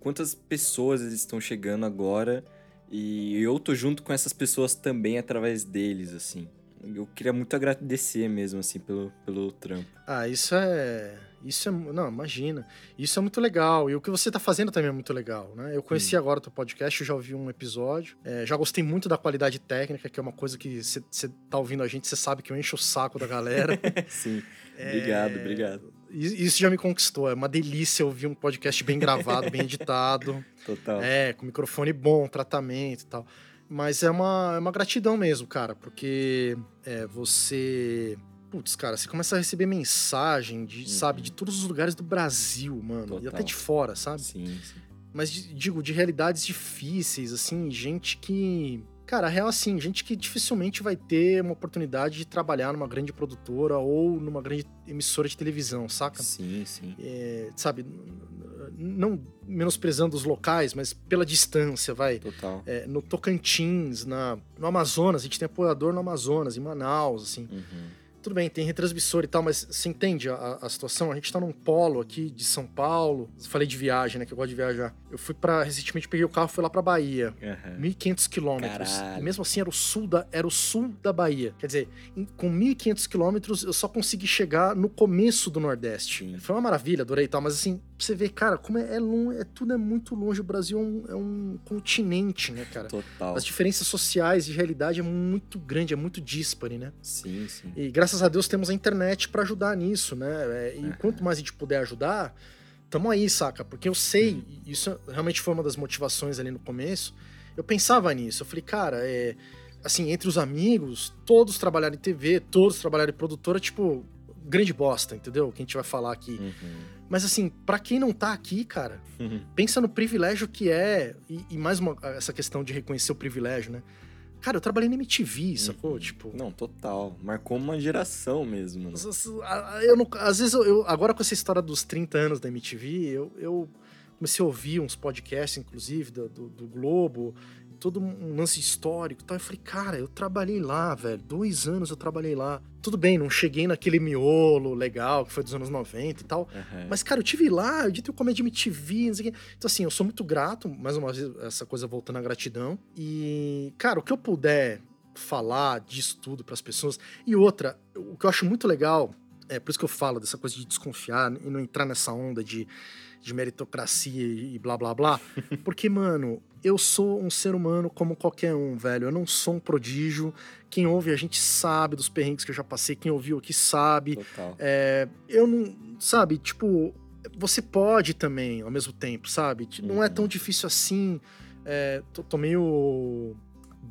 [SPEAKER 1] quantas pessoas estão chegando agora e eu tô junto com essas pessoas também através deles, assim. Eu queria muito agradecer mesmo, assim, pelo, pelo trampo.
[SPEAKER 3] Ah, isso é. Isso é. Não, imagina. Isso é muito legal. E o que você tá fazendo também é muito legal, né? Eu conheci agora o teu podcast, eu já ouvi um episódio. É, já gostei muito da qualidade técnica, que é uma coisa que você tá ouvindo a gente, você sabe que eu encho o saco da galera.
[SPEAKER 1] Sim. Obrigado, obrigado.
[SPEAKER 3] E Isso já me conquistou. É uma delícia ouvir um podcast bem gravado, bem editado.
[SPEAKER 1] Total.
[SPEAKER 3] É, com microfone bom, tratamento e tal. Mas é uma, é uma gratidão mesmo, cara, porque é, você. Putz, cara, você começa a receber mensagem de, sabe, de todos os lugares do Brasil, mano. E
[SPEAKER 1] Total.
[SPEAKER 3] até de fora, sabe?
[SPEAKER 1] Sim, sim.
[SPEAKER 3] Mas digo, de realidades difíceis, assim, gente que. Cara, a real assim, gente que dificilmente vai ter uma oportunidade de trabalhar numa grande produtora ou numa grande emissora de televisão, saca?
[SPEAKER 1] Sim, sim.
[SPEAKER 3] É, sabe, não menosprezando os locais, mas pela distância, vai.
[SPEAKER 1] Total.
[SPEAKER 3] É, no Tocantins, na, no Amazonas, a gente tem apoiador no Amazonas, em Manaus, assim.
[SPEAKER 1] Uhum.
[SPEAKER 3] Tudo bem, tem retransmissor e tal, mas você entende a, a situação? A gente tá num polo aqui de São Paulo. Falei de viagem, né? Que eu gosto de viajar. Eu fui para Recentemente peguei o carro e fui lá pra Bahia.
[SPEAKER 1] Aham.
[SPEAKER 3] 1.500 quilômetros. Mesmo assim era o sul da, era o sul da Bahia. Quer dizer, em- com 1.500 quilômetros eu só consegui chegar no começo do Nordeste.
[SPEAKER 1] Sim.
[SPEAKER 3] Foi uma maravilha, adorei e tal, mas assim, você ver, cara, como é, é longe, é, tudo é muito longe. O Brasil é um, é um continente, né, cara?
[SPEAKER 1] Total.
[SPEAKER 3] As diferenças sociais de realidade é muito grande, é muito díspare, né?
[SPEAKER 1] Sim, sim.
[SPEAKER 3] E graças a Deus temos a internet pra ajudar nisso, né? É, E
[SPEAKER 1] Aham.
[SPEAKER 3] quanto mais a gente puder ajudar, tamo aí, saca? Porque eu sei, e isso realmente foi uma das motivações ali no começo. Eu pensava nisso, eu falei, cara, é. Assim, entre os amigos, todos trabalharam em TV, todos trabalharam em produtora, tipo, grande bosta, entendeu? O que a gente vai falar aqui.
[SPEAKER 1] Uhum.
[SPEAKER 3] Mas assim, pra quem não tá aqui, cara, pensa no privilégio que é, e, e mais uma, essa questão de reconhecer o privilégio, né? Cara, eu trabalhei na MTV, sacou?
[SPEAKER 1] Uhum.
[SPEAKER 3] Tipo,
[SPEAKER 1] Não, total. Marcou uma geração mesmo, né?
[SPEAKER 3] às vezes- eu não- às vezes eu, eu- agora com essa história dos 30 anos da MTV, eu, eu comecei a ouvir uns podcasts, inclusive, do, do, do Globo, todo um lance histórico e tal. Eu falei, cara, eu trabalhei lá, velho. Dois anos eu trabalhei lá. Tudo bem, não cheguei naquele miolo legal que foi dos anos 90 e tal.
[SPEAKER 1] Aham.
[SPEAKER 3] Mas, cara, eu tive lá, eu editei o Comédia MTV, não sei o quê. Então, assim, eu sou muito grato, mais uma vez, essa coisa voltando à gratidão. E, cara, o que eu puder falar disso tudo pras pessoas. E outra, o que eu acho muito legal, é por isso que eu falo dessa coisa de desconfiar e não entrar nessa onda de, de meritocracia e blá blá blá. Porque, mano, eu sou um ser humano como qualquer um, velho. Eu não sou um prodígio. Quem ouve a gente sabe dos perrengues que eu já passei. Quem ouviu aqui sabe. É, eu não. Sabe, tipo, você pode também ao mesmo tempo, sabe? Não é tão difícil assim. É, tô, tô meio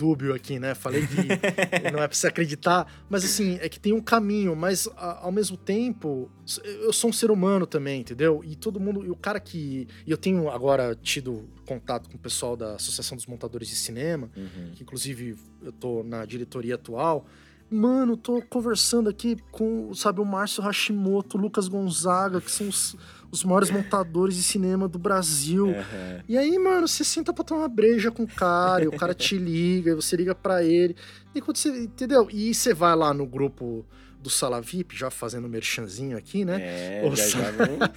[SPEAKER 3] dúbio aqui, né? Falei que não é pra você acreditar, mas assim, é que tem um caminho, mas a- ao mesmo tempo, eu sou um ser humano também, entendeu? E todo mundo, e o cara que. E eu tenho agora tido contato com o pessoal da Associação dos Montadores de Cinema,
[SPEAKER 1] Uhum.
[SPEAKER 3] que inclusive eu tô na diretoria atual, Mano, tô conversando aqui com, sabe, o Márcio Hashimoto, o Lucas Gonzaga, que são os, os maiores montadores de cinema do Brasil.
[SPEAKER 1] Aham.
[SPEAKER 3] E aí, mano, você senta pra tomar uma breja com o cara, e o cara te liga, e você liga pra ele. E quando você. Entendeu? E você vai lá no grupo do Sala VIP, já fazendo merchanzinho aqui, né?
[SPEAKER 1] É,
[SPEAKER 3] Ou
[SPEAKER 1] já,
[SPEAKER 3] sa-
[SPEAKER 1] já vamos-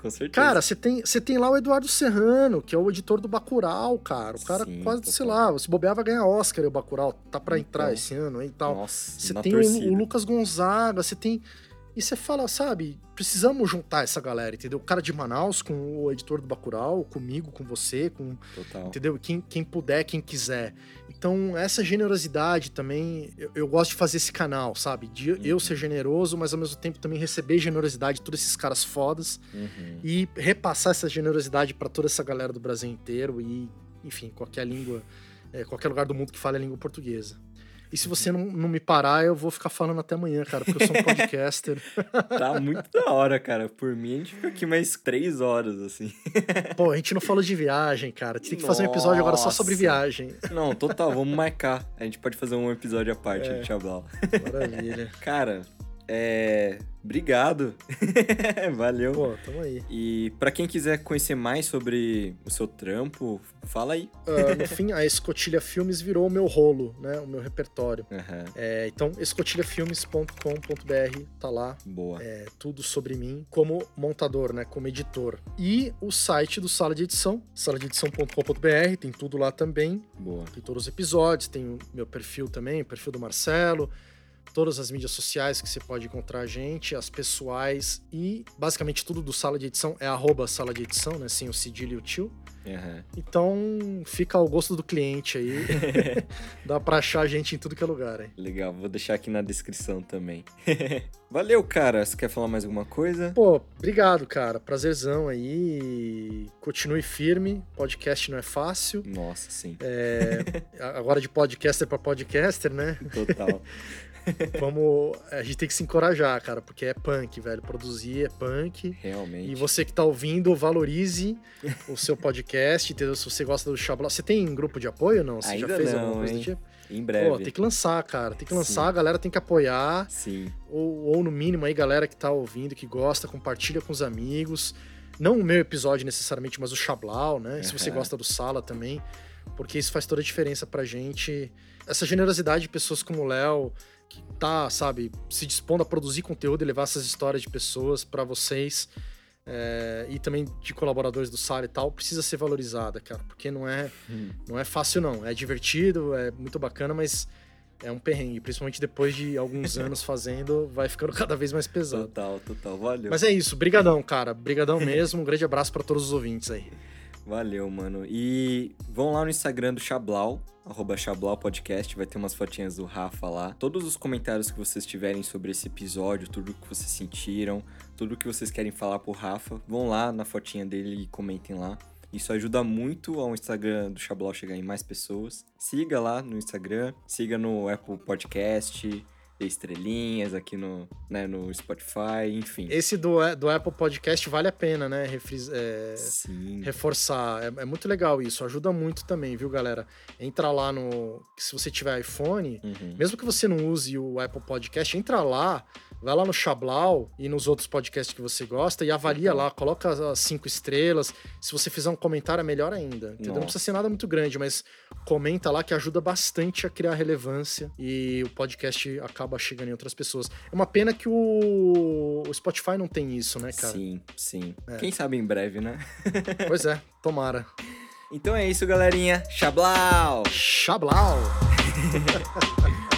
[SPEAKER 1] Com certeza.
[SPEAKER 3] Cara, você tem, você tem lá o Eduardo Serrano, que é o editor do Bacurau, cara. O cara
[SPEAKER 1] Sim,
[SPEAKER 3] quase,
[SPEAKER 1] total.
[SPEAKER 3] sei lá, se bobear vai ganhar Oscar o Bacurau. Tá pra entrar
[SPEAKER 1] Então.
[SPEAKER 3] esse ano aí e tal.
[SPEAKER 1] Nossa,
[SPEAKER 3] Você tem o, o Lucas Gonzaga, você tem. E você fala, sabe, precisamos juntar essa galera, entendeu? O cara de Manaus com o editor do Bacurau, comigo, com você, com.
[SPEAKER 1] Total.
[SPEAKER 3] Entendeu? Quem, quem puder, quem quiser. Então, essa generosidade também, eu, eu gosto de fazer esse canal, sabe? De eu
[SPEAKER 1] Uhum.
[SPEAKER 3] ser generoso, mas ao mesmo tempo também receber generosidade de todos esses caras fodas
[SPEAKER 1] Uhum.
[SPEAKER 3] e repassar essa generosidade pra toda essa galera do Brasil inteiro e, enfim, qualquer língua, é, qualquer lugar do mundo que fale a língua portuguesa. E se você não, não me parar, eu vou ficar falando até amanhã, cara, porque eu sou um podcaster.
[SPEAKER 1] Tá muito da hora, cara. Por mim, a gente fica aqui mais três horas, assim.
[SPEAKER 3] Pô, a gente não falou de viagem, cara. Tem que fazer um episódio agora só sobre
[SPEAKER 1] Nossa.
[SPEAKER 3] viagem.
[SPEAKER 1] Não, total, vamos marcar. A gente pode fazer um episódio à parte
[SPEAKER 3] É.
[SPEAKER 1] de Chablau.
[SPEAKER 3] Maravilha.
[SPEAKER 1] Cara, é. Obrigado. Valeu.
[SPEAKER 3] Pô, tamo aí.
[SPEAKER 1] E pra quem quiser conhecer mais sobre o seu trampo, fala aí.
[SPEAKER 3] Ah, no fim, a Escotilha Filmes virou o meu rolo, né? O meu repertório.
[SPEAKER 1] Aham,
[SPEAKER 3] É, então, escotilhafilmes.com.br tá lá.
[SPEAKER 1] boa.
[SPEAKER 3] É, tudo sobre mim como montador, né? Como editor. E o site do Sala de Edição, saladeedição.com.br, tem tudo lá também.
[SPEAKER 1] Boa.
[SPEAKER 3] Tem todos os episódios, tem o meu perfil também, o perfil do Marcelo, todas as mídias sociais que você pode encontrar a gente, as pessoais e basicamente tudo do Sala de Edição é arroba Sala de Edição, né? Sem o cedilho e o tio.
[SPEAKER 1] Aham.
[SPEAKER 3] Então fica ao gosto do cliente aí. Dá pra achar a gente em tudo que é lugar, hein?
[SPEAKER 1] Legal, vou deixar aqui na descrição também. Valeu, cara. Você quer falar mais alguma coisa?
[SPEAKER 3] Pô, obrigado, cara. Prazerzão aí. Continue firme. Podcast não é fácil.
[SPEAKER 1] Nossa, sim.
[SPEAKER 3] É, agora de podcaster pra podcaster, né?
[SPEAKER 1] Total.
[SPEAKER 3] Vamos. A gente tem que se encorajar, cara, porque é punk, velho. Produzir é punk.
[SPEAKER 1] Realmente.
[SPEAKER 3] E você que tá ouvindo, valorize o seu podcast, entendeu? Se você gosta do Xablau. Você tem grupo de apoio ou não? Você
[SPEAKER 1] Ainda
[SPEAKER 3] já fez
[SPEAKER 1] não,
[SPEAKER 3] alguma coisa
[SPEAKER 1] hein?
[SPEAKER 3] do tipo?
[SPEAKER 1] Em breve.
[SPEAKER 3] Pô, tem que lançar, cara. Tem que lançar,
[SPEAKER 1] Sim.
[SPEAKER 3] a galera tem que apoiar.
[SPEAKER 1] Sim.
[SPEAKER 3] Ou, ou no mínimo aí, galera que tá ouvindo, que gosta, compartilha com os amigos. Não o meu episódio necessariamente, mas o Xablau, né? Se você gosta do Sala também. Porque isso faz toda a diferença pra gente. Essa generosidade de pessoas como o Léo, que tá, sabe, se dispondo a produzir conteúdo e levar essas histórias de pessoas pra vocês. é, e também de colaboradores do Sala e tal, precisa ser valorizada, cara. Porque não é,
[SPEAKER 1] Hum.
[SPEAKER 3] não é fácil, não. É divertido, é muito bacana, mas é um perrengue. Principalmente depois de alguns anos fazendo, vai ficando cada vez mais pesado.
[SPEAKER 1] Total, total. Valeu.
[SPEAKER 3] Mas é isso, brigadão, cara. Brigadão mesmo. Um grande abraço pra todos os ouvintes aí.
[SPEAKER 1] Valeu, mano. E vão lá no Instagram do Xablau, arroba Xablau Podcast, vai ter umas fotinhas do Rafa lá. Todos os comentários que vocês tiverem sobre esse episódio, tudo que vocês sentiram, tudo que vocês querem falar pro Rafa, vão lá na fotinha dele e comentem lá. Isso ajuda muito ao Instagram do Xablau chegar em mais pessoas. Siga lá no Instagram, siga no Apple Podcast, estrelinhas aqui no, né, no Spotify, enfim.
[SPEAKER 3] Esse do, do Apple Podcast vale a pena, né? Refris- é,
[SPEAKER 1] Sim.
[SPEAKER 3] reforçar. É, é muito legal isso. Ajuda muito também, viu, galera? Entra lá no. Se você tiver iPhone,
[SPEAKER 1] Uhum.
[SPEAKER 3] mesmo que você não use o Apple Podcast, entra lá, vai lá no Xablau e nos outros podcasts que você gosta e avalia lá, coloca as cinco estrelas. Se você fizer um comentário, é melhor ainda. Entendeu? Não precisa ser nada muito grande, mas comenta lá que ajuda bastante a criar relevância e o podcast acaba chegando em outras pessoas. É uma pena que o, o Spotify não tem isso, né, cara?
[SPEAKER 1] Sim, sim.
[SPEAKER 3] É.
[SPEAKER 1] Quem sabe em breve, né?
[SPEAKER 3] Pois é, tomara.
[SPEAKER 1] Então é isso, galerinha. Xablau!
[SPEAKER 3] Xablau!